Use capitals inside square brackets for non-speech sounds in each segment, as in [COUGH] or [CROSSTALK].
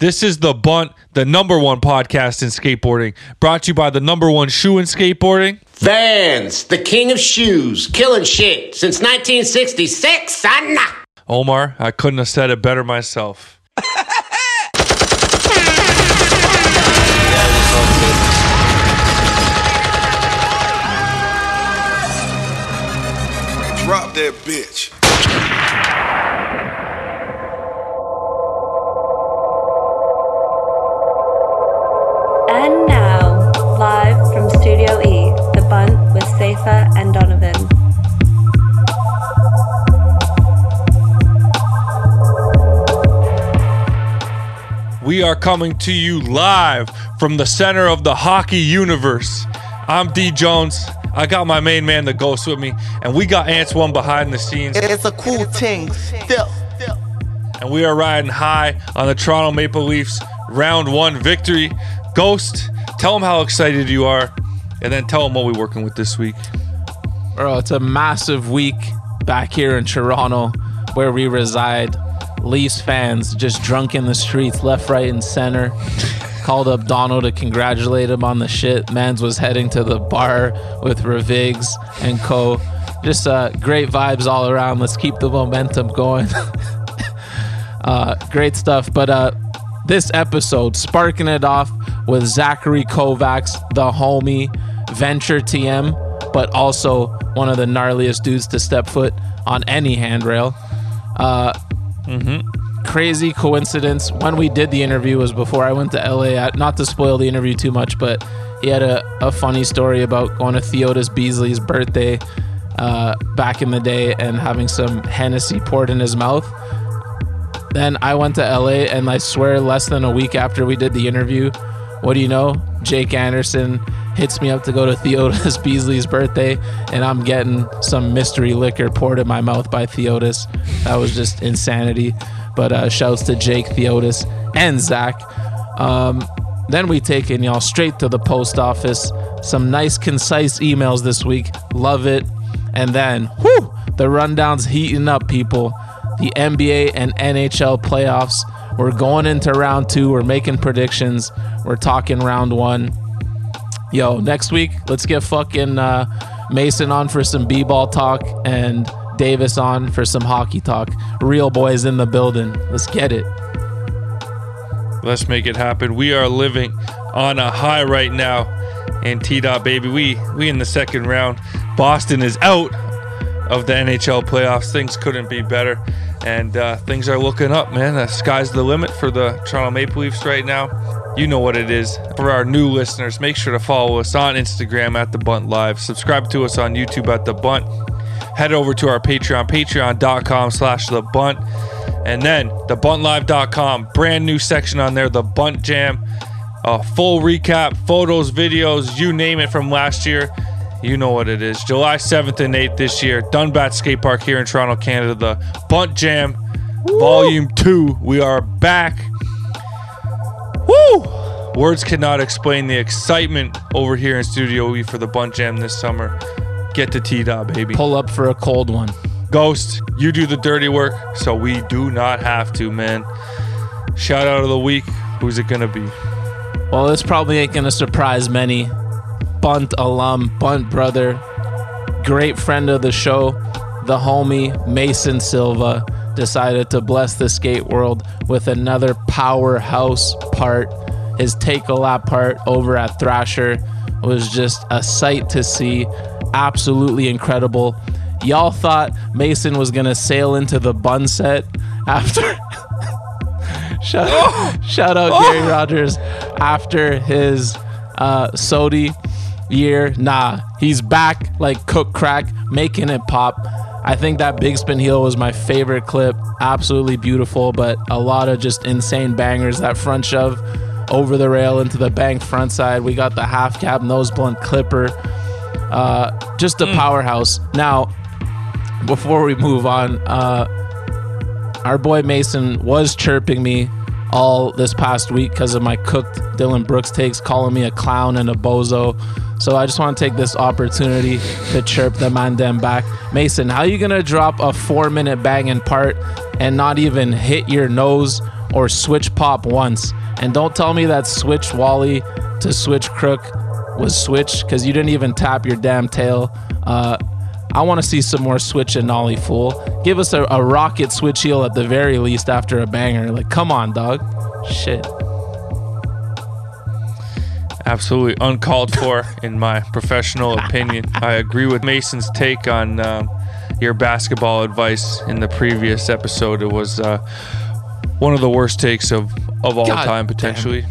This is the Bunt, the number one podcast in skateboarding, brought to you by the number one shoe in skateboarding. Vans, the king of shoes, killing shit since 1966, son. Omar, I couldn't have said it better myself. Are coming to you live from the center of the hockey universe. I'm D Jones. I got my main man, the Ghost, with me, and we got Ants One behind the scenes, It's a cool thing still. and we are riding high on the Toronto Maple Leafs round one victory. Ghost, tell them how excited you are, and then tell them what we're working with this week. Bro, it's a massive week back here in Toronto where we reside. Leafs fans just drunk in the streets, left, right, and center. Called up Donald to congratulate him on the shit. Mans was heading to the bar with Revigs and co. Just uh, great vibes all around. Let's keep the momentum going. [LAUGHS] uh, great stuff. But uh, this episode, sparking it off with Zachary Kovacs, the homie, Venture TM, but also one of the gnarliest dudes to step foot on any handrail. Uh, Crazy coincidence. When we did the interview was before I went to LA. Not to spoil the interview too much, but he had a, a funny story about going to Theotis Beasley's birthday uh, back in the day and having some Hennessy poured in his mouth. Then I went to LA, and I swear, less than a week after we did the interview, what do you know? Jake Anderson hits me up to go to Theotis [LAUGHS] Beasley's birthday, and I'm getting some mystery liquor poured in my mouth by Theotis. That was just insanity. But uh, shouts to Jake, Theotis, and Zach. Um, then we taken y'all straight to the post office. Some nice, concise emails this week. Love it. And then, whew, the rundown's heating up, people. The NBA and NHL playoffs. We're going into round two. We're making predictions. We're talking round one. Yo, next week, let's get fucking uh, Mason on for some b-ball talk and Davis on for some hockey talk. Real boys in the building. Let's get it. Let's make it happen. We are living on a high right now. And T dot baby, we we in the second round. Boston is out of the NHL playoffs. Things couldn't be better, and uh, things are looking up, man. The sky's the limit for the Toronto Maple Leafs right now. You know what it is. For our new listeners, make sure to follow us on Instagram at the Bunt Live. Subscribe to us on YouTube at the Bunt. Head over to our Patreon, patreon.com slash the bunt. And then thebuntlive.com, brand new section on there, the Bunt Jam. A full recap, photos, videos, you name it from last year. You know what it is. July 7th and 8th this year, Dunbat Skate Park here in Toronto, Canada. The Bunt Jam, Volume 2. We are back. Woo! Words cannot explain the excitement over here in Studio E for the Bunt Jam this summer. Get to T Dot, baby. Pull up for a cold one. Ghost, you do the dirty work, so we do not have to, man. Shout out of the week. Who's it gonna be? Well, this probably ain't gonna surprise many. Bunt alum, Bunt brother, great friend of the show, the homie Mason Silva decided to bless the skate world with another powerhouse part. His take a lap part over at Thrasher was just a sight to see. Absolutely incredible. Y'all thought Mason was gonna sail into the bun set after shout, [LAUGHS] shout out [GASPS] Gary Rogers after his uh, SOTY year. Nah, he's back like cook crack, making it pop. I think that big spin heel was my favorite clip. Absolutely beautiful, but a lot of just insane bangers. That front shove over the rail into the bank front side. We got the half cab nose blunt clipper. Uh, just a powerhouse. Now, before we move on, uh, our boy Mason was chirping me all this past week because of my cooked Dillon Brooks takes, calling me a clown and a bozo. So I just want to take this opportunity to chirp the man them back. Mason, how you gonna drop a four minute banging part and not even hit your nose or switch pop once. And don't tell me that switch Wally to switch crook was switch because you didn't even tap your damn tail. Uh, I want to see some more switch and nollie fool. Give us a, a rocket switch heel at the very least after a banger. Like, come on, dog. Shit. Absolutely uncalled for, in my professional opinion. I agree with Mason's take on um, your basketball advice in the previous episode. It was uh, one of the worst takes of, of all God time, potentially.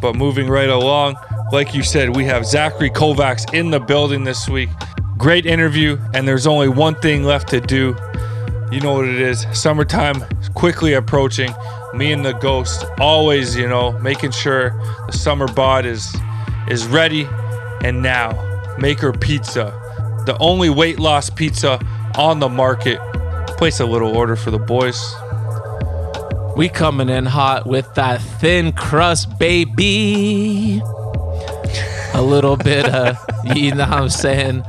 But moving right along, like you said, we have Zachary Kovacs in the building this week. Great interview, and there's only one thing left to do. You know what it is. Summertime is quickly approaching. Me and the ghost always, you know, making sure the summer bod is is ready. And now, Maker Pizza, the only weight loss pizza on the market. Place a little order for the boys. We coming in hot with that thin crust, baby. A little bit of, [LAUGHS] you know what I'm saying?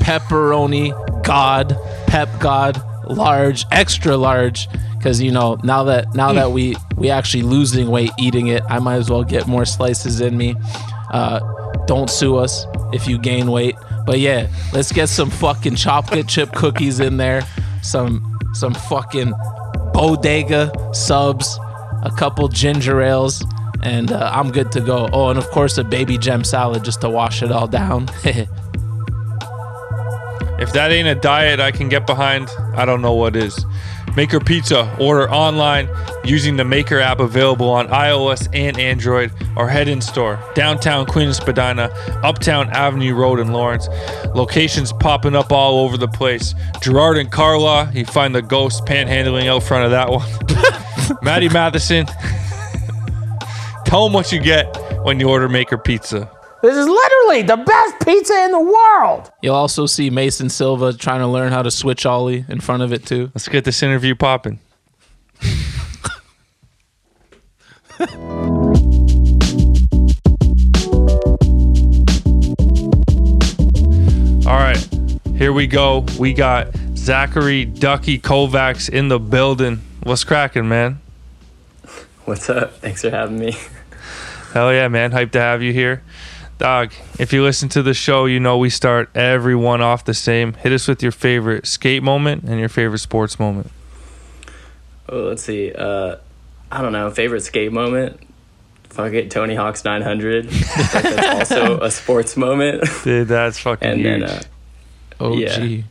Pepperoni God, pep God, large, extra large. Cause you know, now that now that we we actually losing weight eating it, I might as well get more slices in me. Uh, don't sue us if you gain weight. But yeah, let's get some fucking chocolate chip cookies in there. Some some fucking bodega subs, a couple ginger ales, and uh, I'm good to go. Oh, and of course a baby gem salad just to wash it all down. [LAUGHS] If that ain't a diet I can get behind, I don't know what is. Maker Pizza, order online using the Maker app available on iOS and Android, or head in store, downtown Queen Spadina, Uptown Avenue Road in Lawrence. Locations popping up all over the place. Gerrard and Carlaw, you find the ghost panhandling out front of that one. [LAUGHS] Maddie Matheson, [LAUGHS] tell them what you get when you order Maker Pizza. This is literally the best pizza in the world. You'll also see Mason Silva trying to learn how to switch ollie in front of it too. Let's get this interview popping. [LAUGHS] All right, here we go. We got Zachary Ducky Kovacs in the building. What's cracking, man? What's up? Thanks for having me. [LAUGHS] Hell yeah, man. Hyped to have you here. Dog, if you listen to the show, you know we start everyone off the same. Hit us with your favorite skate moment and your favorite sports moment. Oh, let's see. Uh, I don't know. Favorite skate moment? Fuck it, Tony Hawk's 900. Like, [LAUGHS] that's also a sports moment. Dude, that's fucking and huge. then, uh, OG. Yeah.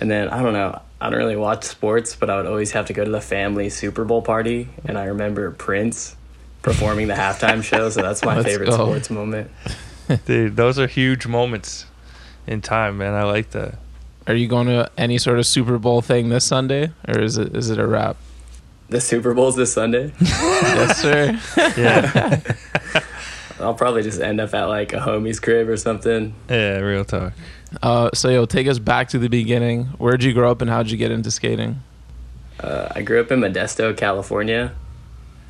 and then I don't know. I don't really watch sports, but I would always have to go to the family Super Bowl party, and I remember Prince performing the halftime show. So that's my Let's favorite go. sports moment. [LAUGHS] Dude, those are huge moments in time, man. I like that. Are you going to any sort of Super Bowl thing this Sunday, or is it is it a wrap? The Super Bowl's this Sunday. [LAUGHS] yes, sir. [LAUGHS] Yeah, I'll probably just end up at like a homie's crib or something. yeah, real talk. Uh, so yo, take us back to the beginning. Where'd you grow up, and how'd you get into skating? Uh, I grew up in Modesto, California.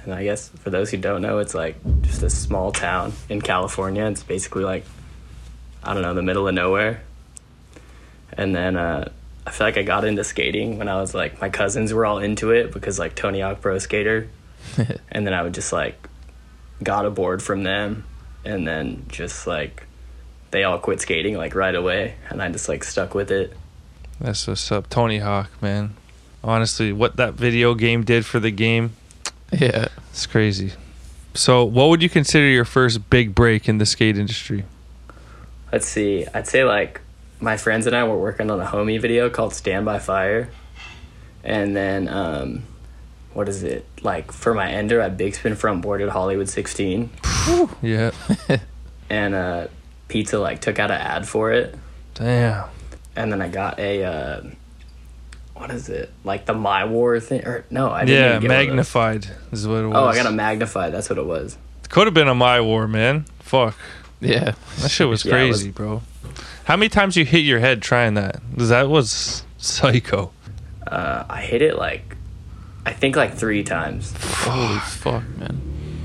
And I guess for those who don't know, it's like just a small town in California. It's basically like, I don't know, the middle of nowhere. And then uh, I feel like I got into skating when I was like, my cousins were all into it because like Tony Hawk Pro Skater. [LAUGHS] and then I would just like, got a board from them. And then just like, they all quit skating like right away. And I just like stuck with it. That's what's up, Tony Hawk, man. Honestly, what that video game did for the game, Yeah. it's crazy. So, what would you consider your first big break in the skate industry? Let's see. I'd say like my friends and I were working on a homie video called Stand by Fire. And then um what is it? Like for my ender I big spin front boarded Hollywood 16 Yeah, [LAUGHS] and uh Pizza like took out an ad for it damn. and then I got a uh what is it? Like the My War thing or no, I didn't Yeah, even get one of those. magnified is what it was. Oh, I got a magnify. That's what it was. Could have been a my war, man. Fuck, Yeah. that shit was [LAUGHS] Yeah, was- crazy, bro. How many times you hit your head trying that That was psycho. Uh I hit it like I think like 3 times. Holy fuck, man.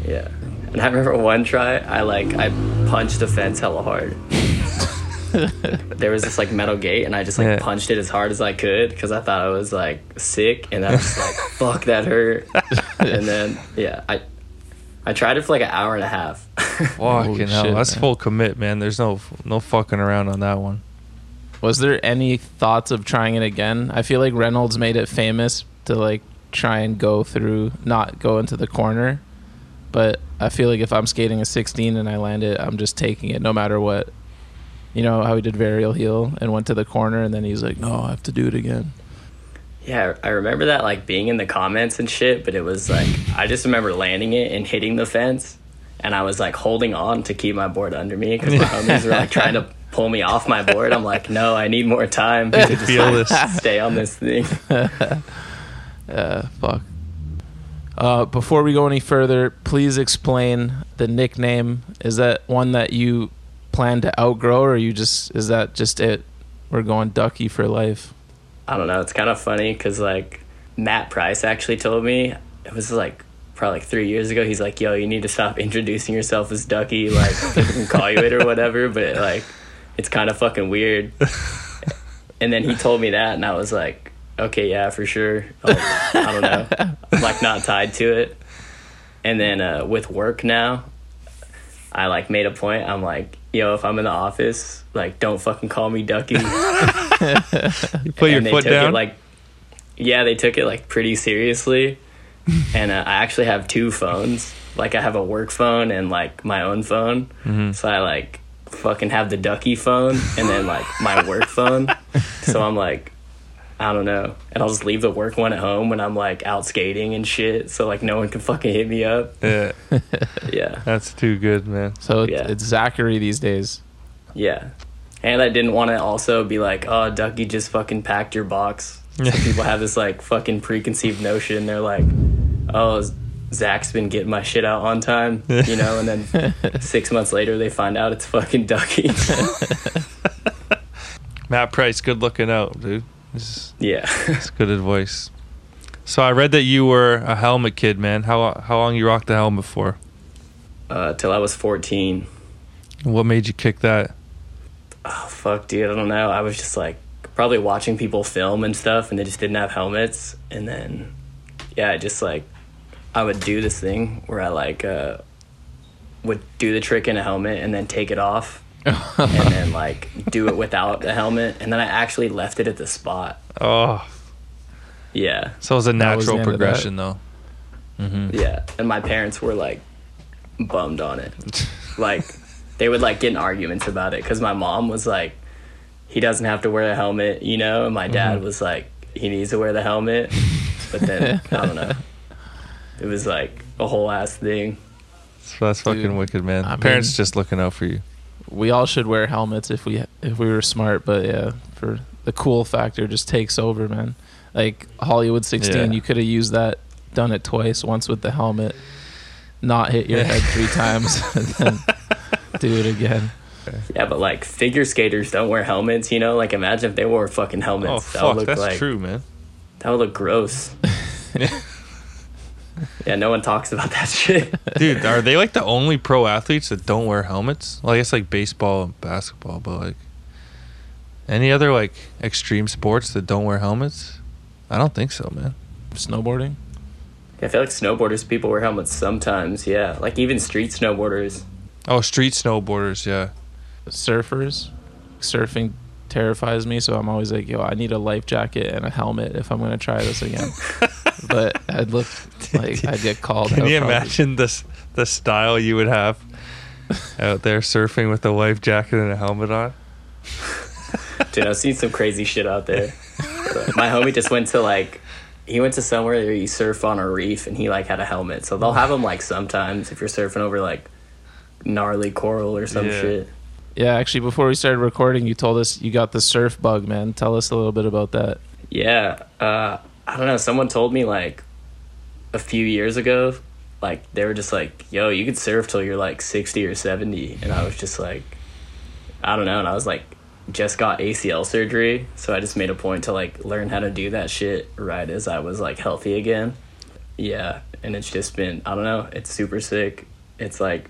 Yeah. And I remember one try, I like I punched the fence hella hard. [LAUGHS] there was this like metal gate, and I just like Yeah. punched it as hard as I could because I thought I was like sick, and I was just like, [LAUGHS] "Fuck, that hurt." [LAUGHS] and then yeah, I I tried it for like an hour and a half. Fucking hell, shit, that's man. full commit, man. There's no no fucking around on that one. Was there any thoughts of trying it again? I feel like Reynolds made it famous to like try and go through, not go into the corner. But I feel like if I'm skating a 16 and I land it, I'm just taking it no matter what. You know how he did varial heel and went to the corner and then he's like, no, I have to do it again. Yeah, I remember that like being in the comments and shit, but it was like I just remember landing it and hitting the fence, and I was like holding on to keep my board under me because my homies were like trying to pull me off my board. I'm like, no, I need more time to just Feel like, this. stay on this thing. [LAUGHS] Uh, fuck. Uh, before we go any further, please explain the nickname. Is that one that you plan to outgrow, or you just is that just it? We're going Ducky for life. I don't know. It's kind of funny because like Matt Price actually told me it was like probably like three years ago. He's like, "Yo, you need to stop introducing yourself as Ducky. Like can call you it or whatever, [LAUGHS] but like it's kind of fucking weird." and then he told me that, and I was like, "Okay, yeah, for sure." I don't know. I'm like not tied to it. And then uh, with work now, I like made a point. I'm like, "Yo, if I'm in the office, like don't fucking call me Ducky." [LAUGHS] You put your and they foot took down. It, like, yeah, they took it like pretty seriously. [LAUGHS] and uh, I actually have two phones. Like I have a work phone and like my own phone. Mm-hmm. So I like fucking have the ducky phone and then like my work phone. [LAUGHS] So I'm like, I don't know. And I'll just leave the work one at home when I'm like out skating and shit. So like no one can fucking hit me up. yeah, [LAUGHS] Yeah. that's too good, man. So Yeah. it's, it's Zachary these days. Yeah. And I didn't want to also be like, oh, Ducky just fucking packed your box. [LAUGHS] So people have this like fucking preconceived notion. They're like, oh, Zach's been getting my shit out on time, you know, and then [LAUGHS] six months later they find out it's fucking Ducky. Matt Price, good looking out, dude. Is, yeah. [LAUGHS] it's good advice. So I read that you were a helmet kid, man. How how long you rocked the helmet for? Uh, till I was 14. What made you kick that? Oh, fuck, dude. I don't know. I was just like probably watching people film and stuff, and they just didn't have helmets. And then, yeah, I just like, I would do this thing where I like, uh, would do the trick in a helmet and then take it off. [LAUGHS] and then like do it without the helmet and then I actually left it at the spot. Oh, Yeah. so it was a natural end of that. progression, though. Mm-hmm. Yeah. And my parents were like bummed on it. like they would like get in arguments about it because my mom was like, he doesn't have to wear a helmet, you know, and my dad mm-hmm. was like, he needs to wear the helmet. But then I don't know. It was like a whole ass thing. So that's fucking Dude, wicked, man. I Parents mean- just looking out for you. We all should wear helmets if we if we were smart, but yeah, for the cool factor just takes over, man. Like Hollywood 16, Yeah. you could have used that, done it twice, once with the helmet, not hit your head three [LAUGHS] times, [LAUGHS] and then do it again. Yeah, but like figure skaters don't wear helmets, you know? Like imagine if they wore fucking helmets. Oh that would fuck, look that's like true, man. that would look gross. [LAUGHS] [LAUGHS] yeah, no one talks about that shit. [LAUGHS] Dude, are they like the only pro athletes that don't wear helmets? Well, I guess like baseball and basketball, but like any other like extreme sports that don't wear helmets? I don't think so, man. Snowboarding. I feel like snowboarders people wear helmets sometimes, yeah. Like even street snowboarders. Oh, street snowboarders, yeah. surfers surfing terrifies me so i'm always like yo i need a life jacket and a helmet if i'm gonna try this again [LAUGHS] but i'd look [LAUGHS] like i'd get called Can you probably. imagine this the style you would have out there surfing with a life jacket and a helmet on? [LAUGHS] Dude, I've seen some crazy shit out there. [LAUGHS] My homie just went to like he went to somewhere where you surf on a reef and he like had a helmet. So they'll have them like sometimes if you're surfing over like gnarly coral or some Yeah. shit. yeah actually before we started recording you told us you got the surf bug man tell us a little bit about that Yeah. Uh I don't know, someone told me like a few years ago like they were just like, "Yo, you could surf till you're like 60 or 70." And I was just like I don't know, and I was like just got ACL surgery, so I just made a point to like learn how to do that shit right as I was like healthy again. Yeah, and it's just been I don't know, it's super sick. It's like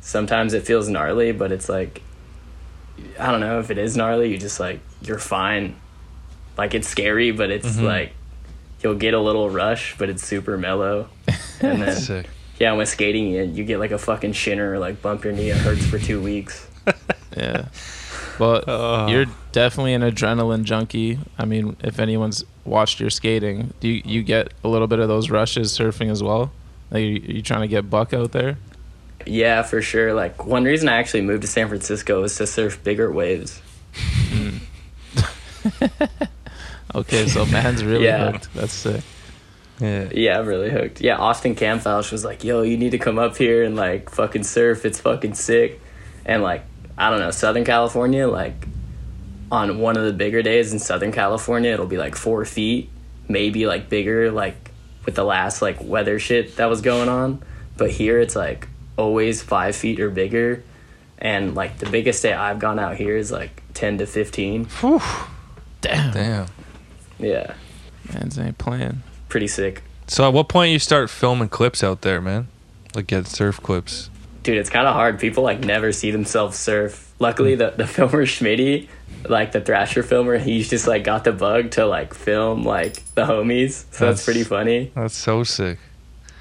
sometimes it feels gnarly, but it's like I don't know if it is gnarly. You just like you're fine. Like it's scary, but it's Mm-hmm. like you'll get a little rush, but it's super mellow. And [LAUGHS] then Sick. yeah, when skating, you, you get like a fucking shinner, like bump your knee, it hurts for two weeks. [LAUGHS] Yeah. But Uh. you're definitely an adrenaline junkie. I mean, if anyone's watched your skating, do you, you get a little bit of those rushes surfing as well? Like, you, you trying to get buck out there? Yeah, for sure. Like one reason I actually moved to San Francisco was to surf bigger waves. [LAUGHS] Okay, so [LAUGHS] man's really Yeah. hooked. That's sick. Yeah. Yeah, I'm really hooked. Yeah, Austin Kanfoush was like, "Yo, you need to come up here and like fucking surf. It's fucking sick." And like, I don't know, Southern California, like on one of the bigger days in Southern California, it'll be like four feet, maybe like bigger, like with the last like weather shit that was going on. But here it's like always five feet or bigger, and like the biggest day I've gone out here is like ten to fifteen. Damn. Damn. Yeah, Man's ain't playing. pretty sick. So at what point you start filming clips out there, man? Like get surf clips. dude, it's kind of hard. People like never see themselves surf. Luckily, the the [LAUGHS] filmer Schmitty, like the Thrasher filmer, he's just like got the bug to like film like the homies. So that's, That's- pretty funny. That's so sick.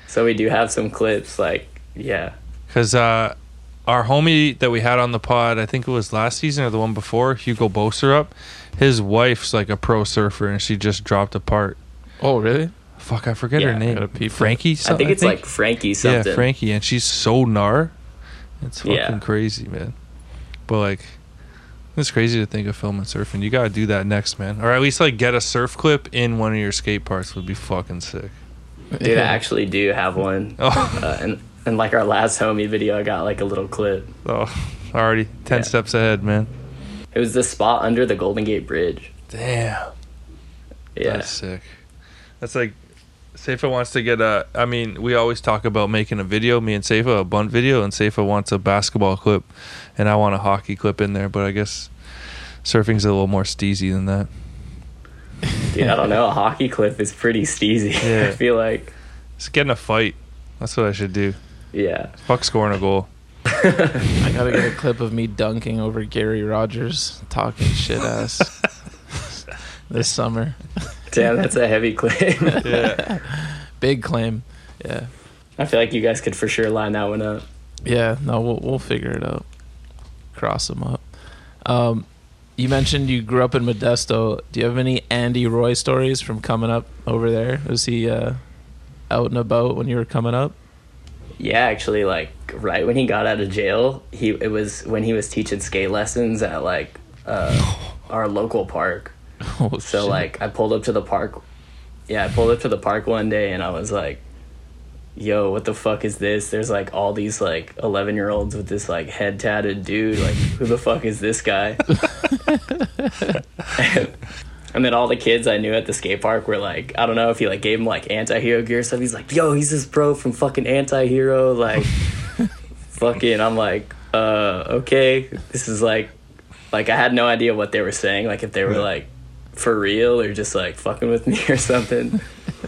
So we do have some clips. Like, yeah, Cause uh, our homie that we had on the pod, I think it was last season or the one before, Hugo Boserup, his wife's like a pro surfer and she just dropped apart. Oh, really? Fuck, I forget Yeah, her name. gotta peep that. Frankie. I think it's like Frankie something. yeah, Frankie, and she's so gnar. It's fucking Yeah. crazy, man. But like, it's crazy to think of filming surfing. You gotta do that next, man, or at least like get a surf clip in one of your skate parks would be fucking sick. Dude, I actually do have one. Oh, Uh, and and like our last homie video, I got like a little clip. oh already ten Yeah. steps ahead, man. It was the spot under the Golden Gate Bridge. Damn. Yeah, That's sick. That's like Seifa wants to get a. I mean, we always talk about making a video, me and Seifa, a bunt video, and Seifa wants a basketball clip, and I want a hockey clip in there. But I guess surfing's a little more steezy than that. [LAUGHS] dude, I don't know. A hockey clip is pretty steezy. [LAUGHS] Yeah. I feel like, Just get in a fight. That's what I should do. yeah. Fuck scoring a goal. I gotta get a clip of me dunking over Gary Rogers, talking shit ass [LAUGHS] this summer. Damn, that's a heavy claim. [LAUGHS] Yeah. Big claim. Yeah. I feel like you guys could for sure line that one up. Yeah, no, we'll we'll figure it out. Cross them up. Um, you mentioned you grew up in Modesto. Do you have any Andy Roy stories from coming up over there? Was he uh, out and about when you were coming up? Yeah, actually, like right when he got out of jail, he it was when he was teaching skate lessons at like uh, our local park. [LAUGHS] Oh, So shit. like I pulled up to the park. Yeah, I pulled up to the park one day and I was like, "Yo, what the fuck is this?" There's like all these like 11 year olds with this like head tatted dude. Like, who the fuck is this guy? [LAUGHS] [LAUGHS] and, then all the kids I knew at the skate park were like, I don't know if he like gave him like anti-hero gear stuff. He's like, "Yo, he's this bro from fucking anti-hero." Like, [LAUGHS] fucking. I'm like, uh, okay. This is like, like I had no idea what they were saying. Like if they were like for real or just like fucking with me [LAUGHS] or something.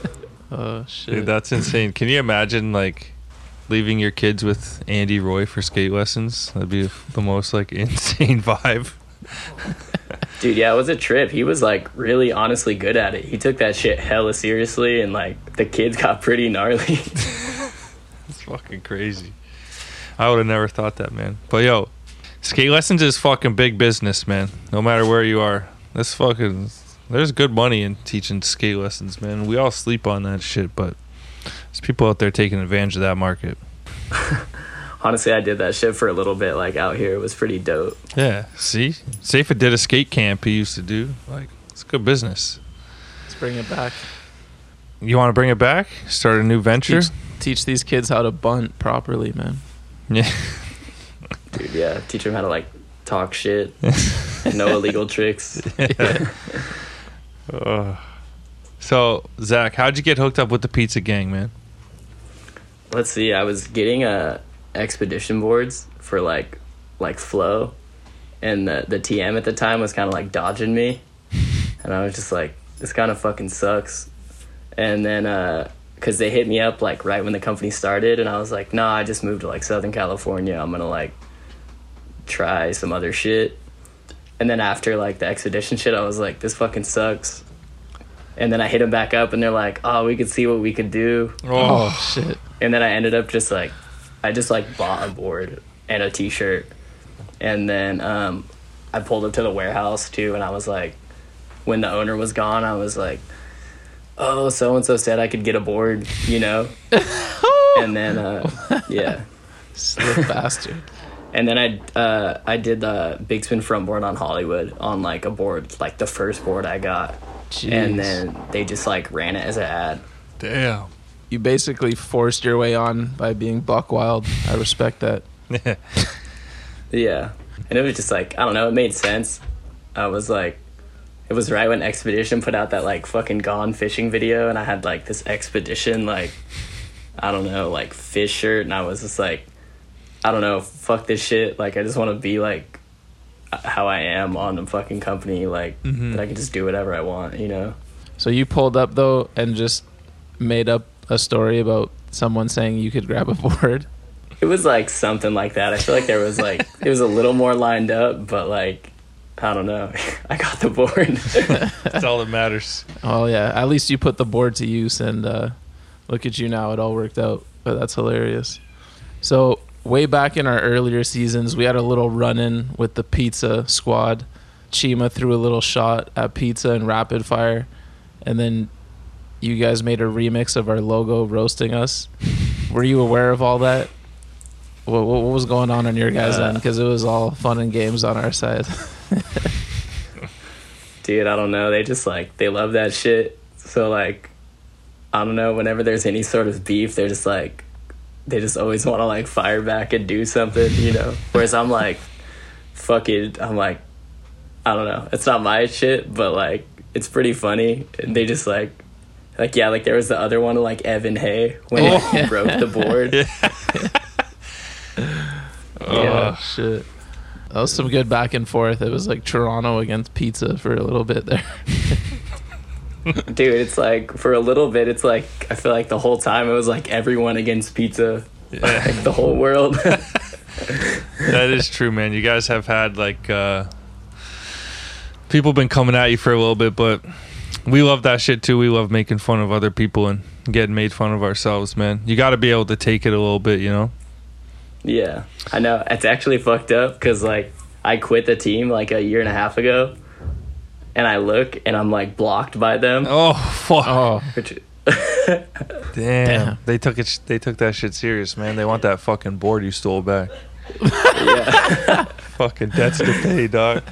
[LAUGHS] oh shit. Dude, that's insane. Can you imagine like leaving your kids with Andy Roy for skate lessons? That'd be the most like insane vibe. Dude, yeah, it was a trip. He was like really honestly good at it. He took that shit hella seriously and like the kids got pretty gnarly. [LAUGHS] [LAUGHS] It's fucking crazy. I would have never thought that, man. But yo, skate lessons is fucking big business, man. No matter where you are, this fucking there's good money in teaching skate lessons, man. We all sleep on that shit, but there's people out there taking advantage of that market. [LAUGHS] honestly, I did that shit for a little bit like out here. It was pretty dope. Yeah, see, Safa did a skate camp he used to do. Like, it's good business. Let's bring it back. You want to bring it back? Start a new venture? Teach, teach these kids how to bunt properly, man. Yeah. Dude, yeah, teach them how to like talk shit. [LAUGHS] no illegal tricks. [LAUGHS] Ugh. so, Zach, how'd you get hooked up with the pizza gang, man? Let's see. I was getting uh expedition boards for like like flow, and the the TM at the time was kind of like dodging me, and I was just like, this kind of fucking sucks. And then uh, cause they hit me up like right when the company started, and I was like, nah, I just moved to like Southern California. I'm gonna like try some other shit. and then after like the expedition shit, I was like, this fucking sucks. And then I hit them back up, and they're like, oh, we could see what we could do. Oh shit. And then I ended up just like, I just like bought a board and a T-shirt, and then um, I pulled up to the warehouse too, and I was like, when the owner was gone, I was like, oh, so and so said I could get a board, you know. [LAUGHS] and then uh, yeah, Slick bastard. [LAUGHS] and then I uh, I did the big spin front board on Hollywood on like a board like the first board I got, and then they just like ran it as an ad. Damn. You basically forced your way on by being buck wild. I respect that. [LAUGHS] Yeah, and it was just like I don't know, it made sense. I was like, it was right when Expedition put out that like fucking gone fishing video, and I had like this Expedition like, I don't know, like fish shirt, and I was just like, I don't know, fuck this shit. Like I just want to be like how I am on the fucking company, like mm-hmm. that I can just do whatever I want, you know. So you pulled up though and just made up a story about someone saying you could grab a [LAUGHS] board. It was like something like that. I feel like there was like it was a little more lined up, but like I don't know. [LAUGHS] I got the board. That's all that matters. Oh yeah, at least you put the board to use, and uh, look at you now. It all worked out. But that's hilarious. So way back in our earlier seasons, we had a little run-in with the pizza squad. Chima threw a little shot at pizza and rapid fire, and then you guys made a remix of our logo roasting us. Were you aware of all that? What, what what was going on on your guys' Uh, end? Because it was all fun and games on our side. [LAUGHS] Dude, I don't know. They just like they love that shit. So like I don't know, whenever there's any sort of beef, they're just like they just always want to like fire back and do something, you know. Whereas I'm like fuck it, I'm like I don't know. It's not my shit, but like it's pretty funny. And they just like like yeah, like there was the other one like Evan Hay when he [LAUGHS] broke the board. [LAUGHS] Oh shit. That was some good back and forth. It was like Toronto against pizza for a little bit there. [LAUGHS] Dude, it's like for a little bit, it's like I feel like the whole time it was like everyone against pizza, like the whole world. That is true, man. You guys have had like uh people been coming at you for a little bit, but we love that shit too. We love making fun of other people and getting made fun of ourselves, man. You got to be able to take it a little bit, you know. yeah, I know it's actually fucked up because like I quit the team like a year and a half ago, and I look and I'm like blocked by them. Oh fuck! Oh, Which, [LAUGHS] Damn. Damn. they took it. They took that shit serious, man. They want that fucking board you stole back. yeah, [LAUGHS] Fucking debts to pay, dog.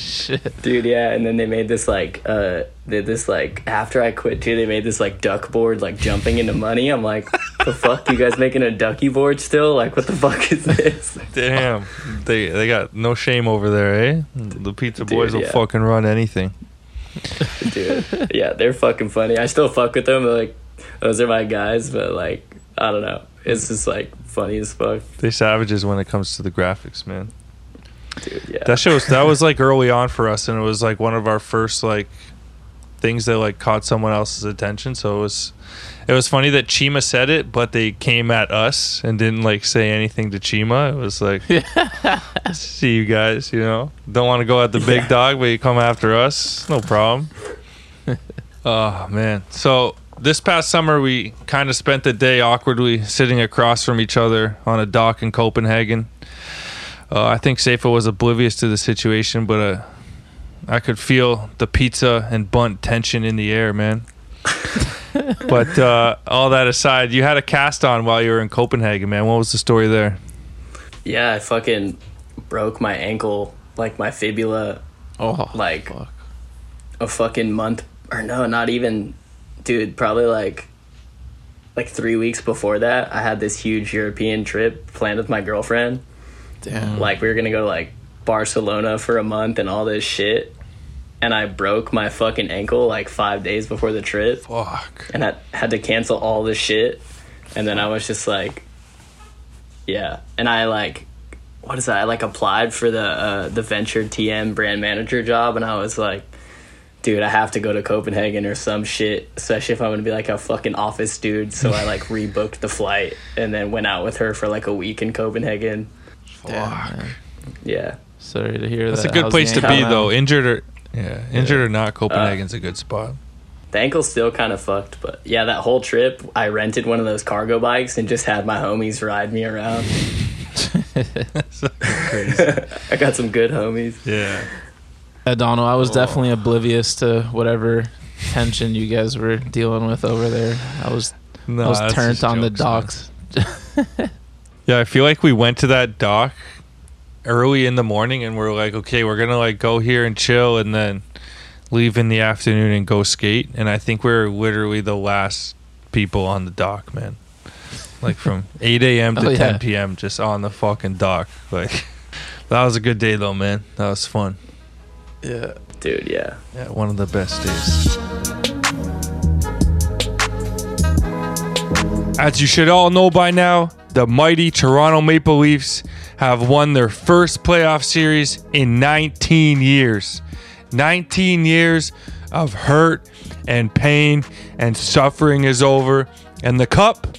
Shit. dude, yeah. And then they made this like uh, they this like after I quit too, they made this like duck board like jumping into money. I'm like, the fuck, you guys making a ducky board still? Like, what the fuck is this? Damn. They they got no shame over there, eh? The pizza Dude, boys will yeah. fucking run anything. dude. Yeah, they're fucking funny. I still fuck with them. Like, those are my guys, but like, I don't know. It's just like funny as fuck, They savages when it comes to the graphics, man. Dude. Yeah, That shows that was like early on for us, and it was like one of our first like things that like caught someone else's attention. So it was it was funny that Chima said it, but they came at us and didn't like say anything to Chima. It was like, [LAUGHS] see you guys, you know, don't want to go at the big dog, but you come after us, no problem. oh [LAUGHS] man, so. This past summer, we kind of spent the day awkwardly sitting across from each other on a dock in Copenhagen. Uh, I think Seifa was oblivious to the situation, but uh, I could feel the pizza and bunt tension in the air, man. [LAUGHS] but uh, all that aside, you had a cast on while you were in Copenhagen, man. What was the story there? yeah. I fucking broke my ankle, like my fibula, Oh, like fuck. a fucking month or no, not even, dude. Probably like, like three weeks before that, I had this huge European trip planned with my girlfriend. Damn. like we were gonna go to like Barcelona for a month and all this shit. And I broke my fucking ankle like five days before the trip Fuck. and I had to cancel all this shit. And then I was just like, yeah. And I like, what is that? I like applied for the uh, the Venture TM brand manager job, and I was like, dude, I have to go to Copenhagen or some shit, especially if I'm gonna be like a fucking office dude. So I like [LAUGHS] rebooked the flight and then went out with her for like a week in Copenhagen. Damn. Yeah. Sorry to hear That's that. That's a good How's place to be now? though. Injured or yeah, injured or not, uh, Copenhagen's a good spot. The ankle's still kind of fucked, but yeah, that whole trip, I rented one of those cargo bikes and just had my homies ride me around. [LAUGHS] [LAUGHS] I got some good homies. Yeah. Yeah, Donald, I Oh. was definitely oblivious to whatever tension you guys were dealing with over there. I was No, I was turned just on the jokes, man. docks. [LAUGHS] Yeah, I feel like we went to that dock early in the morning and we're like, okay, we're gonna like go here and chill and then leave in the afternoon and go skate. And I think we're literally the last people on the dock, man. Like from [LAUGHS] 8 a.m. to Oh, yeah. 10 p.m. just on the fucking dock. Like [LAUGHS] that was a good day though, man. That was fun. Yeah. Dude, yeah. Yeah, one of the best days. As you should all know by now, the mighty Toronto Maple Leafs have won their first playoff series in 19 years. 19 years of hurt and pain and suffering is over, and the cup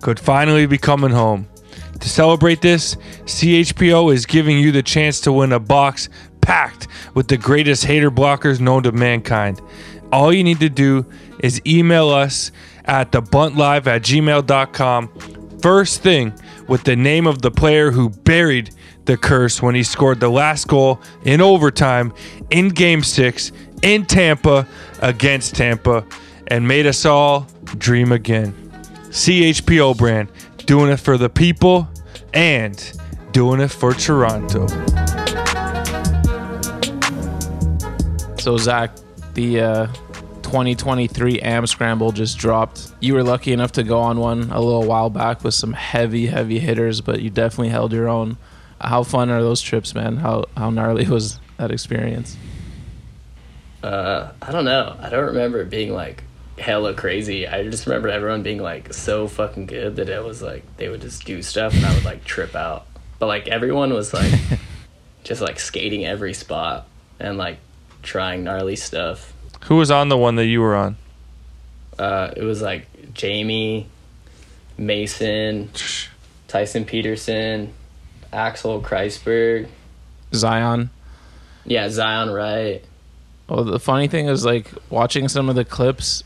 could finally be coming home. To celebrate this, CHPO is giving you the chance to win a box packed with the greatest hater blockers known to mankind. All you need to do is email us at thebuntlive at gmail.com first thing with the name of the player who buried the curse when he scored the last goal in overtime in game six in Tampa against Tampa and made us all dream again. CHPO brand, doing it for the people and doing it for Toronto. So Zach, the uh, 2023 Am Scramble just dropped. You were lucky enough to go on one a little while back with some heavy, heavy hitters, but you definitely held your own. How fun are those trips, man? How how gnarly was that experience? Uh, I don't know. I don't remember it being like hella crazy. I just remember everyone being like so fucking good that it was like they would just do stuff and I would like trip out. But like everyone was like [LAUGHS] just like skating every spot and like trying gnarly stuff. Who was on the one that you were on? Uh, it was like Jamie, Mason, [SIGHS] Tyson Peterson, Axel Cruysberghs, Zion. yeah, Zion Wright. Well, the funny thing is, like watching some of the clips,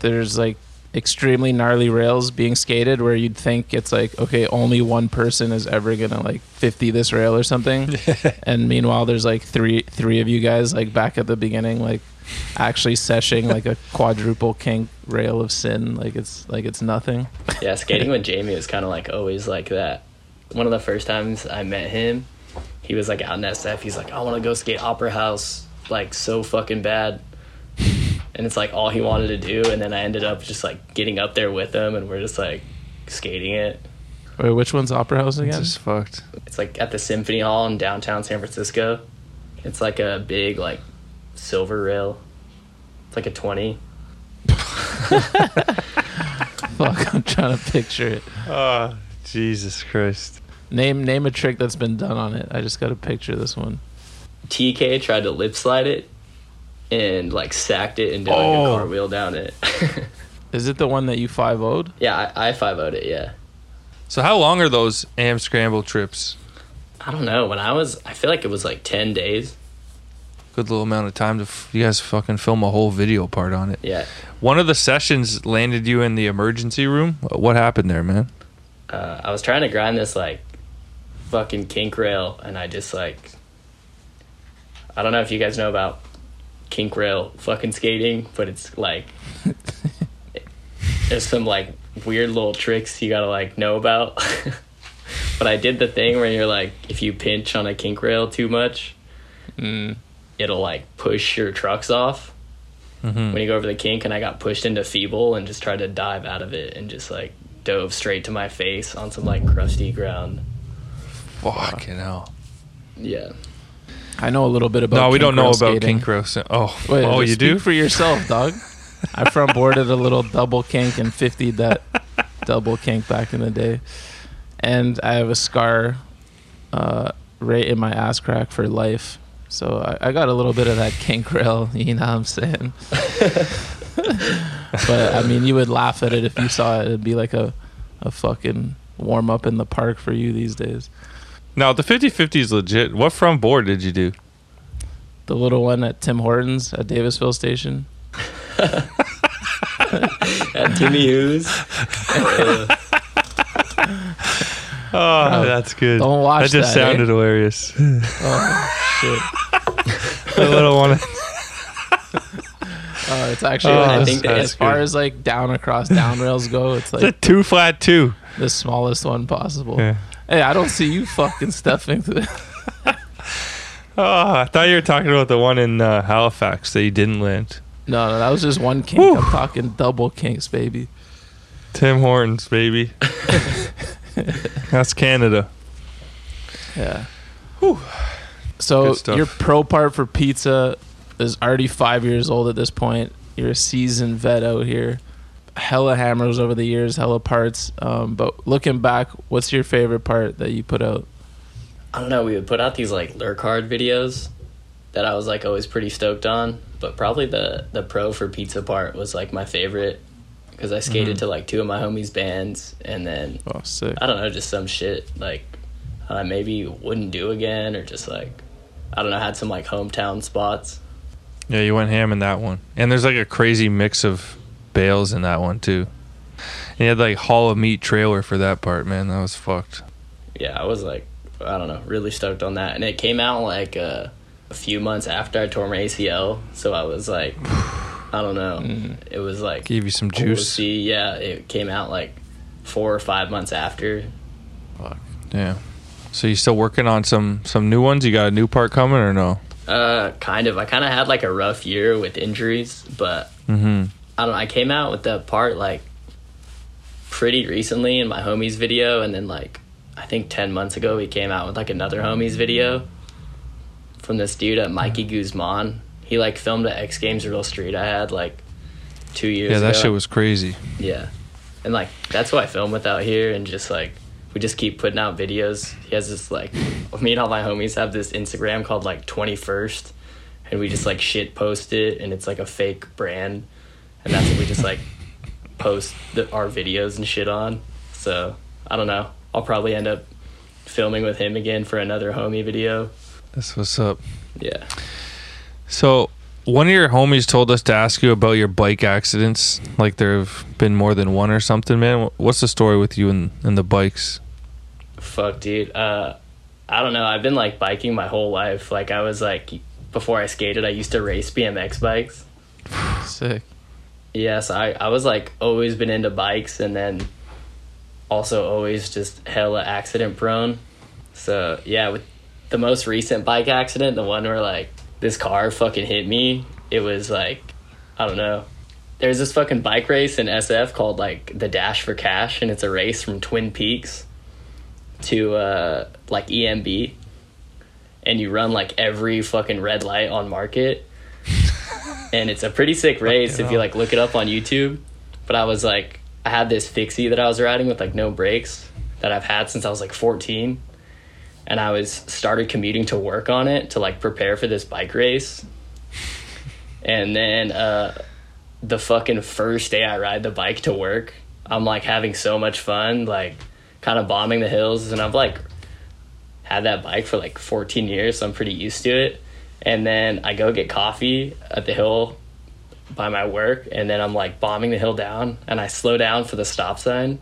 there's like extremely gnarly rails being skated where you'd think it's like, okay, only one person is ever gonna like 50 this rail or something, [LAUGHS] and meanwhile, there's like three three of you guys like back at the beginning, like actually seshing like a [LAUGHS] quadruple kink rail of sin, like it's like it's nothing. Yeah, skating [LAUGHS] with Jamie was kind of like always like that. One of the first times I met him, he was like out in SF. He's like, I want to go skate Opera House, like so fucking bad. And it's like all he wanted to do. And then I ended up just like getting up there with him, and we're just like skating it. Wait, which one's Opera House again? Just fucked. It's like at the Symphony Hall in downtown San Francisco. It's like a big like silver rail. It's like a twenty. [LAUGHS] Fuck, I'm trying to picture it. Oh, Jesus Christ. Name name a trick that's been done on it. I just got to picture this one. TK tried to lip slide it and like sacked it and did like Oh. a cartwheel down it. [LAUGHS] Is it the one that you five would? yeah, I, I five would it. Yeah, So how long are those AM scramble trips? I don't know. When I was, I feel like it was like ten days. Good little amount of time to f- you guys fucking film a whole video part on it. Yeah, One of the sessions landed you in the emergency room. What happened there, man? uh, I was trying to grind this like fucking kink rail, and I just like, I don't know if you guys know about kink rail fucking skating, but it's like, [LAUGHS] there's some like weird little tricks you gotta like know about. [LAUGHS] but I did the thing where you're like, if you pinch on a kink rail too much, it'll like push your trucks off. When you go over the kink, and I got pushed into feeble and just tried to dive out of it and just like dove straight to my face on some like crusty ground. Fucking hell. Yeah. I know a little bit about. No, we kink don't know rail about skating. kink roast. Oh, Wait, oh, you do? for yourself, dog. I front boarded a little double kink and 50 that [LAUGHS] double kink back in the day, and I have a scar uh, right in my ass crack for life. So I, I got a little bit of that kink rail. [LAUGHS] You know what I'm saying? [LAUGHS] but I mean, you would laugh at it if you saw it. It'd be like a a fucking warm up in the park for you these days. Now, the 50-50 is legit. What front board did you do? The little one at Tim Hortons at Davisville Station. [LAUGHS] At Timmy Hughes. Oh, that's good. don't watch That just that, eh? sounded hilarious. Oh shit! The little one. [LAUGHS] Oh, it's actually Oh, I think as far good. as like down across down rails go, it's It's a like two flat two. the smallest one possible. Yeah. Hey, I don't see you fucking stuffing through. [LAUGHS] Oh, I thought you were talking about the one in uh, Halifax that you didn't land. No, no, that was just one kink. Whew. I'm talking double kinks, baby. Tim Hortons, baby. [LAUGHS] That's Canada. Yeah. So your pro part for pizza is already five years old at this point. You're a seasoned vet out here. Hella hammers over the years, hella parts. Um, but looking back, what's your favorite part that you put out? I don't know. We would put out these like lurk hard videos that I was like always pretty stoked on, but probably the the pro for pizza part was like my favorite because I skated to like two of my homies' bands, and then Oh, sick. I don't know, just some shit like I maybe wouldn't do again, or just like I don't know, had some like hometown spots. Yeah, you went ham in that one. And there's like a crazy mix of bales in that one too. And you had like Hall of Meat trailer for that part, man. That was fucked. Yeah, I was like, I don't know, really stoked on that, and it came out like uh, a few months after I tore my ACL, so I was like, [SIGHS] I don't know, it was like Gave you some juice. Yeah, it came out like four or five months after. Fuck. Yeah. So you still working on some some new ones? You got a new part coming or no? Uh, kind of. I kind of had like a rough year with injuries, but Mm-hmm. I don't know. I came out with that part like pretty recently in my homies video, and then like I think ten months ago we came out with like another homies video from this dude at Mikey Guzman. He like filmed at X Games Real Street. I had like two years. Yeah, that ago. shit was crazy. Yeah, and like that's who I film with out here, and just like we just keep putting out videos. He has this like [LAUGHS] me and all my homies have this Instagram called like Twenty First, and we just like shit post it, and it's like a fake brand, and that's what we just like [LAUGHS] post the, our videos and shit on. So I don't know. I'll probably end up filming with him again for another homie video. That's what's up. Yeah. So one of your homies told us to ask you about your bike accidents. Like there have been more than one or something, man. What's the story with you and, and the bikes? Fuck, dude. Uh, I don't know. I've been like biking my whole life. Like I was like before I skated, I used to race BMX bikes. [SIGHS] Sick. Yes, I, I was like always been into bikes and then also always just hella accident prone. So yeah, with the most recent bike accident, the one where like this car fucking hit me, it was like I don't know. There's this fucking bike race in SF called like the Dash for Cash, and it's a race from Twin Peaks to uh, like EMB, and you run like every fucking red light on Market [LAUGHS] and it's a pretty sick race if you like look it up on YouTube. But I was like, I had this fixie that I was riding with like no brakes that I've had since I was like 14, and I was started commuting to work on it to like prepare for this bike race. And then uh, the fucking first day I ride the bike to work, I'm like having so much fun, like kind of bombing the hills, and I've like had that bike for like 14 years, so I'm pretty used to it. And then I go get coffee at the hill by my work, and then I'm like bombing the hill down, and I slow down for the stop sign.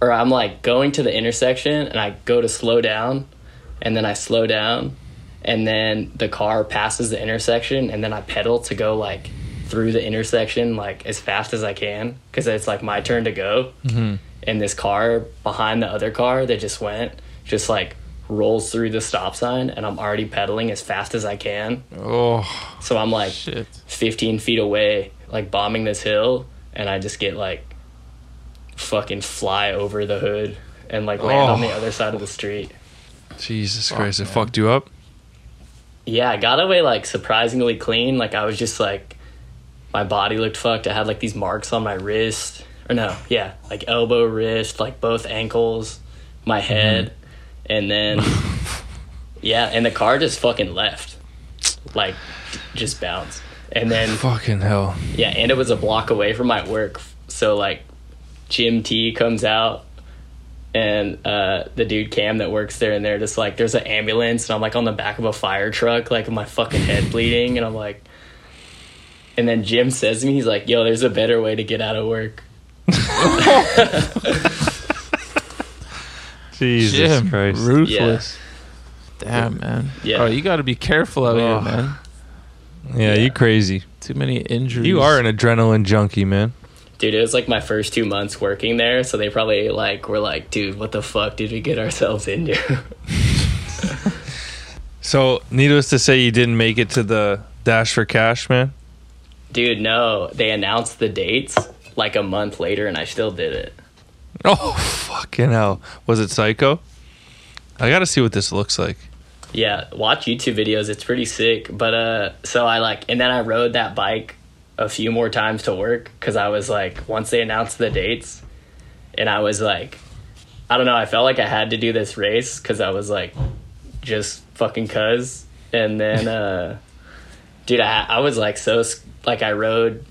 Or I'm like going to the intersection, and I go to slow down, and then I slow down, and then the car passes the intersection, and then I pedal to go like through the intersection like as fast as I can because it's like my turn to go. Mm-hmm. And this car behind the other car that just went just like rolls through the stop sign, and I'm already pedaling as fast as I can. Oh, So I'm like Shit. 15 feet away, like bombing this hill, and I just get like fucking fly over the hood and like land on Oh. the other side of the street. Jesus Christ! It fucked you up. Yeah, I got away like surprisingly clean. Like I was just like, my body looked fucked. I had like these marks on my wrist, or no, yeah, like elbow, wrist, like both ankles, my mm-hmm. head, and then [LAUGHS] yeah, and the car just fucking left, like just bounced, and then Fucking hell. Yeah, and it was a block away from my work. So like Jim T comes out and uh, the dude Cam that works there, and they're just like, there's an ambulance, and I'm like on the back of a fire truck, like my fucking head bleeding, and I'm like, and then Jim says to me, he's like, yo, there's a better way to get out of work. [LAUGHS] Jesus Jim, Christ. ruthless. Damn, man. Yeah. Oh, you got to be careful out Oh. here, man. Yeah, you crazy. Too many injuries. You are an adrenaline junkie, man. Dude, it was like my first two months working there, so they probably like were like, dude, what the fuck did we get ourselves into? [LAUGHS] So, needless to say, you didn't make it to the Dash for Cash, man. dude, no, they announced the dates like a month later, and I still did it. Oh, fucking hell. Was it Psycho? I got to see what this looks like. Yeah, watch YouTube videos. It's pretty sick. But uh, so I like, and then I rode that bike a few more times to work because I was like, once they announced the dates, and I was like, I don't know, I felt like I had to do this race because I was like, just fucking cuz. And then, [LAUGHS] uh, dude, I I was like so like I rode,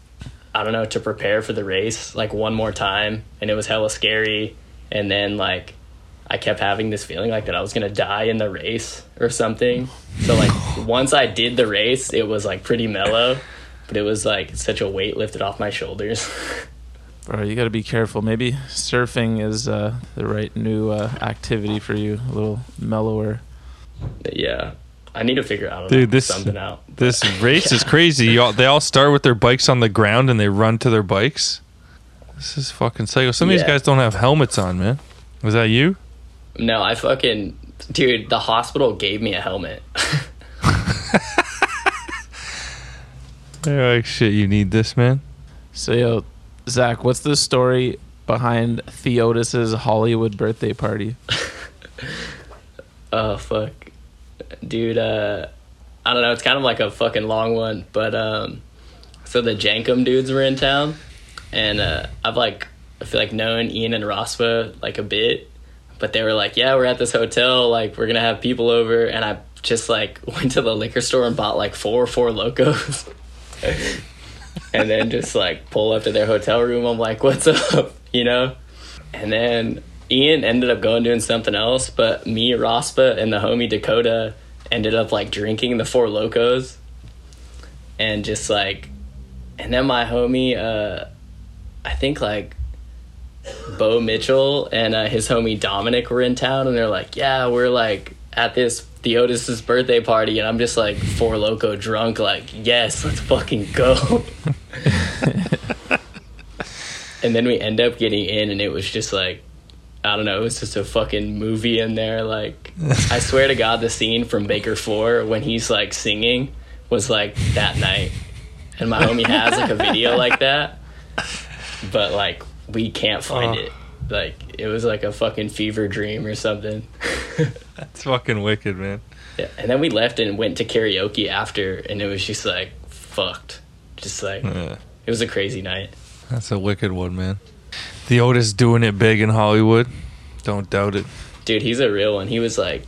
I don't know, to prepare for the race like one more time, and it was hella scary. And then like I kept having this feeling like that I was gonna die in the race or something. So like [LAUGHS] once I did the race, it was like pretty mellow, but it was like such a weight lifted off my shoulders. [LAUGHS] Bro, you got to be careful. Maybe surfing is uh, the right new uh, activity for you. A little mellower. yeah, I need to figure out Dude, this- something out. This [LAUGHS] race is crazy. [LAUGHS] Y'all, they all start with their bikes on the ground and they run to their bikes. This is fucking psycho. Some of these guys don't have helmets on, man. Was that you? No, I fucking dude. The hospital gave me a helmet. They're like, shit, you need this, man. So, yo, Zach, what's the story behind Theotis's Hollywood birthday party? [LAUGHS] Oh fuck, dude. Uh, I don't know. It's kind of like a fucking long one, but um, so the Jenkem dudes were in town, and uh, I've like I feel like known Ian and Rospa like a bit, but they were like, yeah, we're at this hotel, like we're gonna have people over, and I just like [LAUGHS] went to the liquor store and bought like four or Four Lokos. [LAUGHS] [LAUGHS] and then just like pull up to their hotel room. I'm like, what's up? [LAUGHS] You know? And then Ian ended up going doing something else, but me, Rospa, and the homie Dakota ended up like drinking the Four Lokos. And just like, and then my homie, uh, I think like Bo Mitchell and uh, his homie Dominic were in town, and they're like, yeah, we're like at this Theotis's birthday party, and I'm just like Four Loko drunk, like, yes, let's fucking go. [LAUGHS] and then we end up getting in, and it was just like, I don't know, it was just a fucking movie in there. Like, I swear to God, the scene from Baker 4 when he's like singing was like that night. And my homie has like a video like that, but like, we can't find Oh. it. Like, it was like a fucking fever dream or something. [LAUGHS] That's fucking wicked, man. Yeah, and then we left and went to karaoke after, and it was just like fucked. Just like Yeah, it was a crazy night. that's a wicked one, man. Theotis doing it big in Hollywood. Don't doubt it. Dude, he's a real one. He was like,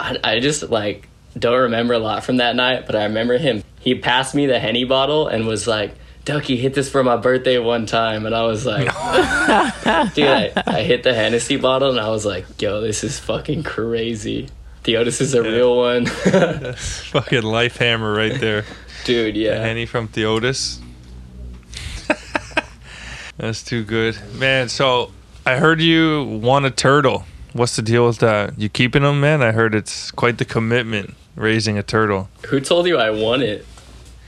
I, I just like don't remember a lot from that night, but I remember him. He passed me the henny bottle and was like, "Ducky, hit this for my birthday one time," and I was like, [LAUGHS] "Dude, I, I hit the Hennessy bottle and I was like, yo, this is fucking crazy." Theotis is a real one, [LAUGHS] [LAUGHS] Fucking life hammer right there. dude. Yeah, Henny from Theotis. That's too good, man. So I heard you want a turtle. What's the deal with that? You keeping them, man? I heard it's quite the commitment raising a turtle. Who told you I want it,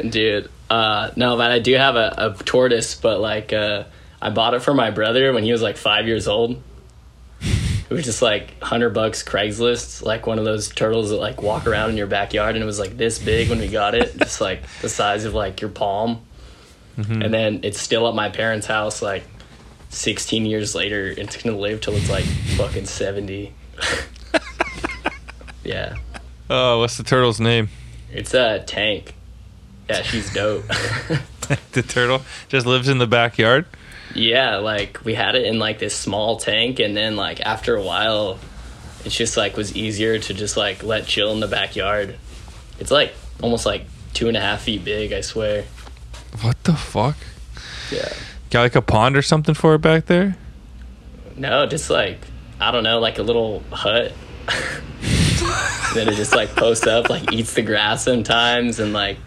dude? Uh, no, but I do have a, a tortoise, but like uh, I bought it for my brother when he was like five years old. It was just like hundred bucks Craigslist, like one of those turtles that like walk around in your backyard, and it was like this big when we got it, just like the size of like your palm. And then it's still at my parents' house, like sixteen years later. It's gonna live till it's like fucking seventy. [LAUGHS] yeah. Oh, what's the turtle's name? It's a tank. Yeah, she's dope. [LAUGHS] [LAUGHS] the turtle just lives in the backyard. yeah, like we had it in like this small tank, and then like after a while, it's just like was easier to just like let chill in the backyard. It's like almost like two and a half feet big, I swear. What the fuck? Yeah. Got like a pond or something for it back there? No, just like I don't know, like a little hut. [LAUGHS] then it just like posts up, like eats the grass sometimes, and like,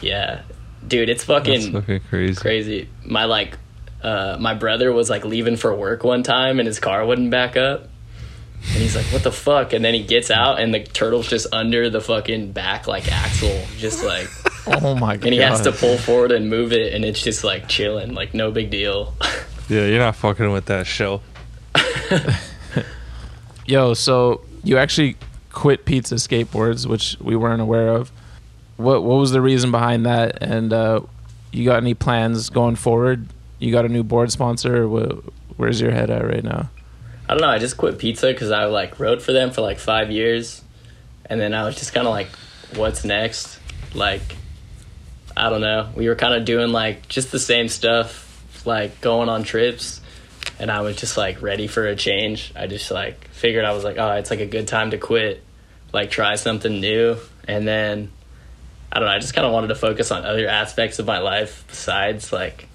yeah, dude, it's That's fucking fucking crazy. crazy. My like, uh, my brother was like leaving for work one time, and his car wouldn't back up. And he's like, "What the fuck?" And then he gets out, and the turtle's just under the fucking back like axle, just like, [LAUGHS] Oh my god. and he has to pull forward and move it, and it's just like chilling, like no big deal. [LAUGHS] Yeah, you're not fucking with that show. [LAUGHS] Yo, so you actually quit pizza skateboards, which we weren't aware of. What what was the reason behind that? And uh, you got any plans going forward? You got a new board sponsor? Or wh- where's your head at right now? I don't know. I just quit pizza because I like rode for them for like five years, and then I was just kind of like, "What's next?" Like, I don't know. We were kind of doing like just the same stuff, like going on trips, and I was just like ready for a change. I just like figured I was like, "Oh, it's like a good time to quit, like try something new," and then I don't know. I just kind of wanted to focus on other aspects of my life besides like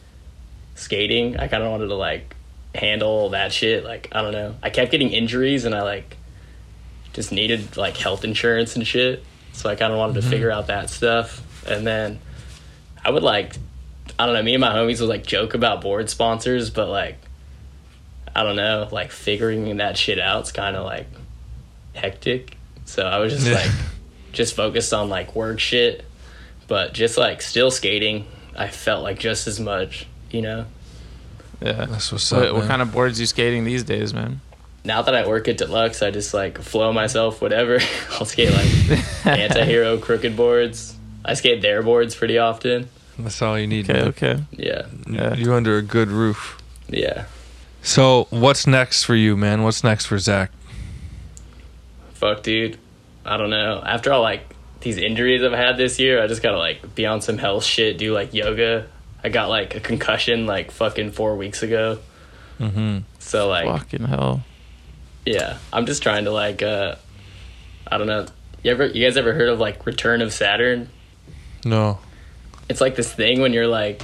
skating. I kind of wanted to like handle that shit. Like, I don't know. I kept getting injuries and I like just needed like health insurance and shit. So I kind of wanted to mm-hmm. figure out that stuff. And then I would like, I don't know, me and my homies would like joke about board sponsors, but like, I don't know, like figuring that shit out, out's kind of like hectic. So I was just like, just focused on like work shit, but just like still skating. I felt like just as much, you know? Yeah. That's what's What, up. what man. kind of boards you skating these days, man? now that I work at Deluxe, I just like flow myself, whatever. [LAUGHS] I'll skate like [LAUGHS] anti-hero Krooked boards. I skate their boards pretty often. That's all you need. Okay, man. okay. Yeah, Yeah. You under a good roof. yeah. So, what's next for you, man? What's next for Zach? Fuck, dude. I don't know. After all like these injuries I've had this year, I just gotta like be on some health shit, do like yoga. I got like a concussion like fucking four weeks ago. Mm-hmm. So like, Fucking hell. yeah, I'm just trying to like, uh, I don't know. You ever, you guys ever heard of like Return of Saturn? No. it's like this thing when you're like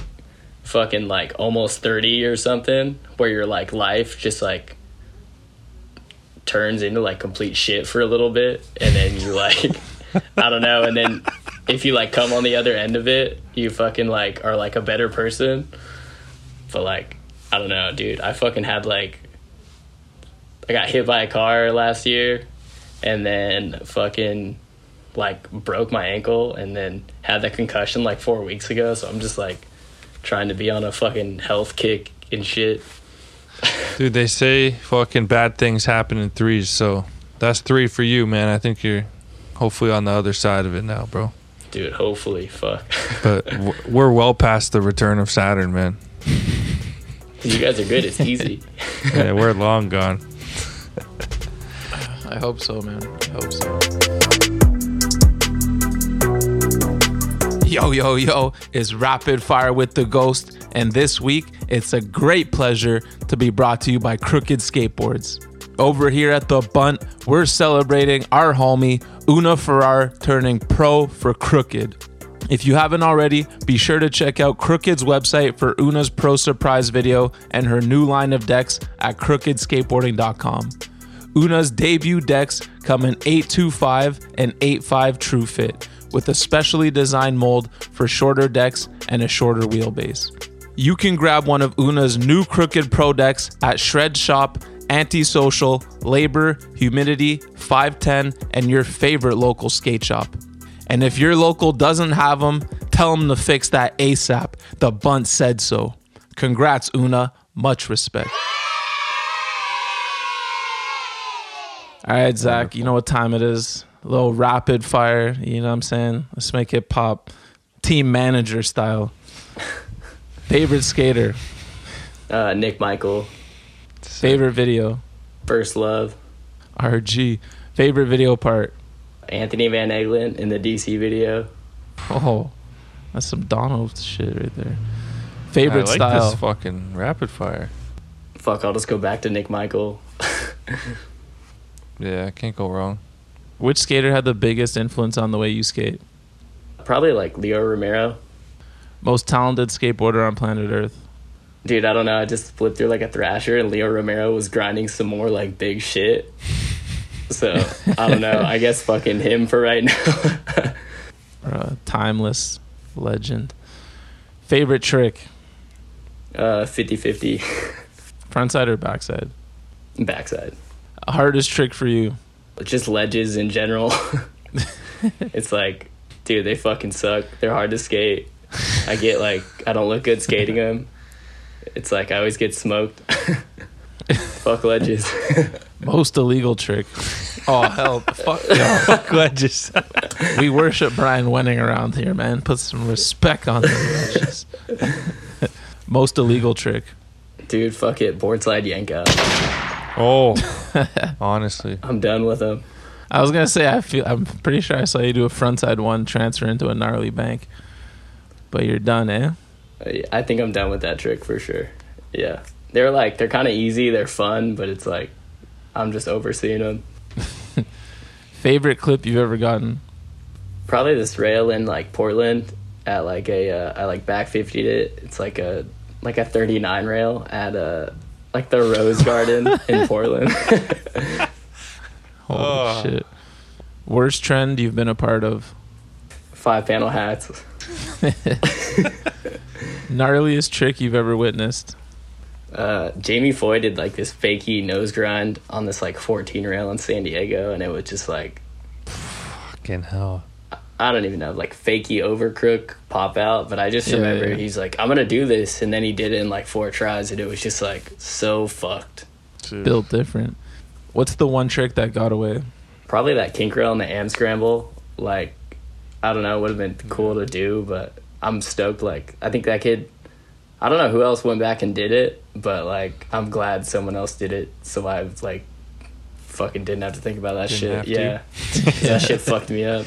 fucking like almost 30 or something where your like life just like turns into like complete shit for a little bit and then you like [LAUGHS] I don't know and then if you like come on the other end of it you fucking like are like a better person but like I don't know dude I fucking had like I got hit by a car last year and then fucking like broke my ankle and then had that concussion like four weeks ago. So I'm just like trying to be on a fucking health kick and shit. Dude, they say fucking bad things happen in threes, so that's three for you, man. I think you're hopefully on the other side of it now, bro. Dude, hopefully, fuck. But w- we're well past the return of Saturn, man. you guys are good. It's [LAUGHS] easy. Yeah, we're long gone. I hope so, man. I hope so. Yo, yo, yo, it's Rapid Fire with the Ghost, and this week it's a great pleasure to be brought to you by Krooked Skateboards. Over here at the Bunt, we're celebrating our homie Una Farrar turning pro for Krooked. If you haven't already, be sure to check out Krooked's website for Una's pro surprise video and her new line of decks at krookedskateboarding.com. Una's debut decks come in 825 and 85 true fit with a specially designed mold for shorter decks and a shorter wheelbase. You can grab one of Una's new Krooked Pro decks at Shred Shop, Antisocial, Labor, Humidity, 510, and your favorite local skate shop. And if your local doesn't have them, tell them to fix that ASAP. The bunt said so. Congrats, Una. Much respect. All right, Zach, you know what time it is. A little rapid fire, you know what I'm saying? Let's make it pop. Team manager style. [LAUGHS] Favorite skater, Uh, Nick Michael, favorite video, First Love, RG. Favorite video part. Anthony Van Engelen in the DC video. Oh, that's some Donald shit right there. I Favorite like style. this fucking rapid fire. Fuck, I'll just go back to Nick Michael. [LAUGHS] Yeah, can't go wrong. Which skater had the biggest influence on the way you skate? Probably like Leo Romero. Most talented skateboarder on planet Earth. Dude, I don't know. I just flipped through like a thrasher, and Leo Romero was grinding some more like big shit. [LAUGHS] So I don't know. I guess fucking him for right now. [LAUGHS] Uh, timeless legend. Favorite trick, uh, 50-50 frontside or backside? backside. Hardest trick for you. Just ledges in general. [LAUGHS] it's like, dude, they fucking suck. They're hard to skate. I get like, I don't look good skating them. It's like I always get smoked. [LAUGHS] Fuck ledges. [LAUGHS] Most illegal trick. Oh hell, fuck yeah. Fuck wedges. We worship Brian Wenning around here, man. Put some respect on the ledges. Most illegal trick. Dude, fuck it. Board slide yank out. Oh, [LAUGHS] honestly. I'm done with them. I was gonna say I feel I'm pretty sure I saw you do a frontside one transfer into a gnarly bank, but you're done, eh? I think I'm done with that trick for sure. Yeah. They're like, they're kind of easy. They're fun, but it's like, I'm just overseeing them. [LAUGHS] Favorite clip you've ever gotten? Probably this rail in like Portland at like a, uh, I like back 50'd it. It's like a, like a 39 rail at a, like the Rose Garden in [LAUGHS] Portland. Holy Oh. shit! Worst trend you've been a part of? Five panel hats. [LAUGHS] Gnarliest trick you've ever witnessed? Uh, Jamie Foy did like this fakey nose grind on this like 14 rail in San Diego, and it was just like Fucking hell. I don't even know, like fakey overcrook pop out. But I just Yeah, remember yeah. he's like, I'm gonna do this, and then he did it in like four tries, and it was just like so fucked. Built different. What's the one trick that got away? Probably that kink rail and the am scramble. Like, I don't know, would have been cool to do, but I'm stoked. Like, I think that kid. I don't know who else went back and did it, but like, I'm glad someone else did it, so I was like, fucking didn't have to think about that Didn't shit. have Yeah, [LAUGHS] that shit fucked me up.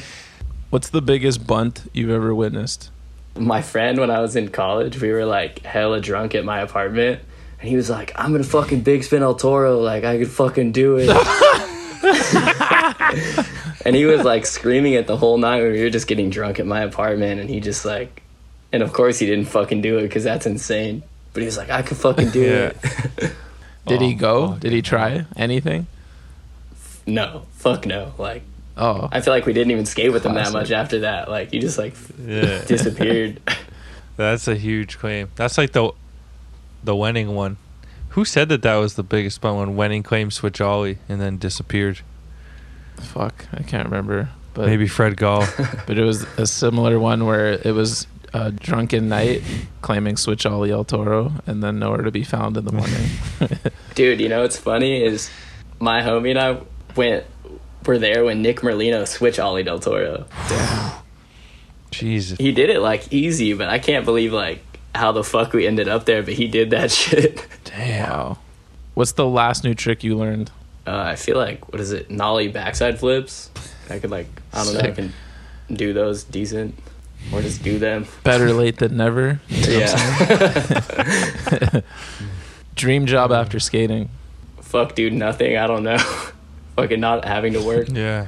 What's the biggest bunt you've ever witnessed? my friend when I was in college, we were like hella drunk at my apartment, and he was like, "I'm gonna fucking big spin El Toro, like I could fucking do it." [LAUGHS] and he was like screaming it the whole night when we were just getting drunk at my apartment, and he just like, and of course he didn't fucking do it because that's insane. But he was like, "I could fucking do Yeah. it." Did he [LAUGHS] Oh, go? fuck. Did he try anything? no, fuck no. Like Oh, I feel like we didn't even skate with him that much after that. Like he just like Yeah. [LAUGHS] disappeared. [LAUGHS] That's a huge claim. That's like the the Wenning one. Who said that that was the biggest one when Wenning claimed switch ollie and then disappeared? fuck! I can't remember, but Maybe Fred Gall. [LAUGHS] but it was a similar one where it was a drunken night claiming switch ollie El Toro and then nowhere to be found in the morning. Dude, you know what's funny is my homie and I went were there when Nick Merlino switched Ollie Del Toro. Damn. Jesus. He did it like easy, but I can't believe like how the fuck we ended up there, but he did that [LAUGHS] shit. Damn. wow. What's the last new trick you learned? Uh, I feel like what is it? Nollie backside flips. I could like I don't know, I can do those decent. Or just do them. Better late than never. [LAUGHS] Yeah. [LAUGHS] Dream job after skating. Fuck dude, nothing. I don't know. Fucking not having to work. Yeah.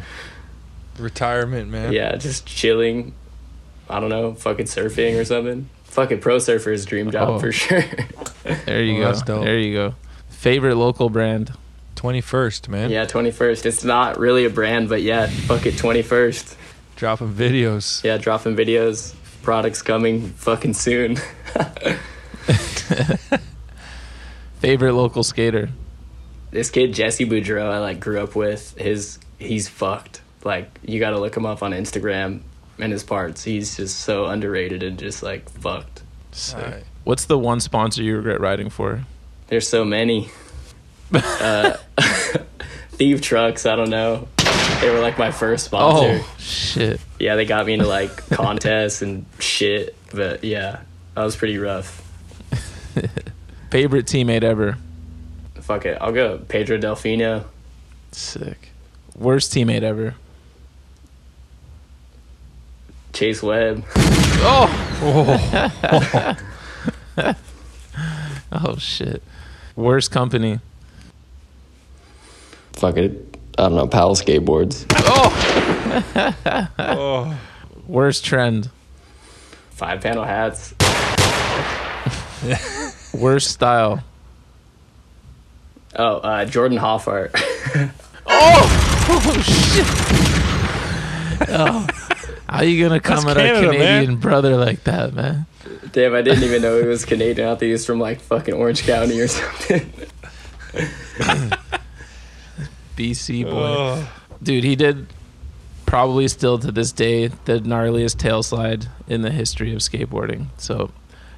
Retirement, man. Yeah, just chilling. I don't know, fucking surfing or something. Fucking pro surfer's dream job Oh. for sure. There you Oh, go. that's dope. There you go. Favorite local brand. 21st, man. yeah, 21st. It's not really a brand, but yeah, fuck it, 21st. Dropping videos. Yeah, dropping videos. Products coming fucking soon. [LAUGHS] [LAUGHS] Favorite local skater. This kid Jesse Boudreau, I like grew up with. His he's fucked. Like you got to look him up on Instagram and his parts. He's just so underrated and just like fucked. Alright. What's the one sponsor you regret riding for? There's so many. uh, [LAUGHS] Theeve trucks. I don't know. They were like my first sponsor. Oh shit! Yeah, they got me into like contests and shit. But yeah, that was pretty rough. [LAUGHS] Favorite teammate ever. Fuck it, I'll go Pedro Delfino. Sick. Worst teammate ever. Chase Webb. Oh Oh, [LAUGHS] oh shit. Worst company. Fuck it. I don't know. Powell skateboards. Oh. oh. [LAUGHS] Worst trend. Five panel hats. Worst style. Oh, uh, Jordan Hoffart. [LAUGHS] Oh Oh, shit! Oh, how you gonna come That's at Canada, a Canadian man. brother like that, man? Damn, I didn't even know he was [LAUGHS] Canadian. I thought he was from like fucking Orange County or something. [LAUGHS] BC boy, Oh, dude. He did probably still to this day the gnarliest tail slide in the history of skateboarding. So,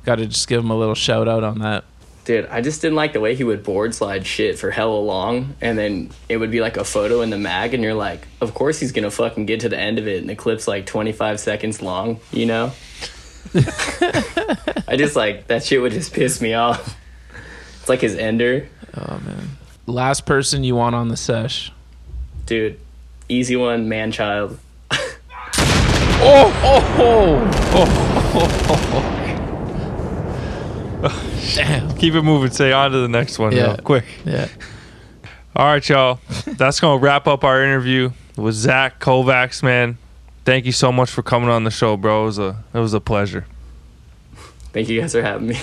got to just give him a little shout out on that. Dude, I just didn't like the way he would board slide shit for hella long, and then it would be like a photo in the mag, and you're like, of course he's gonna fucking get to the end of it, and the clip's like 25 seconds long, you know? I just like that shit would just piss me off. It's like his ender, Oh man. Last person you want on the sesh? dude. Easy one, man child. Oh, oh, oh, Damn. keep it moving. Say on to the next one, Yeah. though. Quick. Yeah. All right, y'all. That's going to wrap up our interview with Zach Kovacs, man. Thank you so much for coming on the show, bro. It was a, it was a pleasure. Thank you guys for having me.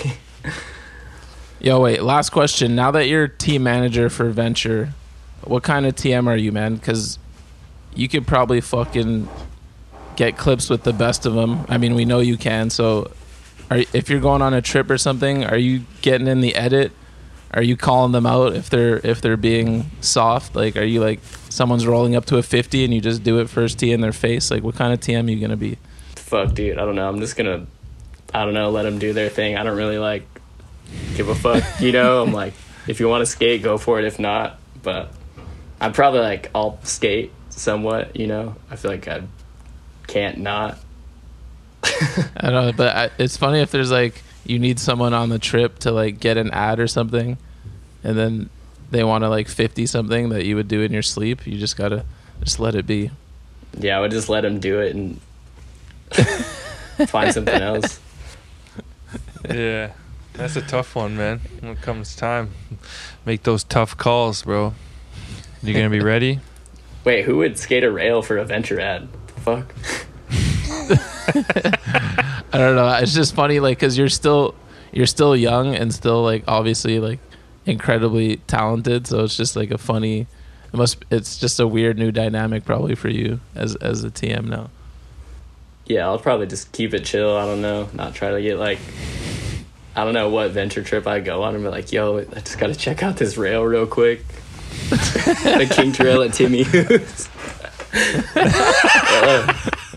Yo, wait. Last question. Now that you're team manager for Venture, what kind of TM are you, man? Because you could probably fucking get clips with the best of them. I mean, we know you can. So, are, if you're going on a trip or something, are you getting in the edit? Are you calling them out if they're if they're being soft? Like, are you like someone's rolling up to a 50 and you just do it first tee in their face? Like, what kind of TM are you gonna be? Fuck, dude. I don't know. I'm just gonna, I don't know, let them do their thing. I don't really like give a fuck, you know? I'm like, if you want to skate, go for it. If not, but I'm probably like, I'll skate somewhat, you know? I feel like I can't not. [LAUGHS] I don't know, but I, it's funny if there's like you need someone on the trip to like get an ad or something, and then they want to like fifty something that you would do in your sleep. You just gotta just let it be. Yeah, I would just let them do it and find something else. [LAUGHS] Yeah. That's a tough one, man. When it comes time, make those tough calls, bro. You going to be ready? [LAUGHS] Wait, who would skate a rail for a venture ad? Fuck. [LAUGHS] I don't know. It's just funny, like, cause you're still you're still young and still like obviously like incredibly talented. So it's just like a funny. It must. It's just a weird new dynamic probably for you as as a TM now. Yeah, I'll probably just keep it chill. I don't know. Not try to get like, I don't know what venture trip I go on and be like, yo, I just got to check out this rail real quick. [LAUGHS] the kink rail at Timmy Hoots.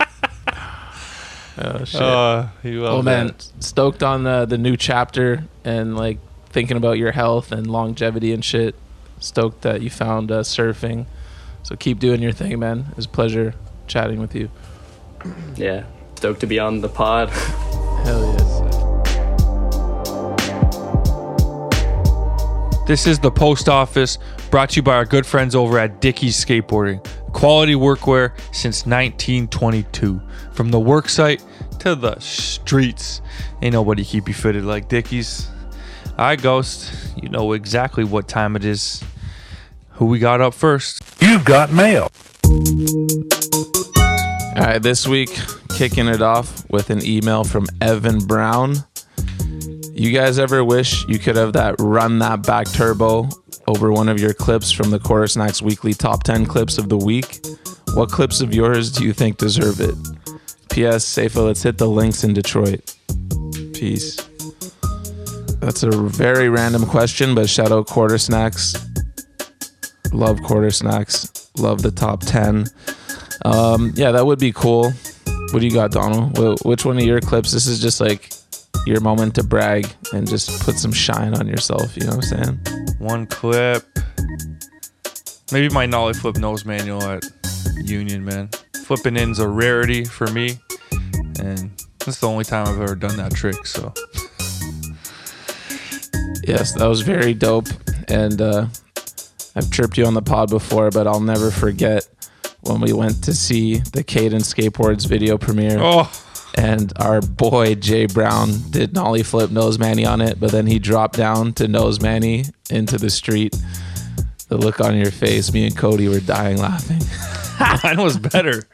[LAUGHS] Oh shit. Uh, Oh man, that. stoked on the the new chapter and like thinking about your health and longevity and shit. Stoked that you found uh, surfing. So keep doing your thing, man. It's a pleasure chatting with you. yeah, stoked to be on the pod. [LAUGHS] Hell yes. This is the post office brought to you by our good friends over at Dickies Skateboarding. Quality workwear since 1922. From the work site to the streets. Ain't nobody keep you fitted like Dickies. I Ghost, you know exactly what time it is. Who we got up first? You've got mail. All right, this week kicking it off with an email from Evan Brown. You guys ever wish you could have that run that back turbo over one of your clips from the Quarter Snacks weekly top 10 clips of the week? What clips of yours do you think deserve it? P.S. Safa, let's hit the links in Detroit. Peace. That's a very random question, but shout out Quarter Snacks. Love Quarter Snacks. Love the top 10. Um, yeah, that would be cool. What do you got, Donald? Wh- Which one of your clips? This is just like your moment to brag and just put some shine on yourself. You know what I'm saying? One clip. Maybe my nollie flip nose manual at Union, man. Flipping in's a rarity for me. And that's the only time I've ever done that trick, so. [LAUGHS] Yes, that was very dope. And uh, I've tripped you on the pod before, but I'll never forget when we went to see the Caden Skateboards video premiere. Oh, and our boy Jay Brown did nollie flip nose manny on it, but then he dropped down to nose manny into the street. The look on your face, me and Cody were dying laughing. [LAUGHS] [LAUGHS] mine was better. [LAUGHS]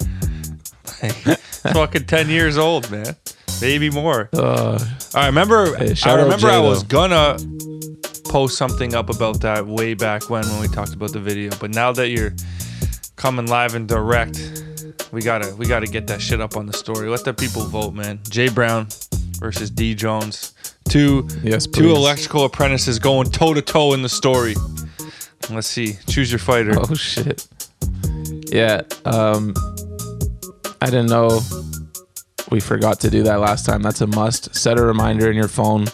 Fucking 10 years old, man. maybe more. Uh, I remember. Hey, I remember I was gonna post something up about that way back when when we talked about the video. But now that you're coming live and direct, we gotta we gotta get that shit up on the story. Let the people vote, man. Jay Brown versus D Jones. Two Yes, two electrical apprentices going toe to toe in the story. Let's see. Choose your fighter. oh shit. Yeah. Um, I didn't know we forgot to do that last time. That's a must. Set a reminder in your phone.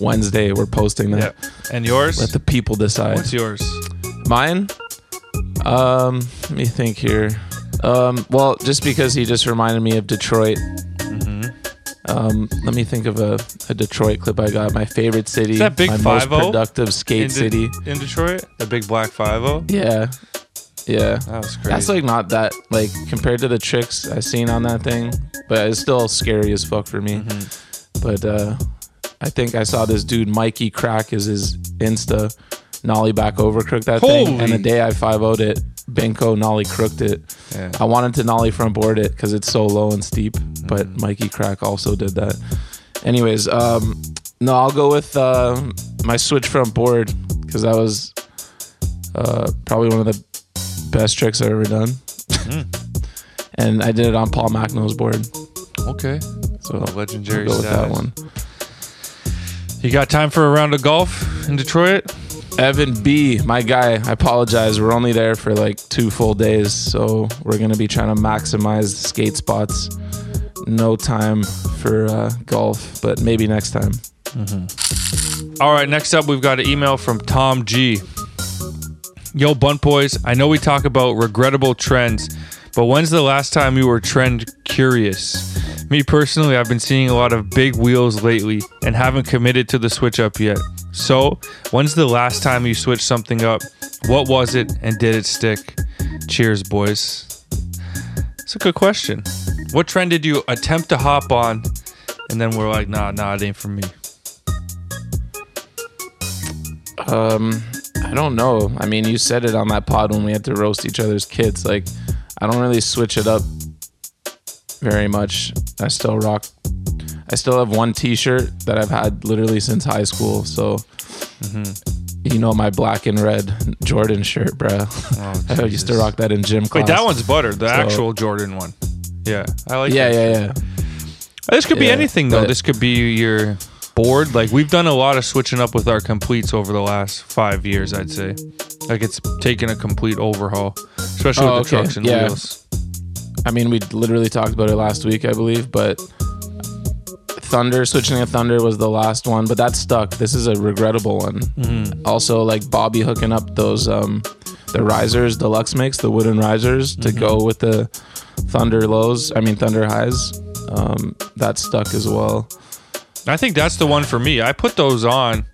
Wednesday, we're posting that. Yeah. And yours? Let the people decide. What's yours? Mine? Um, let me think here. Um, well, just because he just reminded me of Detroit. Mm-hmm. Um, let me think of a, a Detroit clip I got. My favorite city. Is that Big my most 5-0? productive skate in, De- city. in Detroit? The big black five oh? Yeah. Yeah. That was crazy. That's like not that like compared to the tricks I seen on that thing, but it's still scary as fuck for me. Mm-hmm. But uh I think I saw this dude Mikey Crack is his Insta nollie back over crook that thing, and the day I five would it, Benko nollie crooked it. Yeah. I wanted to nollie front board it because it's so low and steep, but Mm-hmm. Mikey Crack also did that. Anyways, um, no, I'll go with uh, my switch front board because that was uh, probably one of the best tricks I've ever done. Mm. and I did it on Paul Machnau's board. Okay. So Oh, legendary I'll go with that one. You got time for a round of golf in Detroit? Evan B, my guy, I apologize. We're only there for like two full days, so we're gonna be trying to maximize skate spots. No time for uh, golf, but maybe next time. All right, next up, we've got an email from Tom G. Yo, Bunt Boys, I know we talk about regrettable trends, but when's the last time you were trend curious? Me personally, I've been seeing a lot of big wheels lately and haven't committed to the switch up yet. So, when's the last time you switched something up? What was it and did it stick? Cheers, boys. It's a good question. What trend did you attempt to hop on and then we're like, nah, nah, it ain't for me? Um, I don't know. I mean, you said it on that pod when we had to roast each other's kids. Like, I don't really switch it up very much. I still rock. I still have one T-shirt that I've had literally since high school. So, mm-hmm. you know, my black and red Jordan shirt, bro. Oh, [LAUGHS] I used to rock that in gym class. Wait, that one's butter. The So- actual Jordan one. Yeah, I like. Yeah, that. yeah, yeah. This could be anything though. This could be your board. Like we've done a lot of switching up with our completes over the last five years. I'd say, like it's taken a complete overhaul, especially Oh, with the okay. trucks and Yeah. wheels. I mean, we literally talked about it last week, I believe, but Thunder, switching to Thunder was the last one, but that stuck. This is a regrettable one. Mm-hmm. Also, like Bobby hooking up those, um, the risers, deluxe mix, the wooden risers to Mm-hmm. go with the Thunder lows, I mean, Thunder highs. Um, that stuck as well. I think that's the one for me. I put those on,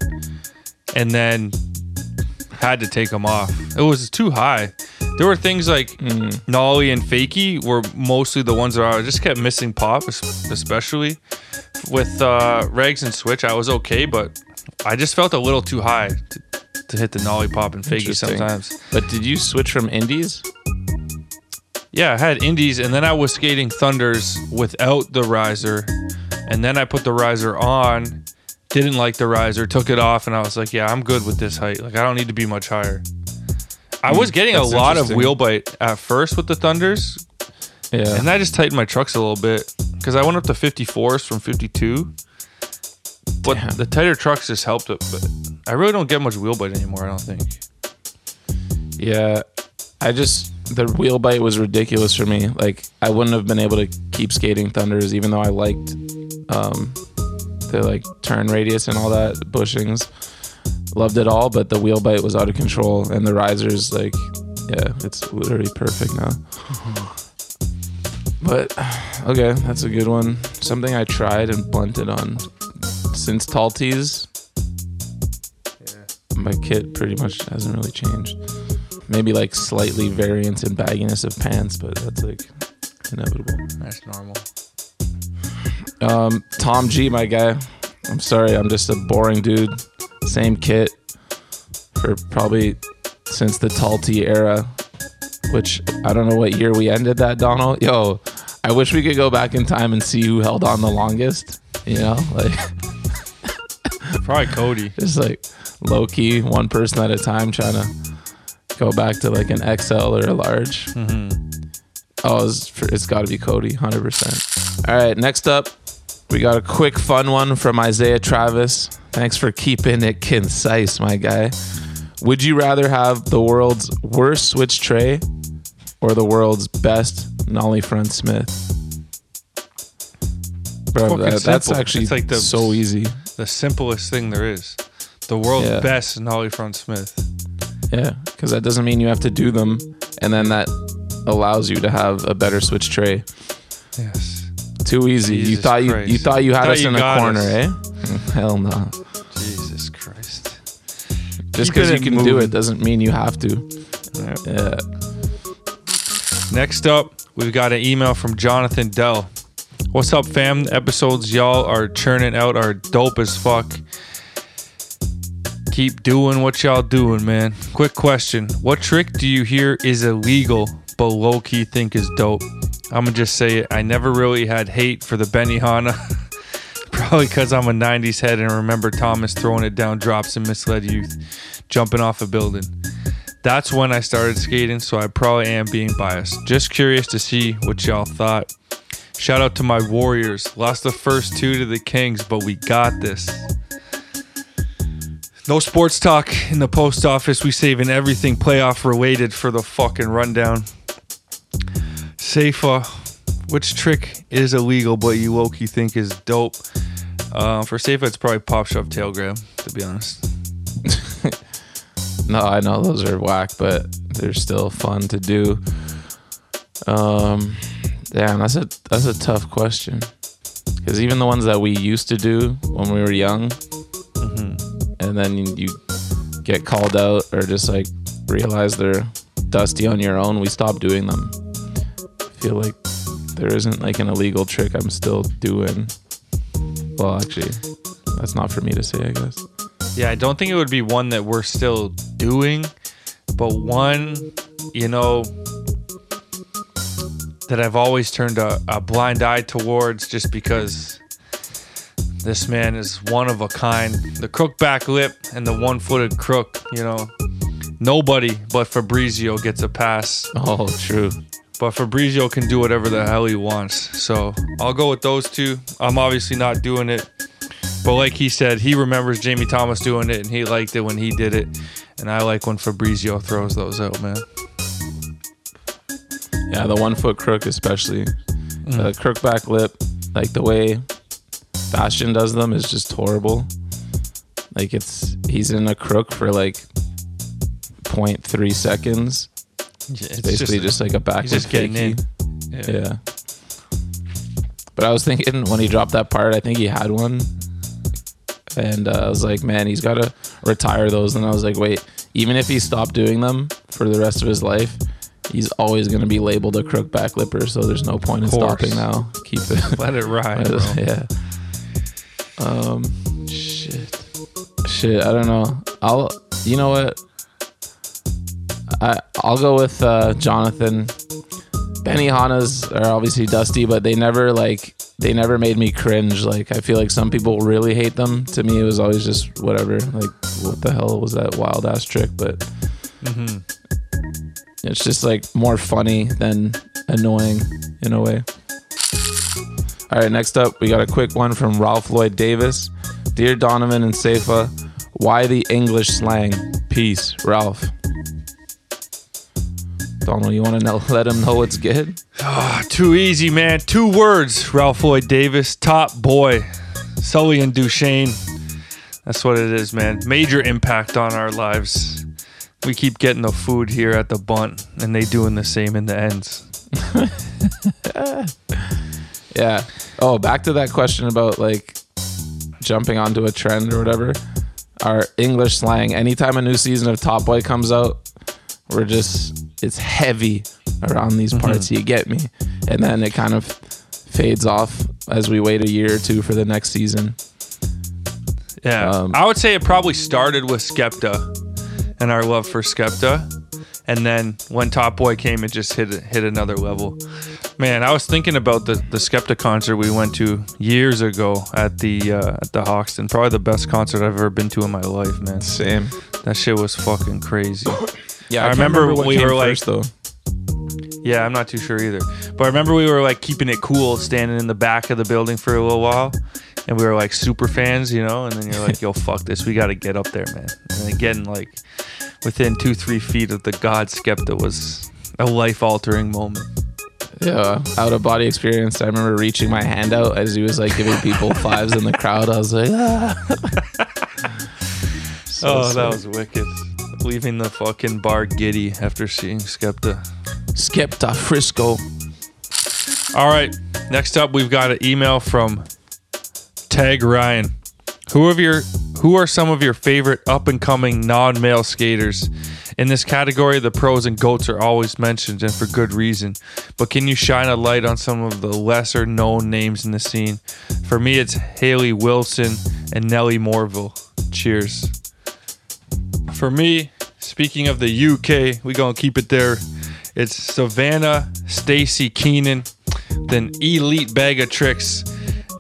and then had to take them off. It was too high. There were things like Mm. Nolly and Fakey were mostly the ones that I just kept missing pop, especially with uh, Regs and Switch. I was okay, but I just felt a little too high to, to hit the Nolly pop and Fakey sometimes. But did you switch from indies? Yeah, I had Indies, and then I was skating Thunders without the riser, and then I put the riser on. Didn't like the riser, took it off, and I was like, "Yeah, I'm good with this height. Like, I don't need to be much higher." I was getting a Hmm, lot of wheel bite at first with the Thunders, Yeah. and I just tightened my trucks a little bit because I went up to 54s from 52. But Damn. the tighter trucks just helped it. But I really don't get much wheel bite anymore. I don't think. Yeah, I just the wheel bite was ridiculous for me. Like I wouldn't have been able to keep skating thunders, even though I liked um, the like turn radius and all that bushings. Loved it all, but the wheel bite was out of control, and the risers like, yeah, it's literally perfect now. But okay, that's a good one. Something I tried and blunted on since tall tees. My kit pretty much hasn't really changed maybe like slightly variance in bagginess of pants, but that's like inevitable. That's normal. Um, Tom G, my guy. I'm sorry, I'm just a boring dude. Same kit for probably since the tall T era, which I don't know what year we ended that, Donald. Yo, I wish we could go back in time and see who held on the longest. You know, [LAUGHS] like Probably Cody. just like low key, one person at a time, trying to go back to like an XL or a large. Oh, it's, it's got to be Cody, hundred percent. All right, next up, we got a quick fun one from Isaiah Travis. Thanks for keeping it concise, my guy. Would you rather have the world's worst switch tray or the world's best nollie front Smith? Bro, that- that's actually It's like the- so easy. The simplest thing there is. The world's Yeah. best Nolly Front Smith. Yeah, because that doesn't mean you have to do them, and then that allows you to have a better switch tray. Yes. Too easy. you thought you Christ. you thought you had Thought us you in a corner, us. eh? Hell no. Jesus Christ. Just because you can do it doesn't mean you have to. Yeah. Next up, we've got an email from Jonathan Dell. What's up, fam? The episodes y'all are churning out are dope as fuck. Keep doing what y'all doing, man. Quick question. What trick do you hear is illegal but low key think is dope? I'm gonna just say it. I never really had hate for the Benihana. [LAUGHS] Probably because I'm a 90s head and remember Thomas throwing it down drops and misled youth jumping off a building. That's when I started skating, so I probably am being biased. Just curious to see what y'all thought. Shout out to my Warriors. Lost the first two to the Kings, but we got this. No sports talk in the post office. We saving everything playoff related for the fucking rundown. Safa, which trick is illegal but you low-key think is dope? Uh, for Safa, it's probably pop shove tail grab, to be honest. [LAUGHS] No, I know those are whack, but they're still fun to do. Um, damn, that's a that's a tough question. Because even the ones that we used to do when we were young, and then you, you get called out or just like realize they're dusty on your own, we stopped doing them. Feel like there isn't like an illegal trick I'm still doing. Well, actually, that's not for me to say, I guess. Yeah, I don't think it would be one that we're still doing, but one, you know, that I've always turned a, a blind eye towards just because this man is one of a kind. The crook back lip and the one footed crook, you know, nobody but Fabrizio gets a pass. Oh, true. But Fabrizio can do whatever the hell he wants. So I'll go with those two. I'm obviously not doing it. But like he said, he remembers Jamie Thomas doing it and he liked it when he did it. And I like when Fabrizio throws those out, man. Yeah, the one foot crook, especially the mm. crook back lip, like the way Bastien does them is just horrible. Like it's he's in a crook for like 0.3 seconds. It's Basically, just, like a back. he's just getting in. Yeah. But I was thinking when he dropped that part, I think he had one, and uh, I was like, man, he's got to retire those. And I was like, wait, even if he stopped doing them for the rest of his life, he's always going to be labeled a crook back lipper. So there's no point in stopping now. Keep it. [LAUGHS] Let it ride, bro. [LAUGHS] yeah. Um. Shit. Shit. I don't know. I'll. You know what? I I'll go with uh, Jonathan. Benihanas are obviously dusty, but they never like they never made me cringe. Like I feel like some people really hate them. To me, it was always just whatever. Like what the hell was that wild ass trick? But it's just like more funny than annoying in a way. All right, next up, we got a quick one from Ralph Lloyd Davis. Dear Donovan and Safa, why the English slang? Peace, Ralph. Donald, you want to let him know what's good? Ah, too easy, man. Two words. Ralph Lloyd Davis, top boy. Sully and Dushane. That's what it is, man. Major impact on our lives. We keep getting the food here at the bunt, and they doing the same in the ends. [LAUGHS] Yeah. Oh, back to that question about like jumping onto a trend or whatever. Our English slang. Anytime a new season of Top Boy comes out, we're just it's heavy around these parts. You get me? And then it kind of fades off as we wait a year or two for the next season. Yeah, Um, I would say it probably started with Skepta and our love for Skepta, And then when Top Boy came, it just hit hit another level. Man, I was thinking about the the Skepta concert we went to years ago at the uh, at the Hoxton. Probably the best concert I've ever been to in my life, man. Same. That shit was fucking crazy. Yeah, I can't remember what we were like- first, though. Yeah, I'm not too sure either. But I remember we were like keeping it cool, standing in the back of the building for a little while, and we were like super fans, you know. And then you're like, "Yo, [LAUGHS] fuck this, we got to get up there, man." And then getting like within two, three feet of the God Skepta was a life altering moment. Yeah, out of body experience. I remember reaching my hand out as he was like giving people [LAUGHS] fives in the crowd. I was like, ah. [LAUGHS] So oh, sick. that was wicked. Leaving the fucking bar giddy after seeing Skepta. Skepta Frisco. All right. Next up, we've got an email from Tag Ryan. Who of your who are some of your favorite up and coming non male skaters? In this category, the pros and goats are always mentioned, and for good reason. But can you shine a light on some of the lesser known names in the scene? For me, it's Haley Wilson and Nellie Morville. Cheers. For me, speaking of the UK, we gonna keep it there. It's Savannah, Stacy Keenan, then Elite Bag of Tricks.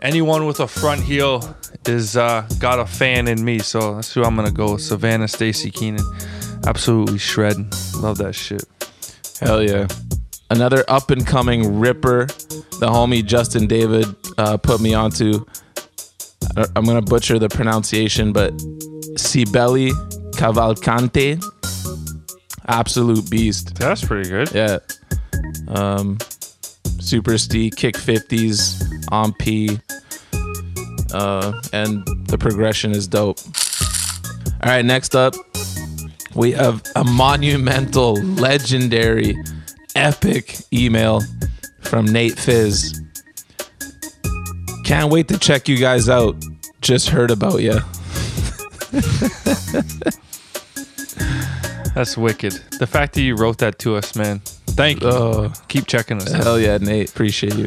Anyone with a front heel is uh, got a fan in me, so that's who I'm gonna go. with. Savannah, Stacy Keenan, absolutely shredding. Love that shit. Hell yeah. Another up and coming ripper, the homie Justin David uh, put me onto. I'm to butcher the pronunciation, but Sibeli Cavalcante. Absolute beast. That's pretty good. Yeah. Um, Super Stee, kick 50s on P. Uh, and the progression is dope. All right, next up, we have a monumental, legendary, epic email from Nate Fizz. Can't wait to check you guys out. Just heard about you. [LAUGHS] [LAUGHS] That's wicked. The fact that you wrote that to us, man. Thank you. Oh, Keep checking us out. hell yeah, Nate. Appreciate you.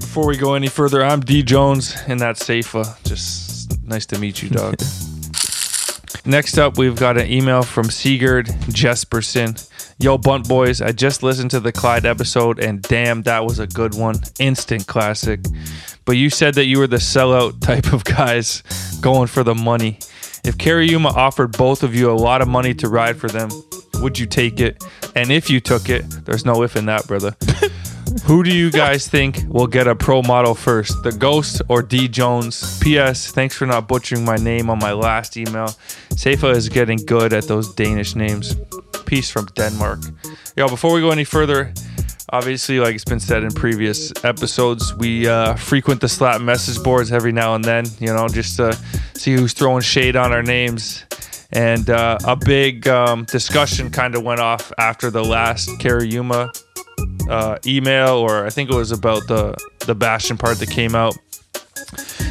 Before we go any further, I'm D Jones, and that's Safa. Just nice to meet you, dog. [LAUGHS] Next up, we've got an email from Sigurd Jesperson. Yo, Bunt Boys, I just listened to the Clyde episode, and damn, that was a good one. Instant classic. But you said that you were the sellout type of guys going for the money. If Kariuma offered both of you a lot of money to ride for them, would you take it? And if you took it, there's no if in that, brother. [LAUGHS] Who do you guys think will get a pro model first, the Ghost or D Jones? P.S. Thanks for not butchering my name on my last email. Safa is getting good at those Danish names. Peace from Denmark. Yo, before we go any further, obviously, like it's been said in previous episodes, we uh, frequent the slap message boards every now and then, you know, just to see who's throwing shade on our names. And uh, a big um, discussion kind of went off after the last Kariuma uh, email, or I think it was about the the Bastien part that came out,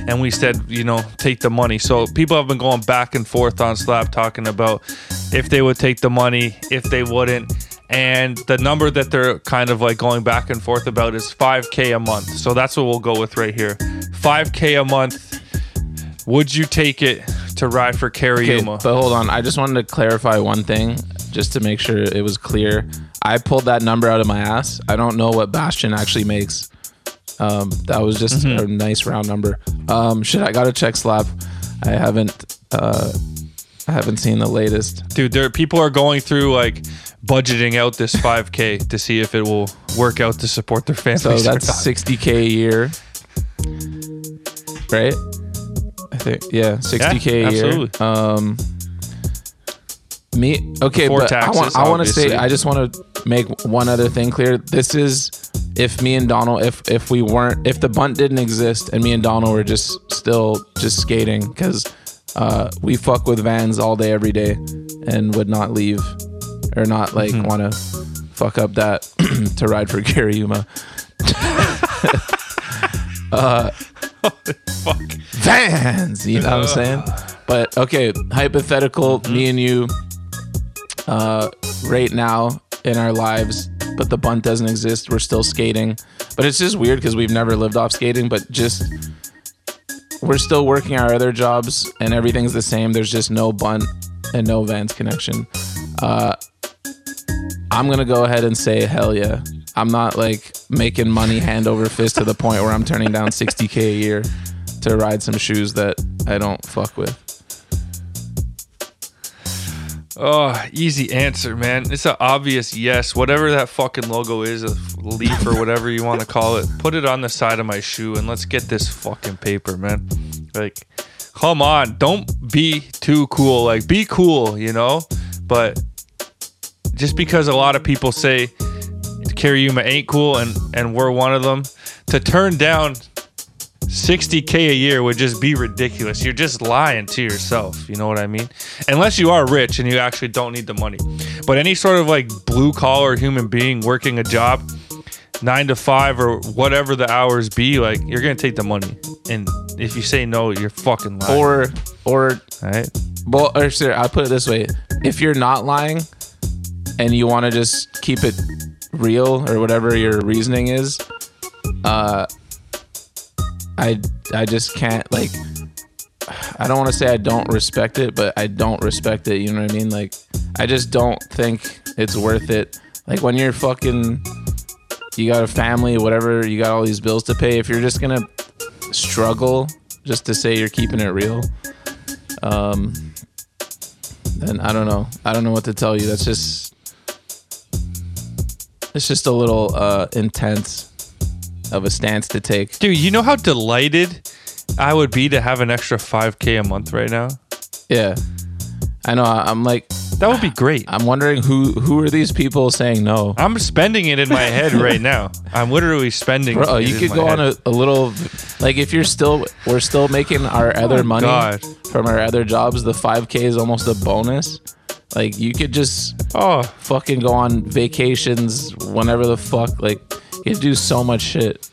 and we said, you know, take the money. So people have been going back and forth on Slap talking about if they would take the money, if they wouldn't. And the number that they're kind of like going back and forth about is 5K a month. So that's what we'll go with right here. 5K a month. Would you take it to ride for Okay, but hold on. I just wanted to clarify one thing, just to make sure it was clear. I pulled that number out of my ass. I don't know what Bastien actually makes. Um, that was just Mm-hmm. a nice round number. Um, shit, I gotta check Slap. I haven't. Uh, I haven't seen the latest. Dude, there people are going through like budgeting out this 5K to see if it will work out to support their families. So that's [LAUGHS] not. 60k a year, right? I think yeah, 60k a year. absolutely. Um, me okay, Before but I want taxes, I want to say, I just want to make one other thing clear. This is if me and Donald, if if we weren't, if the bunt didn't exist and me and Donald were just still just skating because uh, we fuck with vans all day every day and would not leave or not like Mm-hmm. want to fuck up that [CLEARS THROAT] to ride for Kariuma. [LAUGHS] uh, Vans, you know what I'm saying? But okay, hypothetical, me and you, uh, right now in our lives, but the bunt doesn't exist. We're still skating, but it's just weird because we've never lived off skating. But just we're still working our other jobs, and everything's the same. There's just no bunt and no Vans connection. Uh, I'm gonna go ahead and say hell yeah. I'm not like making money hand over fist to the point where I'm turning down 60k a year to ride some shoes that I don't fuck with. Oh, easy answer, man. It's an obvious yes. Whatever that fucking logo is, a leaf or whatever you want to call it, put it on the side of my shoe and let's get this fucking paper, man. Like, come on. Don't be too cool. Like, be cool, you know? But just because a lot of people say Kariuma ain't cool and, and we're one of them, to turn down 60k a year would just be ridiculous. You're just lying to yourself. You know what I mean? Unless you are rich and you actually don't need the money. But any sort of like blue collar human being working a job, nine to five or whatever the hours be, like you're gonna take the money. And if you say no, you're fucking lying. Or or All right? well, or sir, I'll put it this way: if you're not lying and you want to just keep it real or whatever your reasoning is, uh, I I just can't like. [SIGHS] I don't want to say I don't respect it, but I don't respect it. You know what I mean? Like, I just don't think it's worth it. Like when you're fucking, you got a family, whatever, you got all these bills to pay. If you're just gonna struggle just to say you're keeping it real, um, then I don't know. I don't know what to tell you. That's just, it's just a little uh, intense of a stance to take. Dude, you know how delighted I would be to have an extra 5k a month right now? Yeah, I know. I'm like, That would be great. I'm wondering who who are these people saying no? I'm spending it in my head right now. I'm literally spending. Bro, it you could go head. on a, a little, like if you're still, we're still making our other money God. from our other jobs. The 5K is almost a bonus. Like you could just Oh, fucking go on vacations whenever the fuck. Like you could do so much shit.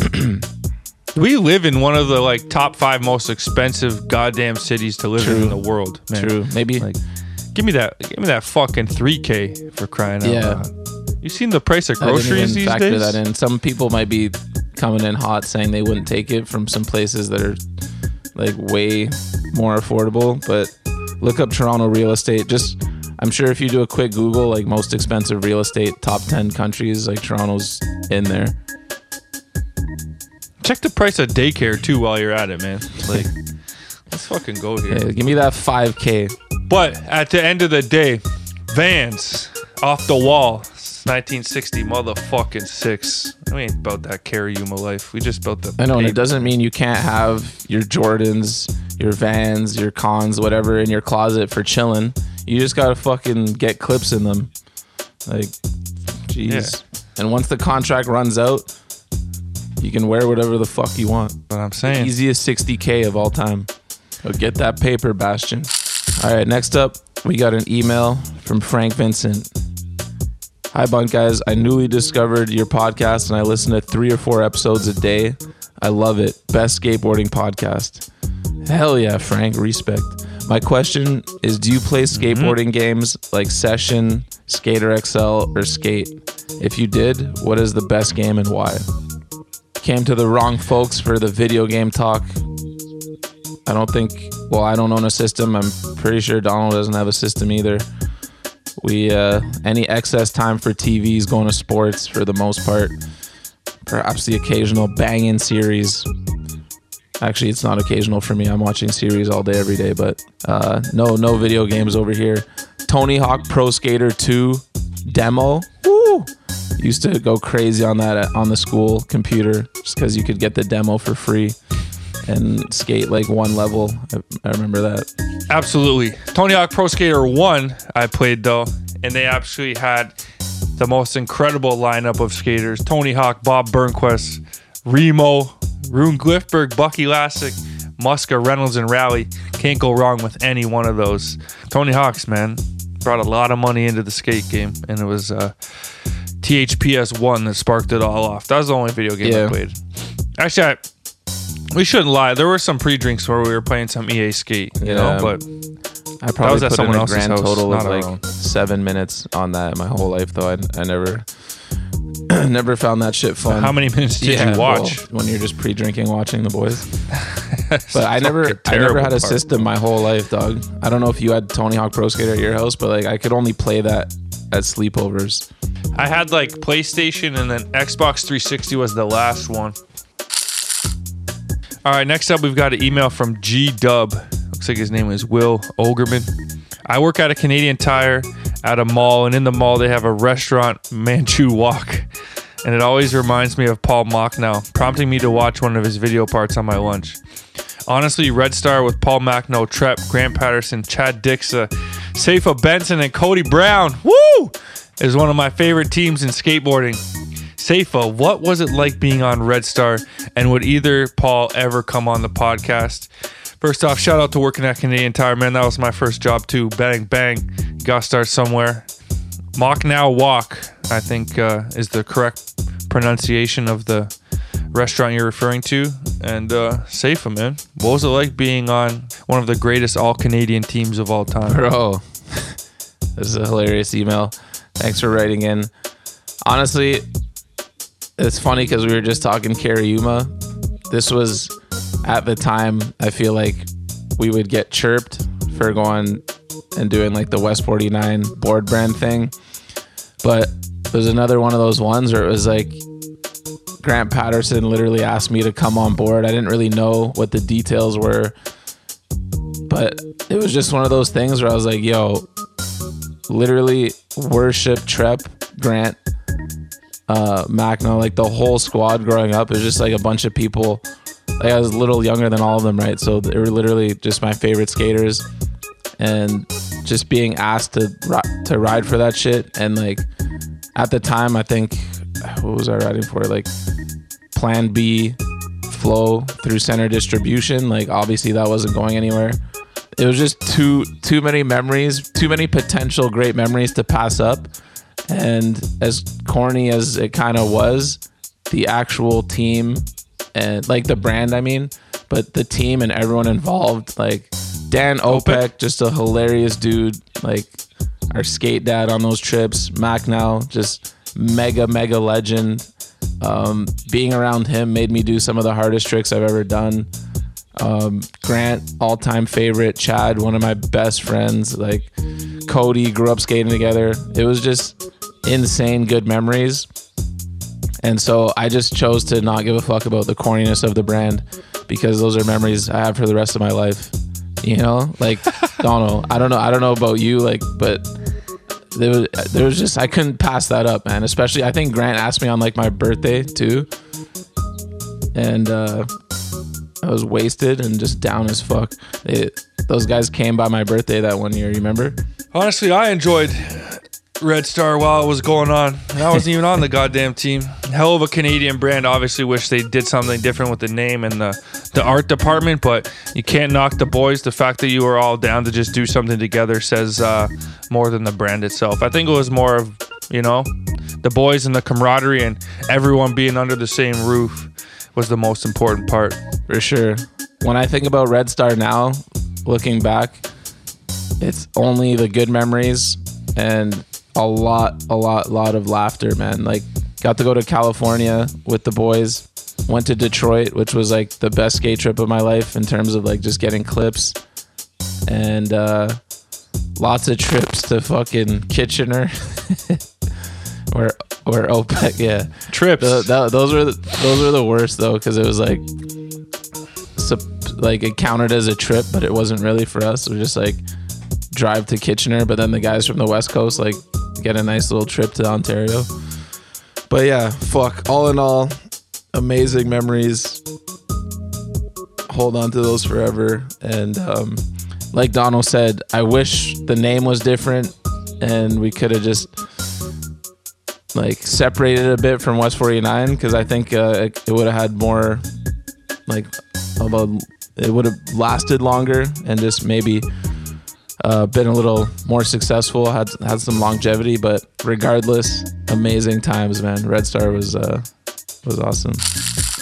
[CLEARS THROAT] we live in one of the like top five most expensive goddamn cities to live in True. in the world. Man. True. Maybe Like, give me that. Give me that fucking 3k for crying out Yeah. loud. You seen the price of groceries these factor days? that in. Some people might be coming in hot saying they wouldn't take it from some places that are like way more affordable. But look up Toronto real estate. Just I'm sure if you do a quick Google, like most expensive real estate, top ten countries, like Toronto's in there. Check the price of daycare too while you're at it, man. Like, [LAUGHS] let's fucking go here. Yeah, give me that 5K. But at the end of the day, Vans off the wall. It's 1960 motherfucking six. We ain't about that Kariuma life. We just built the. I know, and it doesn't mean you can't have your Jordans, your Vans, your Cons, whatever in your closet for chilling. You just gotta fucking get clips in them. Like, jeez. And once the contract runs out, you can wear whatever the fuck you want. But I'm saying. Easiest 60k of all time. So get that paper, Bastien. All right, next up, we got an email from Frank Vincent. Hi, Bunt guys. I newly discovered your podcast and I listen to three or four episodes a day. I love it. Best skateboarding podcast. Hell yeah, Frank. Respect. My question is Do you play mm-hmm. skateboarding games like Session, Skater XL, or Skate? If you did, what is the best game and why? Came to the wrong folks for the video game talk. I don't think, well, I don't own a system. I'm pretty sure Donald doesn't have a system either. We, uh, any excess time for TV is going to sports for the most part. Perhaps the occasional banging series. Actually, it's not occasional for me. I'm watching series all day, every day, but uh, no, no video games over here. Tony Hawk Pro Skater 2 demo. Woo! Used to go crazy on that on the school computer just because you could get the demo for free and skate like one level. I, I remember that. Absolutely. Tony Hawk Pro Skater 1, I played though, and they actually had the most incredible lineup of skaters Tony Hawk, Bob Burnquist, Remo, Rune Glifberg, Bucky Lasek, Muska, Reynolds, and Rally. Can't go wrong with any one of those. Tony Hawk's, man, brought a lot of money into the skate game, and it was uh, THPS 1 that sparked it all off. That was the only video game I played. Actually, I, we shouldn't lie. There were some pre drinks where we were playing some EA Skate, you Yeah. know, but. I probably was at put in someone a else's grand house, total of not our like own. seven minutes on that my whole life, though. I, I never, [CLEARS THROAT] never found that shit fun. How many minutes did Yeah, you watch? well, when you're just pre-drinking watching the boys? [LAUGHS] but I never, I never had a part. system my whole life, dog. I don't know if you had Tony Hawk Pro Skater at your house, but like I could only play that at sleepovers. I had like PlayStation and then Xbox 360 was the last one. All right, next up we've got an email from G Dub. Looks like his name is Will Ogerman. I work at a Canadian Tire at a mall, and in the mall they have a restaurant, Manchu Wok. And it always reminds me of Paul Machnau, prompting me to watch one of his video parts on my lunch. Honestly, Red Star with Paul Machnau, Trep, Grant Patterson, Chad Dixa, Safa Benson, and Cody Brown. Woo! Is one of my favorite teams in skateboarding. Safa, what was it like being on Red Star? And would either Paul ever come on the podcast? First off, shout out to working at Canadian Tire, man. That was my first job too. Bang, bang. Got to start somewhere. Mock now walk, I think, uh, is the correct pronunciation of the restaurant you're referring to. And uh, Safa, man. What was it like being on one of the greatest all Canadian teams of all time? Bro, [LAUGHS] this is a hilarious email. Thanks for writing in. Honestly, it's funny because we were just talking Kariuma. This was at the time, I feel like we would get chirped for going and doing like the West 49 board brand thing. But there's another one of those ones where it was like Grant Patterson literally asked me to come on board. I didn't really know what the details were, but it was just one of those things where I was like, yo, literally worship Trep, Grant, uh, Machnau, like the whole squad growing up. It was just like a bunch of people. Like I was a little younger than all of them, right? So they were literally just my favorite skaters, and just being asked to to ride for that shit. And like at the time, I think what was I riding for? Like Plan B flow through center distribution. Like obviously that wasn't going anywhere. It was just too too many memories, too many potential great memories to pass up. And as corny as it kind of was, the actual team and like the brand, I mean, but the team and everyone involved, like Dan Opek, just a hilarious dude, like our skate dad on those trips. Machnau, just mega mega legend. Um, being around him made me do some of the hardest tricks I've ever done. Um, Grant, all time favorite. Chad, one of my best friends. Like Cody, grew up skating together. It was just insane good memories. And so I just chose to not give a fuck about the corniness of the brand because those are memories I have for the rest of my life. You know, like [LAUGHS] know. I don't know. I don't know about you, like, but there was there was just I couldn't pass that up, man. Especially I think Grant asked me on like my birthday too, and uh, I was wasted and just down as fuck. It, those guys came by my birthday that one year. You remember? Honestly, I enjoyed Red Star while it was going on. I wasn't even on the goddamn team. Hell of a Canadian brand. Obviously, wish they did something different with the name and the the art department, but you can't knock the boys. The fact that you were all down to just do something together says uh, more than the brand itself. I think it was more of you know the boys and the camaraderie and everyone being under the same roof was the most important part. For sure. When I think about Red Star now, looking back, it's only the good memories and a lot, a lot, lot of laughter, man. Like, got to go to California with the boys. Went to Detroit, which was like the best skate trip of my life in terms of like just getting clips. And uh, lots of [LAUGHS] trips to fucking Kitchener. [LAUGHS] where where OPEC, yeah. Trips. The- that- those were the, those were the worst though, because it was like, sup- like it counted as a trip, but it wasn't really for us. It was just like drive to Kitchener, but then the guys from the West Coast like get a nice little trip to Ontario. But yeah, fuck. All in all, amazing memories. Hold on to those forever. And um, like Donald said, I wish the name was different and we could have just like separated a bit from West 49 because I think uh, it, it would have had more like about it would have lasted longer and just maybe uh, been a little more successful had had some longevity but regardless amazing times man Red Star was uh, was awesome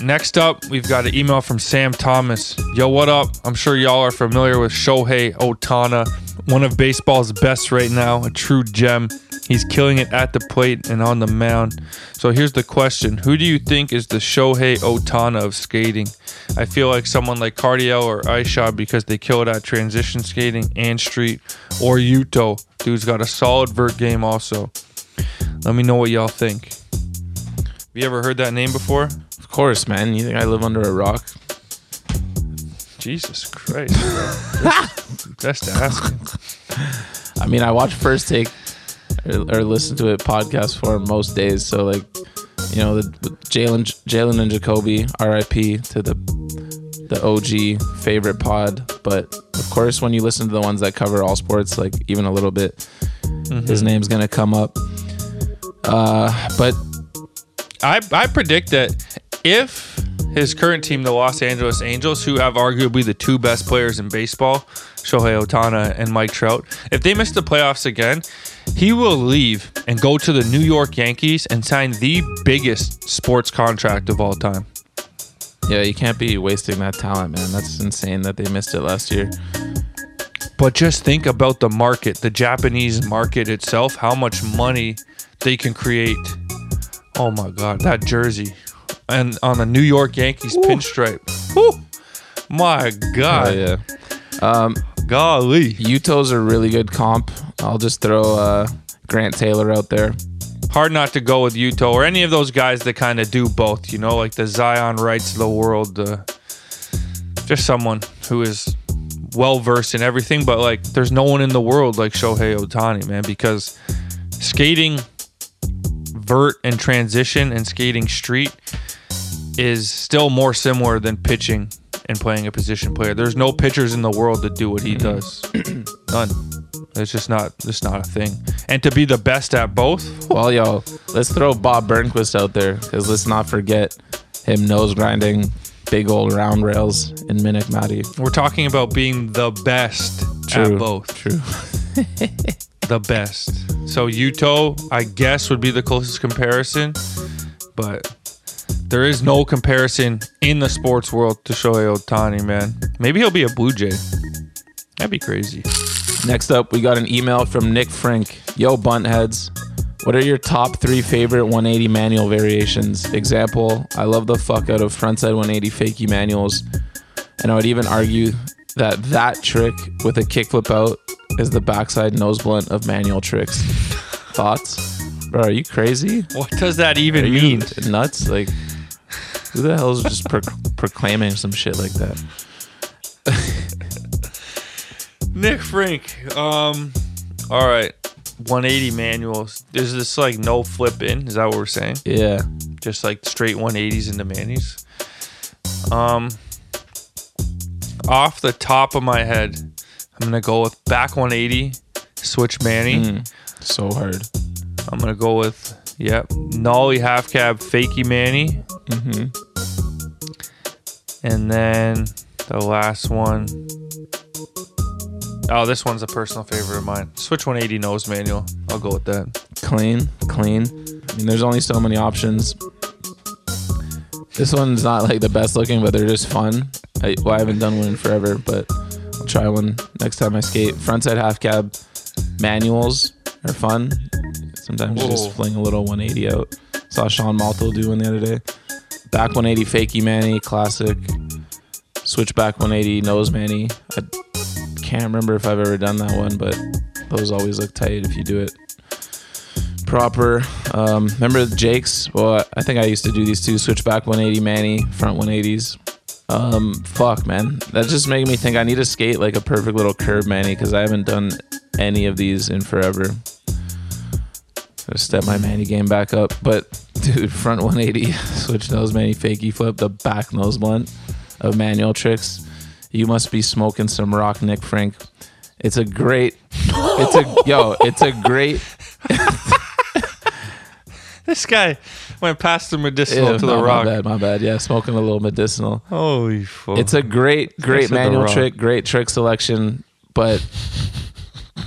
Next up, we've got an email from Sam Thomas. Yo, what up? I'm sure y'all are familiar with Shohei Otani, one of baseball's best right now, a true gem. He's killing it at the plate and on the mound. So here's the question Who do you think is the Shohei Otani of skating? I feel like someone like Cardiel or Aisha because they kill it at transition skating and street, or Yuto. Dude's got a solid vert game also. Let me know what y'all think. Have you ever heard that name before? Of course, man. You think I live under a rock? Jesus Christ. bro. [LAUGHS] Just asking. [LAUGHS] I mean, I watch First Take or, or listen to it podcast for most days. So like, you know, the, the Jalen, Jalen and Jacoby, R.I.P. to the the OG favorite pod. But of course, when you listen to the ones that cover all sports, like even a little bit, his name's gonna come up. Uh, but I, I predict that if his current team, the Los Angeles Angels, who have arguably the two best players in baseball, Shohei Otani and Mike Trout, if they miss the playoffs again, he will leave and go to the New York Yankees and sign the biggest sports contract of all time. yeah, you can't be wasting that talent, man. That's insane that they missed it last year. But just think about the market, the Japanese market itself, how much money they can create. Oh my God, that jersey. And on the New York Yankees pinstripe. Whew. My God. Oh, yeah. Um, Golly. Yuto's a really good comp. I'll just throw uh, Grant Taylor out there. Hard not to go with Yuto or any of those guys that kind of do both, you know, like the Zion Wrights of the world. Uh, just someone who is well versed in everything, but like there's no one in the world like Shohei Otani, man, because skating vert and transition and skating street is still more similar than pitching and playing a position player. There's no pitchers in the world that do what he mm-hmm. does. [CLEARS THROAT] None. It's just not it's not a thing. And to be the best at both, Well, yo, let's throw Bob Burnquist out there because let's not forget him nose grinding big old round rails in Minnick Matty. we're talking about being the best at both. True. [LAUGHS] The best. So Yuto, I guess, would be the closest comparison, but there is no comparison in the sports world to Shohei Otani, man. Maybe he'll be a Blue Jay. That'd be crazy. Next up, we got an email from Nick Frink. Yo, bunt heads. What are your top three favorite 180 manual variations? Example, I love the fuck out of frontside 180 fakie manuals. And I would even argue that that trick with a kickflip out is the backside nose blunt of manual tricks. [LAUGHS] Thoughts? Bro, are you crazy? What does that even mean? nuts? Like, who the hell is just pro- proclaiming some shit like that? [LAUGHS] Nick Frink. Um, all right. 180 manuals. Is this like no flip in? Is that what we're saying? Yeah. Just like straight 180s into manis. Um, off the top of my head, I'm gonna go with back 180, switch Manny. Mm, so hard. I'm gonna go with yep, nollie half cab fakey Manny, hmm and then the last one. Oh, this one's a personal favorite of mine. Switch 180 nose manual. I'll go with that. Clean, clean. I mean, there's only so many options. This one's not like the best looking, but they're just fun. I, well, I haven't done one in forever, but I'll try one next time I skate. Frontside half cab manuals are fun. Sometimes you just fling a little 180 out. Saw Sean Malto do one the other day. Back 180 fakey manny, classic. Switch back 180 nose manny. I can't remember if I've ever done that one, but those always look tight if you do it proper. Um, remember Jake's? Well, I think I used to do these two switchback 180 Manny, front 180s. Um, fuck, man. That just making me think I need to skate like a perfect little curb Manny because I haven't done any of these in forever. Gotta step my Manny game back up. But, dude, front 180, [LAUGHS] switch nose Manny, fakey flip, the back nose blunt of manual tricks. You must be smoking some rock, Nick Frank. It's a great, it's a, yo, it's a great [LAUGHS] This guy went past the medicinal Ew, to no, the rock. My bad, my bad. Yeah, smoking a little medicinal. Holy fuck. It's a great, great manual trick, great trick selection, but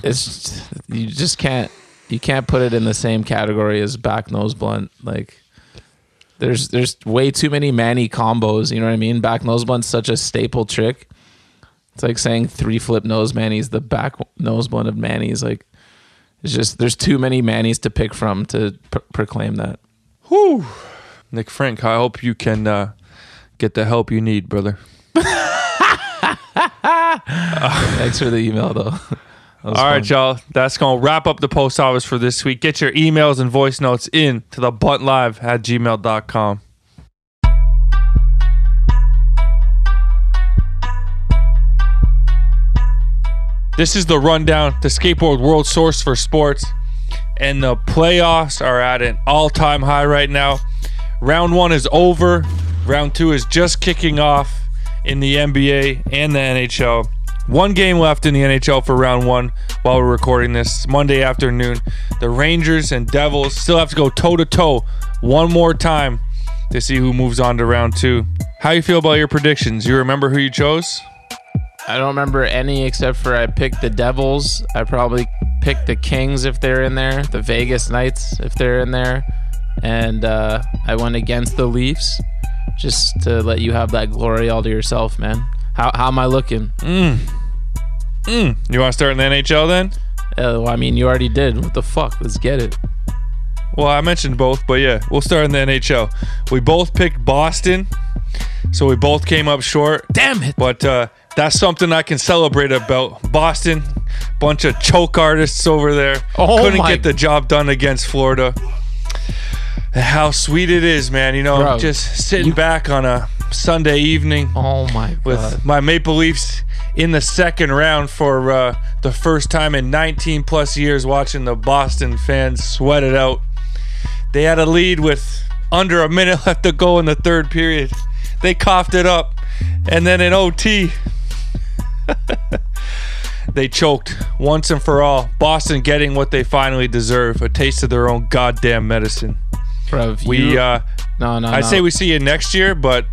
it's you just can't you can't put it in the same category as back nose blunt. Like there's there's way too many Manny combos. You know what I mean? Back nose blunt's such a staple trick. It's like saying three flip nose Manny's the back nose blunt of Manny's. Like It's just there's too many Manny's to pick from to pr- proclaim that. Whew. Nick Frank, I hope you can uh, get the help you need, brother. [LAUGHS] Thanks for the email though. [LAUGHS] All right, y'all. That's going to wrap up the post office for this week. Get your emails and voice notes in to the buntlive at gmail.com. This is the rundown, the skateboard world source for sports. And the playoffs are at an all time high right now. Round one is over. Round two is just kicking off in the NBA and the NHL. One game left in the NHL for round one while we're recording this Monday afternoon. The Rangers and Devils still have to go toe to toe one more time to see who moves on to round two. How you feel about your predictions? You remember who you chose? I don't remember any except for I picked the Devils. I probably picked the Kings if they're in there, the Vegas Knights if they're in there, and uh, I went against the Leafs just to let you have that glory all to yourself, man. How, how am I looking? Mmm. Mm. You want to start in the NHL then? Uh, well, I mean, you already did. What the fuck? Let's get it. Well, I mentioned both, but yeah, we'll start in the NHL. We both picked Boston, so we both came up short. Damn it. But uh, that's something I can celebrate about. Boston, bunch of choke artists over there. Oh Couldn't my- get the job done against Florida. How sweet it is, man. You know, Bro, just sitting back on a Sunday evening Oh my with god. my Maple Leafs in the second round for uh, the first time in 19 plus years watching the Boston fans sweat it out. They had a lead with under a minute [LAUGHS] left to go in the third period. They coughed it up. And then in OT, [LAUGHS] they choked once and for all. Boston getting what they finally deserve a taste of their own goddamn medicine. Bro, if We, you- uh, no, no, I'd no. say we see you next year, but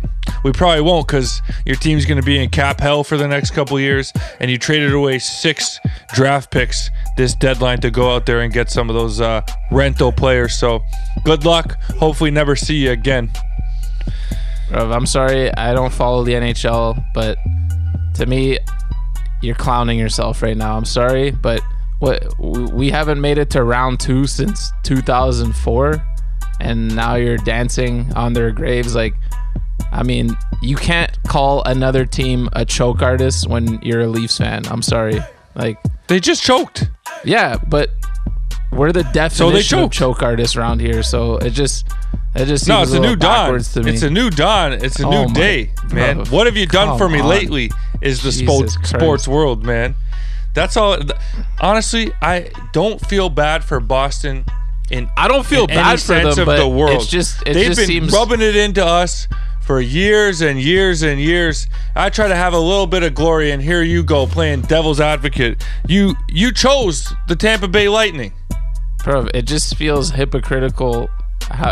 we probably won't because your team's going to be in cap hell for the next couple years, and you traded away six draft picks this deadline to go out there and get some of those uh, rental players. So, good luck. Hopefully, never see you again. Bro, I'm sorry, I don't follow the NHL, but to me, you're clowning yourself right now. I'm sorry, but what we we haven't made it to round two since 2004, and now you're dancing on their graves. Like, I mean, you can't call another team a choke artist when you're a Leafs fan. I'm sorry. Like, They just choked. yeah, but we're the definition of choke artists around here. So it just it just No, it's a new dawn. to me. It's a new dawn. It's a Oh new day, man. bro, what have you done for me on. lately? Is the sports sports world, man. That's all. Honestly, I don't feel bad for Boston. In I don't feel bad for them, of but the world. it's just it they've just been seems rubbing it into us for years and years and years. I try to have a little bit of glory, and here you go playing devil's advocate. You you chose the Tampa Bay Lightning. bro, it just feels hypocritical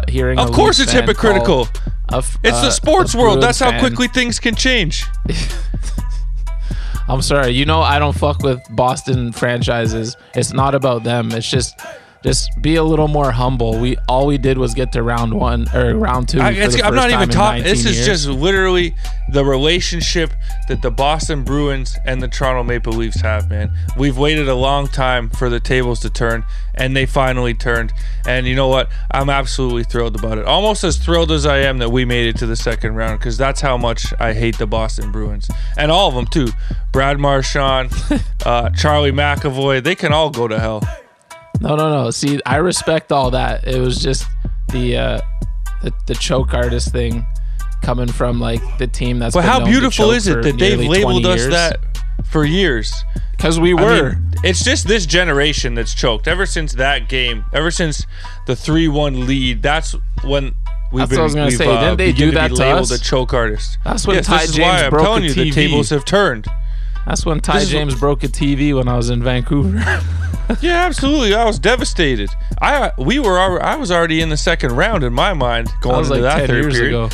hearing. Of course, it's hypocritical. a It's uh, the sports world. That's how fan- quickly things can change. [LAUGHS] I'm sorry. You know I don't fuck with Boston franchises. It's not about them. It's just. Just be a little more humble. We all we did was get to round one or round two. I, for it's, the I'm first not even talking. This is years. just literally the relationship that the Boston Bruins and the Toronto Maple Leafs have, man. We've waited a long time for the tables to turn, and they finally turned. And you know what? I'm absolutely thrilled about it. Almost as thrilled as I am that we made it to the second round, because that's how much I hate the Boston Bruins and all of them too. Brad Marchand, [LAUGHS] uh, Charlie McAvoy, they can all go to hell. No, no, no. See, I respect all that. It was just the uh, the, the choke artist thing coming from like the team that's. But how beautiful is it that they've labeled us years. that for years? Because we I were. mean, it's just this generation that's choked. Ever since that game, ever since the three-one lead, that's when we've That's been. what I was gonna say. uh, Didn't they do that to labeled us? a choke artist? That's when yes, Ty this is James why I'm broke telling you the tables have turned. That's when Ty James broke a TV when I was in Vancouver. [LAUGHS] Yeah, absolutely. I was devastated. I we were I was already in the second round in my mind going into like that third years period. ago.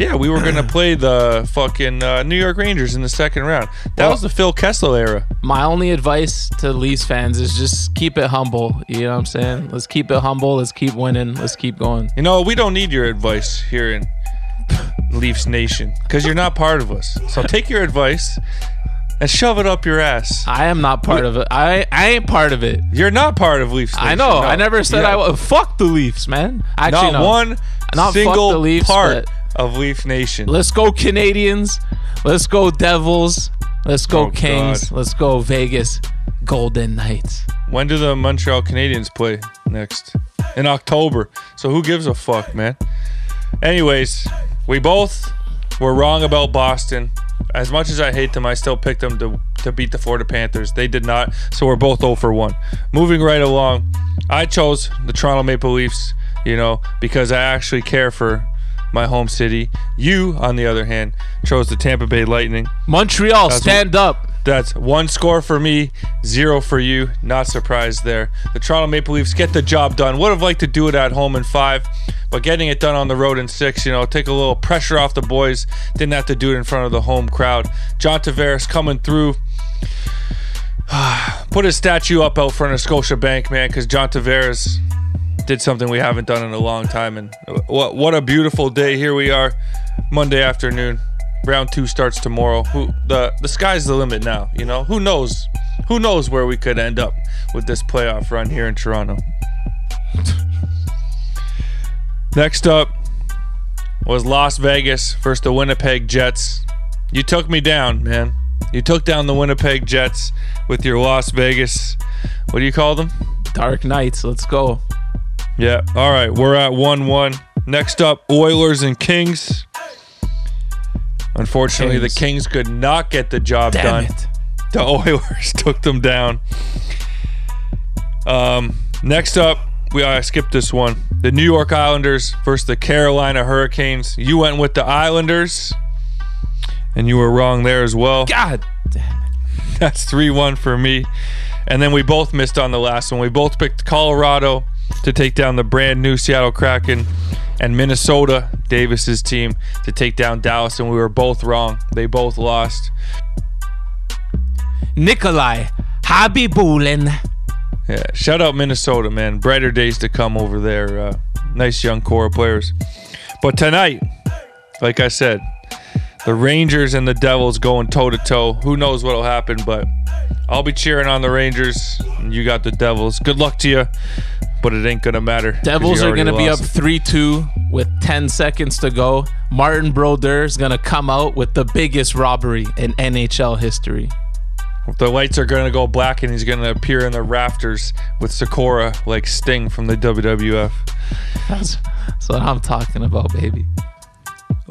Yeah, we were gonna [CLEARS THROAT] play the fucking uh, New York Rangers in the second round. That Well- was the Phil Kessel era. My only advice to Leafs fans is just keep it humble. You know what I'm saying? Let's keep it humble. Let's keep winning. Let's keep going. You know, we don't need your advice here in Leafs Nation because you're not part of us. So take your advice and shove it up your ass. I am not part of it. I I ain't part of it. You're not part of Leafs. Nation, I know. no. I never said Yeah. I wa- fuck the Leafs, man. Actually, Not no. one Not fuck single the Leafs, part of Leaf Nation. Let's go Canadiens. Let's go Devils. Let's go Oh, Kings. God. Let's go Vegas Golden Knights. When do the Montreal Canadiens play next? In October. So who gives a fuck, man? Anyways, we both were wrong about Boston. As much as I hate them, I still picked them to, to beat the Florida Panthers. They did not. So we're both 0 for 1. Moving right along, I chose the Toronto Maple Leafs, you know, because I actually care for my home city. You, on the other hand, chose the Tampa Bay Lightning. Montreal, That's stand up. That's one score for me, zero for you. Not surprised there. The Toronto Maple Leafs get the job done. Would have liked to do it at home in five, but getting it done on the road in six, you know, take a little pressure off the boys. Didn't have to do it in front of the home crowd. John Tavares coming through. [SIGHS] Put his statue up out front of Scotia Bank, man, because John Tavares did something we haven't done in a long time. And what what a beautiful day. Here we are, Monday afternoon. Round two starts tomorrow. Who the the sky's the limit now, you know? Who knows? Who knows where we could end up with this playoff run here in Toronto? [LAUGHS] Next up was Las Vegas versus the Winnipeg Jets. You took me down, man. You took down the Winnipeg Jets with your Las Vegas. What do you call them? Dark Knights. Let's go. Yeah. All right. We're at 1 1. Next up, Oilers and Kings. Unfortunately, Kings. the Kings could not get the job Damn done. it. The [LAUGHS] Oilers took them down. Um, next up, we I skipped this one. The New York Islanders versus the Carolina Hurricanes. You went with the Islanders, and you were wrong there as well. God damn it. [LAUGHS] That's 3 1 for me. And then we both missed on the last one. We both picked Colorado to take down the brand new Seattle Kraken and Minnesota, Davis's team, to take down Dallas. And we were both wrong. They both lost. Nikolai Khabibulin. Yeah, shout out Minnesota, man. Brighter days to come over there. Uh, nice young core of players. But tonight, like I said, the Rangers and the Devils going toe to toe. Who knows what'll happen, but I'll be cheering on the Rangers. And you got the Devils. Good luck to you, but it ain't gonna matter. Devils are going to be up 3 2 with 10 seconds to go. Martin Brodeur is going to come out with the biggest robbery in NHL history. The lights are gonna go black, and he's gonna appear in the rafters with Sakura like Sting from the WWF. That's, that's what I'm talking about, baby.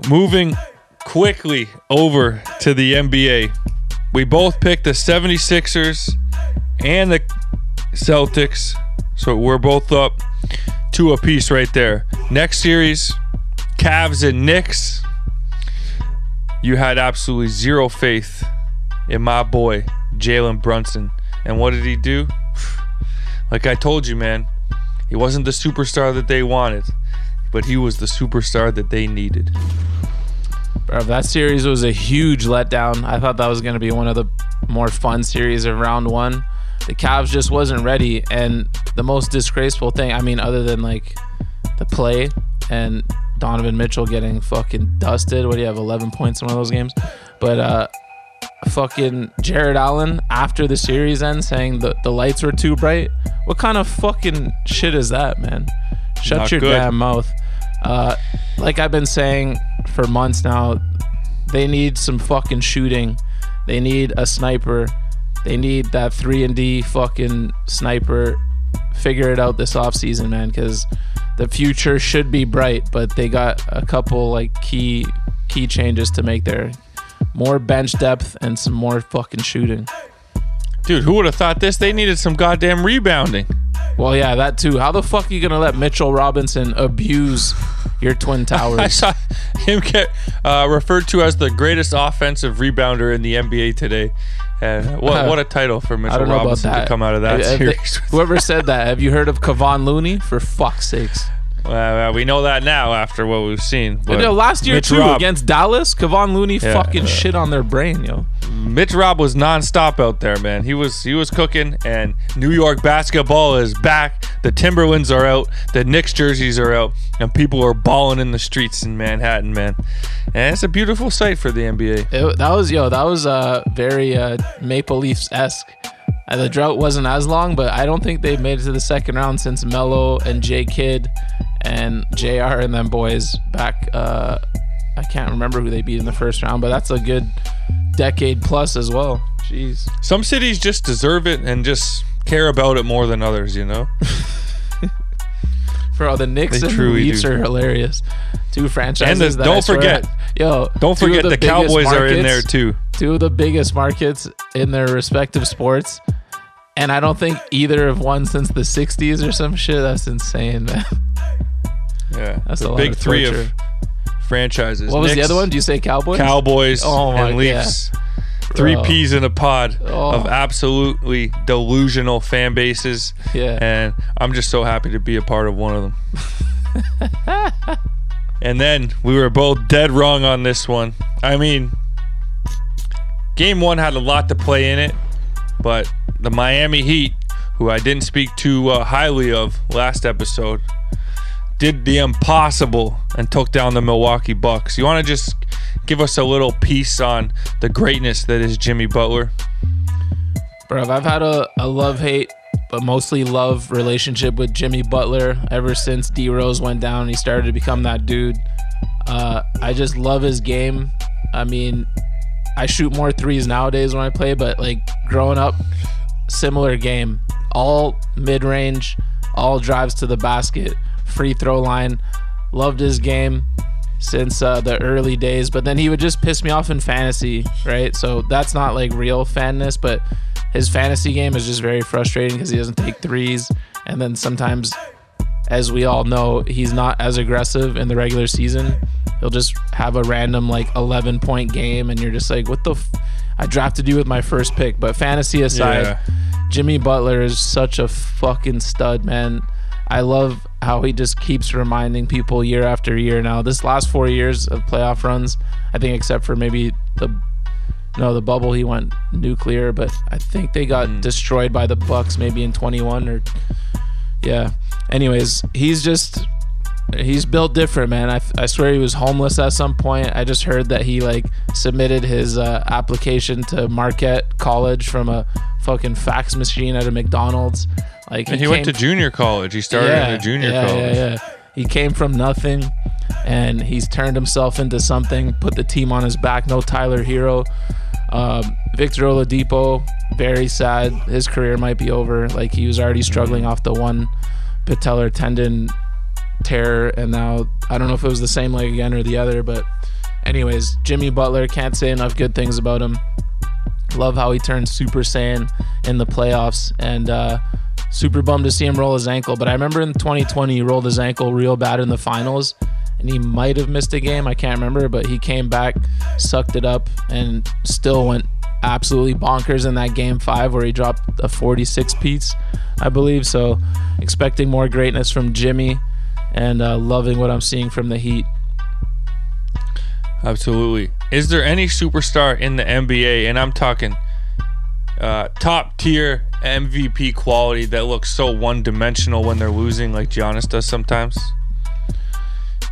Moving quickly over to the NBA. We both picked the 76ers and the Celtics. So we're both up two apiece right there. Next series, Cavs and Knicks. You had absolutely zero faith in my boy, Jalen Brunson. And what did he do? [SIGHS] Like I told you, man, he wasn't the superstar that they wanted, but he was the superstar that they needed. Bro, that series was a huge letdown. I thought that was going to be one of the more fun series of round one. The Cavs just wasn't ready. And the most disgraceful thing, I mean, other than like the play and Donovan Mitchell getting fucking dusted. What do you have, 11 points in one of those games? But uh, fucking Jarrett Allen after the series ends saying the, the lights were too bright. What kind of fucking shit is that, man? Shut Not your good. damn mouth. Uh, like I've been saying for months now, they need some fucking shooting. They need a sniper. They need that 3 and D fucking sniper. Figure it out this offseason, man, cuz the future should be bright, but they got a couple like key key changes to make there. More bench depth and some more fucking shooting. Dude, who would have thought this? They needed some goddamn rebounding. Well, yeah, that too. How the fuck are you gonna let Mitchell Robinson abuse your twin towers? [LAUGHS] I saw him get uh, referred to as the greatest offensive rebounder in the NBA today. And what, [LAUGHS] what a title for I Mitchell don't know about Robinson to come out of that have they- series. whoever said that, have you heard of Kevon Looney? For fuck's sakes. Well, we know that now after what we've seen. You but know, last year Mitch too Rob, against Dallas, Kevon Looney Yeah, fucking yeah. shit on their brain, yo. Mitch Rob was nonstop out there, man. He was he was cooking, and New York basketball is back. The Timberlands are out, the Knicks jerseys are out, and people are balling in the streets in Manhattan, man. And it's a beautiful sight for the NBA. It, that was yo, that was uh very uh Maple Leafs esque. Uh, the drought wasn't as long, but I don't think they've made it to the second round since Melo and J Kidd and Jr. and them boys back. Uh, I can't remember who they beat in the first round, but that's a good decade plus as well. Jeez. Some cities just deserve it and just care about it more than others, you know. [LAUGHS] [LAUGHS] For all the Knicks They and the truly Leafs do. are hilarious. Two franchises. And the- that don't swear- forget- yo, Don't forget the, biggest Cowboys are in there too. two of the biggest markets in their respective sports. And I don't think either have won since the 60s or some shit. That's insane, man. [LAUGHS] Yeah, That's the big of three torture. of franchises. What was the other one? Do you say Cowboys? Cowboys Oh my- and Leafs. Three Bro. peas in a pod Oh. of absolutely delusional fan bases. Yeah. And I'm just so happy to be a part of one of them. [LAUGHS] and then we were both dead wrong on this one. I mean, game one had a lot to play in it, but the Miami Heat, who I didn't speak too uh, highly of last episode, did the impossible and took down the Milwaukee Bucks. You want to just give us a little piece on the greatness that is Jimmy Butler? Bro, I've had a, a love hate, but mostly love relationship with Jimmy Butler ever since D Rose went down and he started to become that dude. Uh, I just love his game. I mean, I shoot more threes nowadays when I play, but like growing up, similar game. All mid range, all drives to the basket, free throw line. Loved his game since uh, the early days, but then he would just piss me off in fantasy, right? So that's not like real fanness, but his fantasy game is just very frustrating because he doesn't take threes, and then sometimes, as we all know, he's not as aggressive in the regular season. He'll just have a random like 11 point game, and you're just like, what the? F-? I drafted you with my first pick, but fantasy aside. Yeah. Jimmy Butler is such a fucking stud, man. I love how he just keeps reminding people year after year now. This last four years of playoff runs, I think, except for maybe the no the bubble, he went nuclear, but I think they got destroyed by the Bucks maybe in 21 or yeah. Anyways, he's just he's built different, man. I, I swear he was homeless at some point. I just heard that he like submitted his uh, application to Marquette College from a fucking fax machine at a McDonald's. Like And he went to junior college. He started in a junior yeah, college. Yeah, yeah. He came from nothing, and he's turned himself into something. Put the team on his back. No Tyler Herro. Um, Victor Oladipo, very sad. His career might be over. Like he was already struggling off the one patellar tendon tear, and now I don't know if it was the same leg again or the other. But, anyways, Jimmy Butler can't say enough good things about him. Love how he turned Super Saiyan in the playoffs, and uh, super bummed to see him roll his ankle. But I remember in 2020 he rolled his ankle real bad in the finals, and he might have missed a game. I can't remember, but he came back, sucked it up, and still went absolutely bonkers in that game five where he dropped a 46 piece, I believe. So expecting more greatness from Jimmy, and uh, loving what I'm seeing from the Heat. Absolutely. Is there any superstar in the NBA, and I'm talking uh, top tier MVP quality that looks so one dimensional when they're losing, like Giannis does sometimes?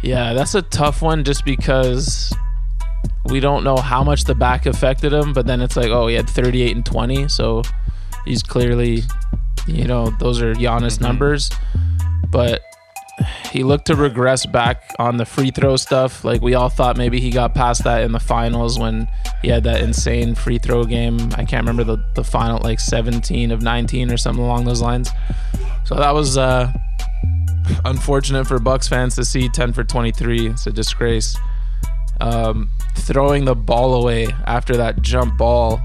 Yeah, that's a tough one just because we don't know how much the back affected him, but then it's like, oh, he had 38 and 20, so he's clearly, you know, those are Giannis numbers. But he looked to regress back on the free throw stuff. Like we all thought maybe he got past that in the finals when he had that insane free throw game. I can't remember the, the final, like 17 of 19 or something along those lines. So that was uh unfortunate for Bucks fans to see 10 for 23. It's a disgrace. Um, throwing the ball away after that jump ball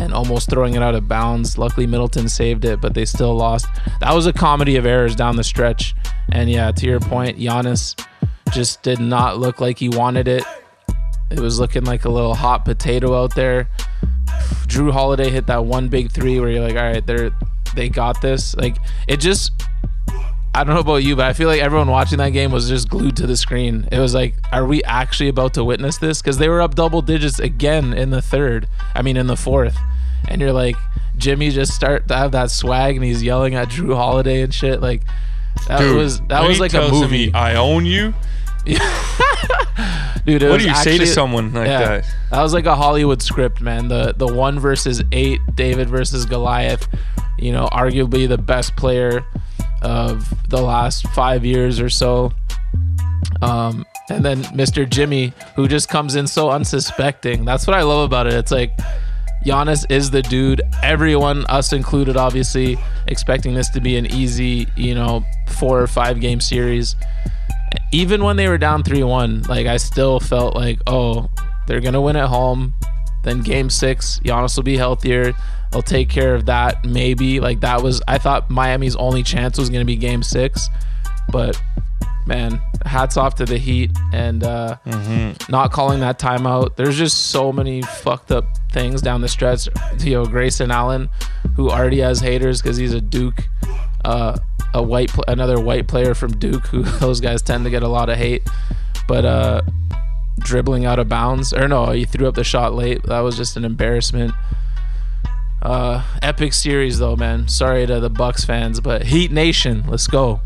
and almost throwing it out of bounds. Luckily, Middleton saved it, but they still lost. That was a comedy of errors down the stretch. And yeah, to your point, Giannis just did not look like he wanted it. It was looking like a little hot potato out there. Jrue Holiday hit that one big three where you're like, all right, they're they got this. Like it just I don't know about you, but I feel like everyone watching that game was just glued to the screen. It was like, are we actually about to witness this? Because they were up double digits again in the third. I mean, in the fourth, and you're like, Jimmy just start to have that swag, and he's yelling at Jrue Holiday and shit. Like that Dude, was that was like a movie. Me, I own you. [LAUGHS] Dude, What do you say to someone like yeah, that? That was like a Hollywood script, man. The the one versus eight, David versus Goliath. You know, arguably the best player of the last five years or so. Um, and then Mr. Jimmy, who just comes in so unsuspecting. That's what I love about it. It's like Giannis is the dude. Everyone, us included, obviously expecting this to be an easy, you know, four or five game series. Even when they were down 3 1, like I still felt like, oh, they're going to win at home. Then game six, Giannis will be healthier. They'll take care of that. Maybe. Like that was, I thought Miami's only chance was going to be game six. But man, hats off to the Heat and uh, not calling that timeout. There's just so many fucked up things down the stretch. You know, Grayson Allen, who already has haters because he's a Duke, uh, a white, another white player from Duke, who [LAUGHS] those guys tend to get a lot of hate. But uh, dribbling out of bounds, or no, he threw up the shot late. That was just an embarrassment. Uh, epic series though, man. Sorry to the Bucks fans, but Heat Nation, let's go.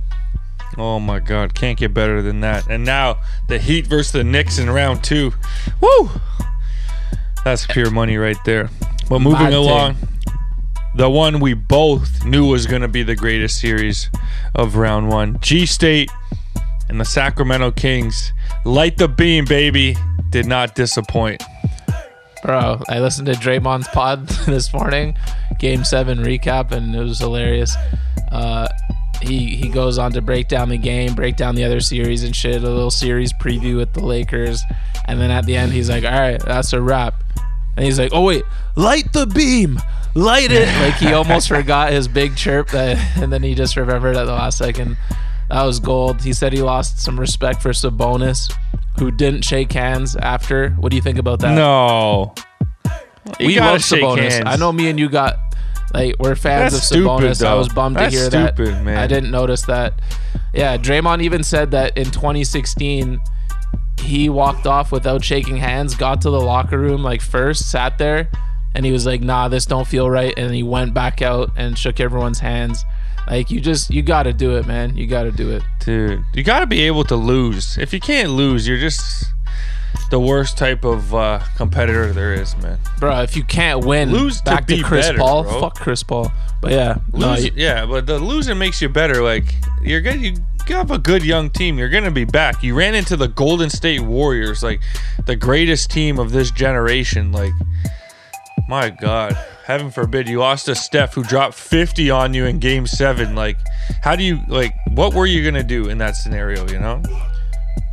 Oh my God, can't get better than that. And now the Heat versus the Knicks in round two. Woo! That's pure money right there. But moving along, the one we both knew was going to be the greatest series of round one G State and the Sacramento Kings. Light the beam, baby. Did not disappoint. Bro, I listened to Draymond's pod [LAUGHS] this morning, Game Seven recap, and it was hilarious. Uh, he he goes on to break down the game, break down the other series and shit. A little series preview with the Lakers, and then at the end he's like, "All right, that's a wrap." And he's like, "Oh wait, light the beam, light it!" [LAUGHS] like he almost forgot his big chirp, that, [LAUGHS] and then he just remembered at the last second. That was gold. He said he lost some respect for Sabonis, who didn't shake hands after. What do you think about that? No. You we love shake Sabonis. hands. I know me and you got like we're fans That's of Sabonis. stupid, I was bummed That's to hear stupid, that. man. I didn't notice that. Yeah, Draymond even said that in 2016 he walked off without shaking hands, got to the locker room like first, sat there, and he was like, "Nah, this don't feel right," and he went back out and shook everyone's hands. Like you just you got to do it, man. You got to do it. Dude, you got to be able to lose. If you can't lose, you're just the worst type of uh, competitor there is, man. Bro, if you can't win, Lose to back to, be Chris better, Paul. bro. Fuck Chris Paul. But yeah, no, you- yeah, but the losing makes you better. Like you're good. You have a good young team. You're gonna be back. You ran into the Golden State Warriors, like the greatest team of this generation. Like, my God, heaven forbid you lost to Steph, who dropped 50 on you in Game Seven. Like, how do you like? What were you gonna do in that scenario? You know?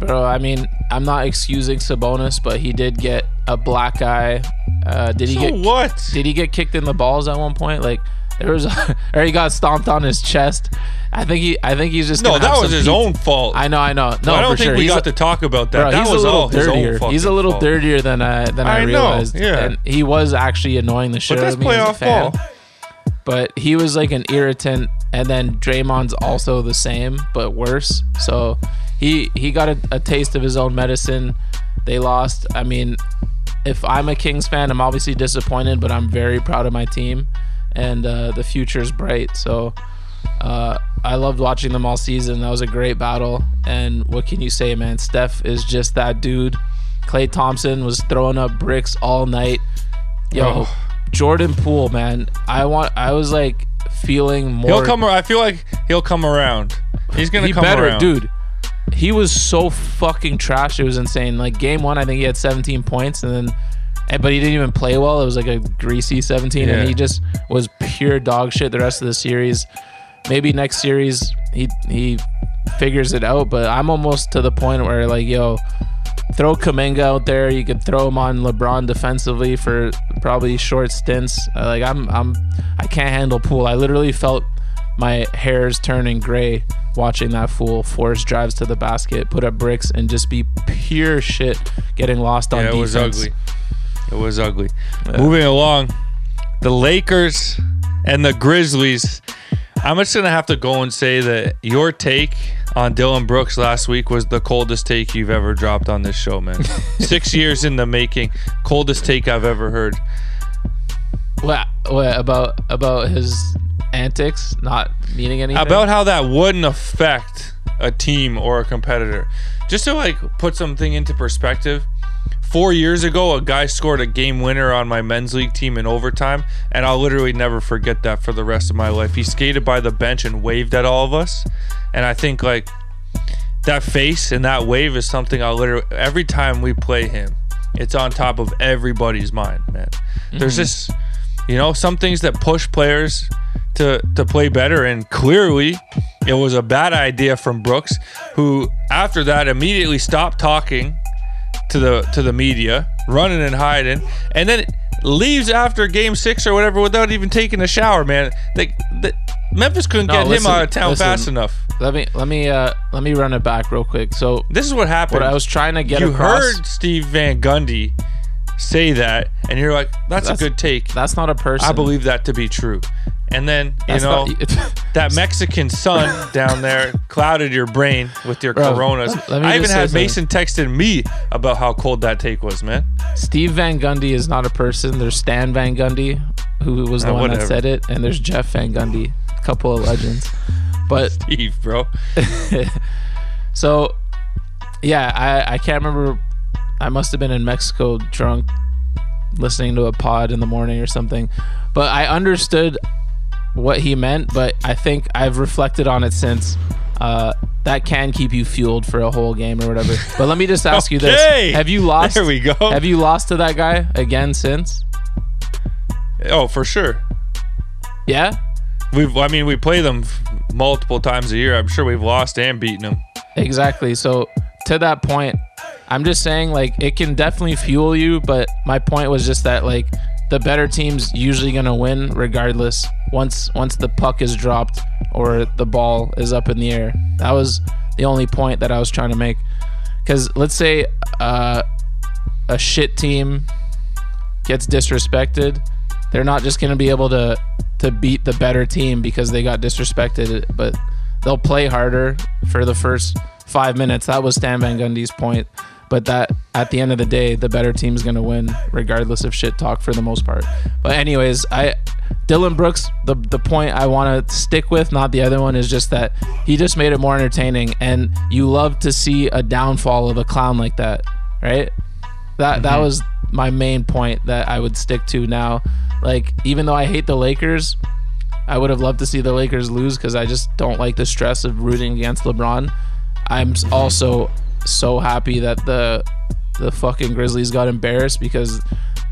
Bro, I mean, I'm not excusing Sabonis, but he did get a black eye. Uh, did he So get what? Did he get kicked in the balls at one point? Like there was, a, [LAUGHS] or he got stomped on his chest. I think he, I think he's just. No, that was his P- own fault. I know, I know. No, I don't think sure. we He's got a- to talk about that. Bro, that he's was a little his own dirtier. He's a little fault. dirtier than I than I, I know, realized. yeah. And he was actually annoying the shit But out of me as a playoff fan. ball. But he was like an irritant, and then Draymond's also the same, but worse. So he he got a, a taste of his own medicine. They lost. I mean, if I'm a Kings fan, I'm obviously disappointed, but I'm very proud of my team, and uh, the is bright. So uh, I loved watching them all season. That was a great battle. And what can you say, man? Steph is just that dude. Klay Thompson was throwing up bricks all night. Yo, Oh. Jordan Poole, man. I want. I was like feeling more. He'll come. I feel like he'll come around. He's gonna he come better, around, dude. He was so fucking trash. It was insane. Like game one, I think he had 17 points, and then, but he didn't even play well. It was like a greasy 17, Yeah. and he just was pure dog shit the rest of the series. Maybe next series he he figures it out, but I'm almost to the point where like, yo, throw Kuminga out there. You could throw him on LeBron defensively for probably short stints. Like I'm I'm I can't handle Poole. I literally felt my hairs turning gray watching that fool force drives to the basket, put up bricks, and just be pure shit getting lost on Yeah, it defense. was ugly. It was ugly. Moving along, the Lakers and the Grizzlies. I'm just gonna have to go and say that your take on Dillon Brooks last week was the coldest take you've ever dropped on this show, man. [LAUGHS] Six years in the making, coldest take I've ever heard. What? What about about his antics not meaning anything? About how that wouldn't affect a team or a competitor. Just to like put something into perspective, four years ago, a guy scored a game winner on my men's league team in overtime, and I'll literally never forget that for the rest of my life. He skated by the bench and waved at all of us, and I think like that face and that wave is something I'll literally every time we play him, it's on top of everybody's mind, man. There's mm-hmm. just you know some things that push players to to play better, and clearly it was a bad idea from Brooks, who after that immediately stopped talking to the to the media, running and hiding, and then leaves after game six or whatever without even taking a shower. Man, the Memphis couldn't No, get listen, him out of town listen. fast enough. Let me let me uh let me run it back real quick. So This is what happened. what I was trying to get you across. heard Steve Van Gundy say that, and you're like, "That's, That's- a good take." That's not a person. I believe that to be true. And then you That's know not- [LAUGHS] that Mexican sun down there clouded your brain with your Bro, coronas. I even had something. Mason texting me about how cold that take was, man. Steve Van Gundy is not a person. There's Stan Van Gundy, who was the Uh, one whatever. that said it, and there's Jeff Van Gundy, a couple of legends. But [LAUGHS] Steve, bro. [LAUGHS] so, yeah, I I can't remember. I must have been in Mexico drunk, listening to a pod in the morning or something. But I understood what he meant. But I think I've reflected on it since. Uh, that can keep you fueled for a whole game or whatever. [LAUGHS] But let me just ask you this: Have you lost? There we go. Have you lost to that guy again since? Oh, for sure. Yeah. We've. I mean, we play them multiple times a year. I'm sure we've lost and beaten them. Exactly. So to that point, I'm just saying like it can definitely fuel you, but my point was just that like the better team's usually gonna win regardless. Once once the puck is dropped or the ball is up in the air. That was the only point that I was trying to make. Cause let's say uh, a shit team gets disrespected, they're not just gonna be able to to beat the better team because they got disrespected, but they'll play harder for the first five minutes. That was Stan Van Gundy's point. But that at the end of the day, the better team's gonna win, regardless of shit talk for the most part. But anyways, I Dillon Brooks, the the point I want to stick with, not the other one, is just that he just made it more entertaining, and you love to see a downfall of a clown like that, right? That that mm-hmm. was my main point that I would stick to now. Like even though I hate the Lakers, I would have loved to see the Lakers lose because I just don't like the stress of rooting against LeBron. I'm s- mm-hmm. also so happy that the the fucking Grizzlies got embarrassed because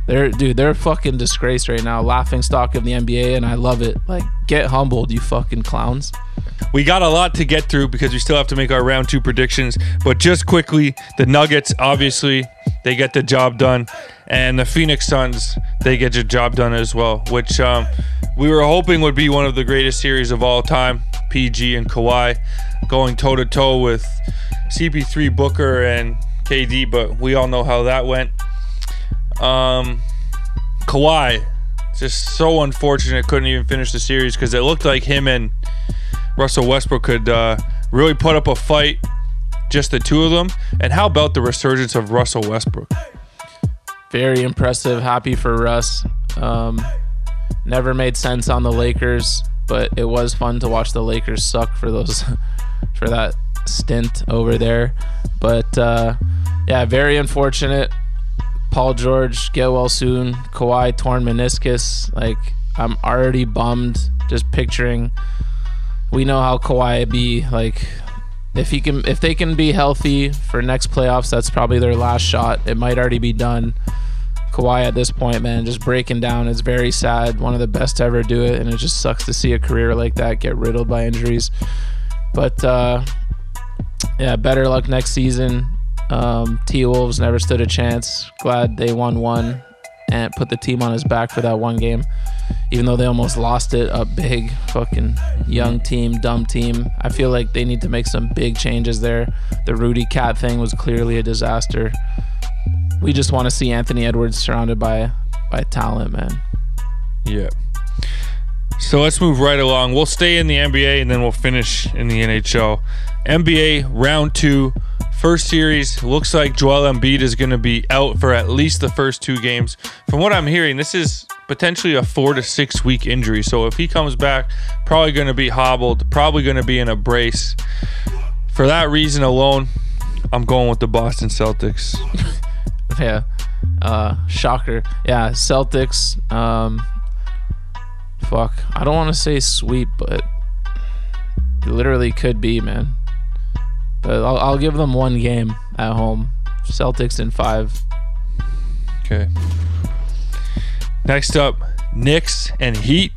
they're dude they're fucking disgrace right now, laughing stock of the NBA, and I love it. Like get humbled, you fucking clowns. We got a lot to get through because we still have to make our round two predictions. But just quickly, the Nuggets, obviously, they get the job done. And the Phoenix Suns, they get the job done as well, which um, we were hoping would be one of the greatest series of all time. PG and Kawhi going toe to toe with CP3 Booker and KD, but we all know how that went. Um, Kawhi, just so unfortunate, couldn't even finish the series because it looked like him and Russell Westbrook could uh, really put up a fight, just the two of them. And how about the resurgence of Russell Westbrook? Very impressive. Happy for Russ. Um, never made sense on the Lakers, but it was fun to watch the Lakers suck for those for that stint over there. But uh, yeah, very unfortunate. Paul George get well soon. Kawhi torn meniscus. Like I'm already bummed just picturing. We know how Kawhi be like. If he can, if they can be healthy for next playoffs, that's probably their last shot. It might already be done. Kawhi at this point, man, just breaking down. It's very sad. One of the best to ever do it, and it just sucks to see a career like that get riddled by injuries. But uh, yeah, better luck next season. Um, T Wolves never stood a chance. Glad they won one and put the team on his back for that one game, even though they almost lost it up big. Fucking young team, dumb team. I feel like they need to make some big changes there. The Rudy Cat thing was clearly a disaster we just want to see Anthony Edwards surrounded by by talent, man. Yeah. So let's move right along. We'll stay in the NBA and then we'll finish in the NHL. NBA round two, first series. Looks like Joel Embiid is going to be out for at least the first two games. From what I'm hearing, this is potentially a four to six week injury. So if he comes back, probably going to be hobbled, probably going to be in a brace. For that reason alone, I'm going with the Boston Celtics. [LAUGHS] Yeah. Uh, shocker. Yeah, Celtics. Um, fuck. I don't want to say sweep, but it literally could be, man. But I'll, I'll give them one game at home. Celtics in five. Okay. Next up, Knicks and Heat.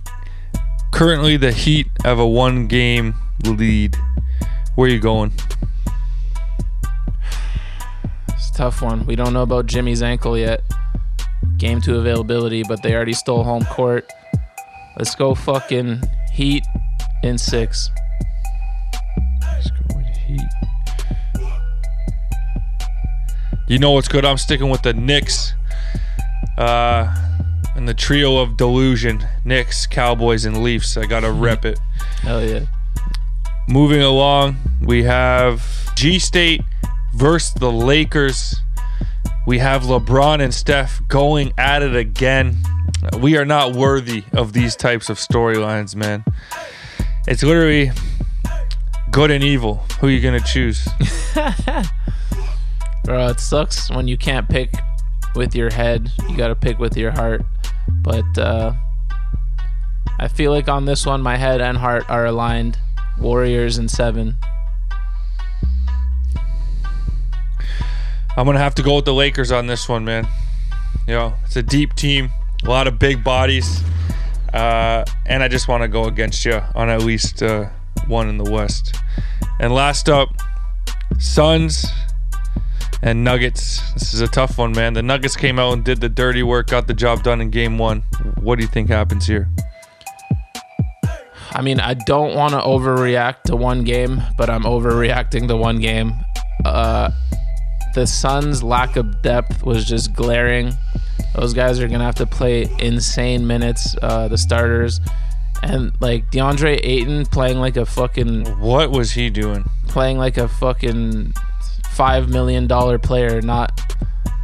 Currently, the Heat have a one game lead. Where are you going? It's a tough one. We don't know about Jimmy's ankle yet. Game two availability, but they already stole home court. Let's go fucking Heat in six. Let's go with Heat. You know what's good? I'm sticking with the Knicks. Uh, and the trio of delusion: Knicks, Cowboys, and Leafs. I gotta [LAUGHS] rep it. Hell yeah. Moving along, we have G State versus the Lakers. We have LeBron and Steph going at it again. We are not worthy of these types of storylines, man. It's literally good and evil. Who are you gonna choose? [LAUGHS] Bro, it sucks when you can't pick with your head. You got to pick with your heart. But uh, I feel like on this one, my head and heart are aligned. Warriors and seven. I'm gonna have to go with the Lakers on this one, man. You know, it's a deep team, a lot of big bodies, uh, and I just want to go against you on at least uh, one in the West. And last up, Suns and Nuggets. This is a tough one, man. The Nuggets came out and did the dirty work, got the job done in Game One. What do you think happens here? I mean, I don't want to overreact to one game, but I'm overreacting to one game. Uh, the Suns' lack of depth was just glaring. Those guys are gonna have to play insane minutes. Uh, the starters and like DeAndre Ayton playing like a fucking What was he doing? playing like a fucking five million dollar player, not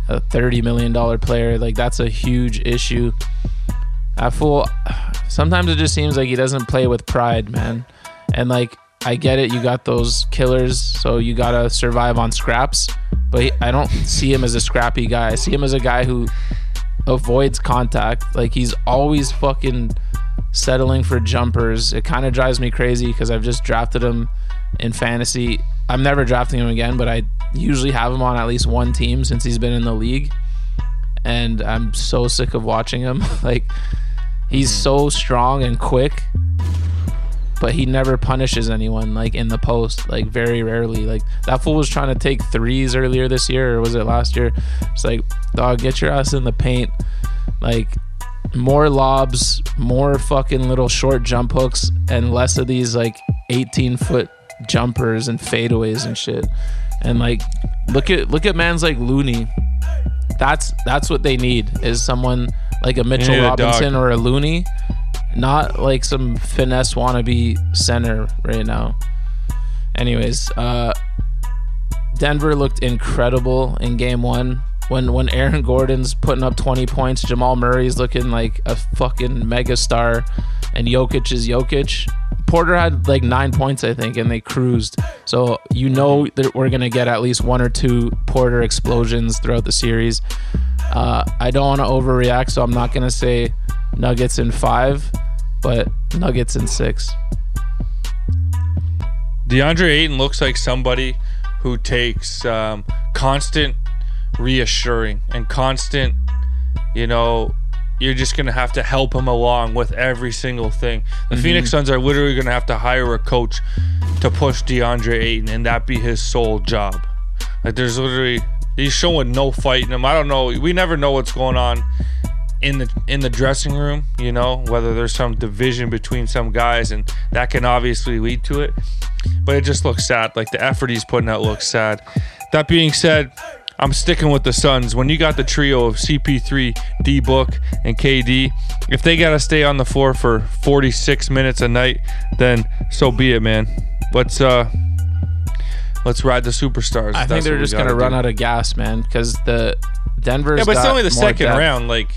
a thirty million dollar player. Like that's a huge issue. That fool. [SIGHS] Sometimes it just seems like he doesn't play with pride, man. And like I get it, you got those killers, so you gotta survive on scraps. But he, I don't see him as a scrappy guy. I see him as a guy who avoids contact. Like he's always fucking settling for jumpers. It kind of drives me crazy because I've just drafted him in fantasy. I'm never drafting him again, but I usually have him on at least one team since he's been in the league. And I'm so sick of watching him. [LAUGHS] like he's mm. so strong and quick, but he never punishes anyone like in the post, like very rarely. Like that fool was trying to take threes earlier this year, or was it last year? It's like, dog, get your ass in the paint. Like more lobs, more fucking little short jump hooks, and less of these like 18 foot jumpers and fadeaways and shit. And like, look at look at man's like Looney. That's that's what they need is someone like a Mitchell need a. Robinson or a Looney, not like some finesse wannabe center right now. Anyways, uh, Denver looked incredible in game one. When when Aaron Gordon's putting up 20 points, Jamal Murray's looking like a fucking megastar, and Jokic is Jokic. Porter had like nine points, I think, and they cruised. So you know that we're gonna get at least one or two Porter explosions throughout the series. Uh, I don't want to overreact, so I'm not gonna say Nuggets in five, but Nuggets in six. DeAndre Ayton looks like somebody who takes um, constant reassuring and constant, you know, you're just going to have to help him along with every single thing. The Phoenix Suns are literally going to have to hire a coach to push DeAndre Ayton, and that be his sole job. Like, there's literally, he's showing no fight in him. I don't know. We never know what's going on in the in the dressing room, you know, whether there's some division between some guys and that can obviously lead to it. But it just looks sad. Like the effort he's putting out looks sad. That being said, I'm sticking with the Suns. When you got the trio of CP3, D Book, and KD, if they got to stay on the floor for 46 minutes a night, then so be it, man. Let's uh, let's ride the superstars. I think they're just gonna run out of gas, man, because the Denver's Yeah, but it's only the second depth. round. Like,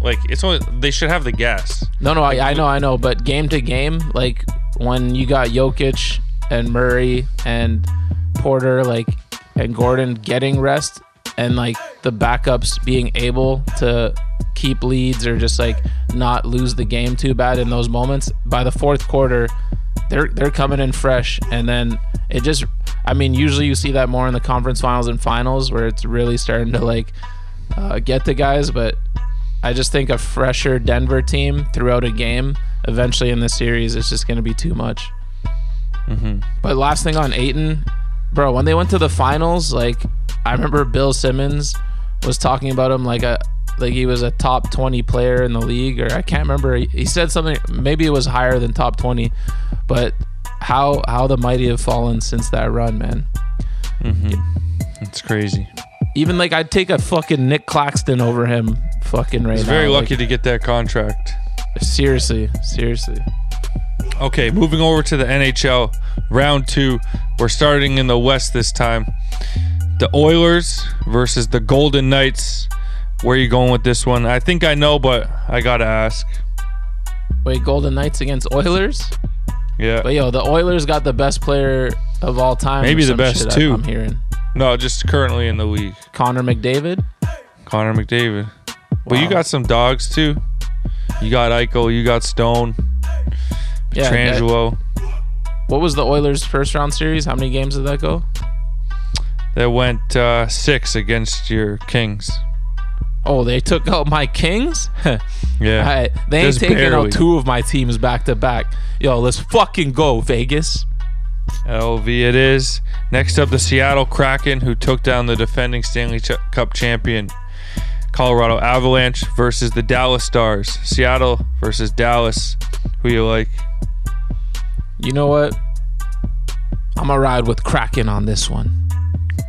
like it's only they should have the gas. No, no, I, I know, I know, but game to game, like when you got Jokic and Murray and Porter, like and Gordon getting rest, and like the backups being able to keep leads or just like not lose the game too bad in those moments. By the fourth quarter, they're they're coming in fresh, and then it just, I mean, usually you see that more in the conference finals and finals where it's really starting to like uh, get the guys, but I just think a fresher Denver team throughout a game, eventually in the series, is just going to be too much. Mm-hmm. But last thing on Ayton, bro, when they went to the finals, like I remember Bill Simmons was talking about him like a like he was a top 20 player in the league, or I can't remember. He, he said something, maybe it was higher than top 20, but how how the mighty have fallen since that run, man. Mm-hmm. It's crazy. Even like I'd take a fucking Nic Claxton over him, fucking right He's now. very Like, lucky to get that contract. Seriously, seriously. Okay, moving over to the NHL round two. We're starting in the West this time. The Oilers versus the Golden Knights. Where are you going with this one? I think I know, but I gotta ask. Wait, Golden Knights against Oilers? Yeah. But yo, the Oilers got the best player of all time. Maybe the best, too. I'm hearing No, just currently in the league. Connor McDavid. Connor McDavid. But you got some dogs too. You got Eichel, you got Stone, Yeah, Trangelo. What was the Oilers' first round series? How many games did that go? That went uh, six against your Kings. Oh, they took out my Kings. [LAUGHS] Yeah. They ain't Just taking barely. out two of my teams back to back. Yo, let's fucking go, Vegas. LV it is. Next up, the Seattle Kraken, who took down the defending Stanley Ch- Cup champion Colorado Avalanche versus the Dallas Stars. Seattle versus Dallas. Who you like? You know what? I'm gonna ride with Kraken on this one.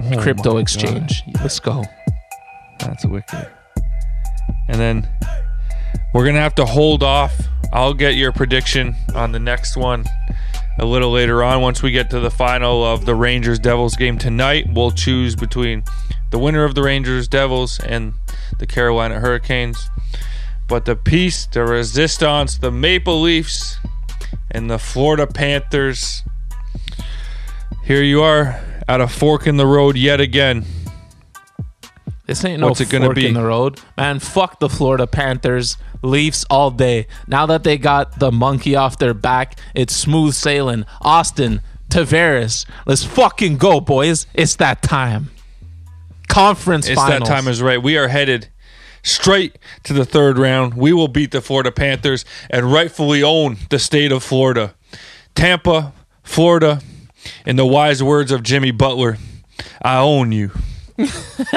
Oh Crypto exchange. Let's go. That's wicked. And then we're gonna have to hold off. I'll get your prediction on the next one a little later on. Once we get to the final of the Rangers Devils game tonight, we'll choose between the winner of the Rangers Devils and the Carolina Hurricanes. But the piece, the resistance, the Maple Leafs, and the Florida Panthers. Here you are at a fork in the road yet again. This ain't no What's it gonna fork be? in the road, man. Fuck the Florida Panthers, Leafs all day. Now that they got the monkey off their back, it's smooth sailing. Austin, Tavares, let's fucking go, boys. It's that time. Conference It's finals. that time is right. We are headed straight to the third round. We will beat the Florida Panthers and rightfully own the state of Florida. Tampa, Florida, in the wise words of Jimmy Butler, I own you. [LAUGHS]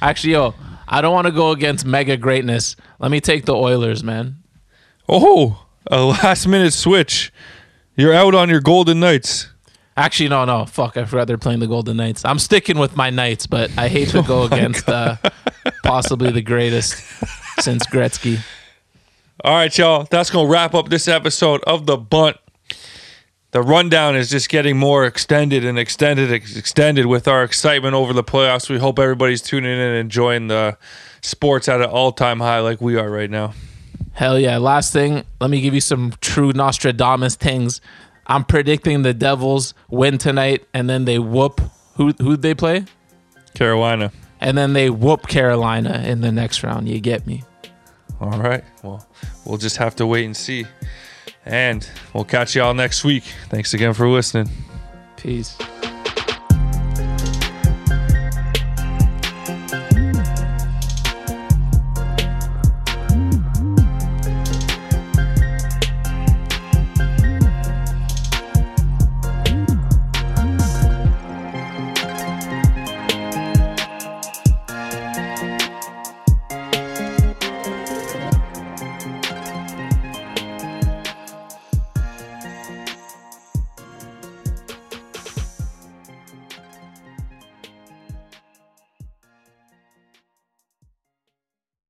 Actually, yo, I don't want to go against mega greatness. Let me take the Oilers, man. Oh, a last minute switch. You're out on your Golden Knights. Actually, no, no. Fuck, I forgot they're playing the Golden Knights. I'm sticking with my Knights, but I hate to [LAUGHS] go against uh, possibly the greatest [LAUGHS] since Gretzky. All right, y'all. That's going to wrap up this episode of The Bunt. The rundown is just getting more extended and extended, ex- extended with our excitement over the playoffs. We hope everybody's tuning in and enjoying the sports at an all time high like we are right now. Hell yeah. Last thing, let me give you some true Nostradamus things. I'm predicting the Devils win tonight and then they whoop who who'd they play? Carolina. And then they whoop Carolina in the next round. You get me? All right. Well, we'll just have to wait and see. And we'll catch y'all next week. Thanks again for listening. Peace.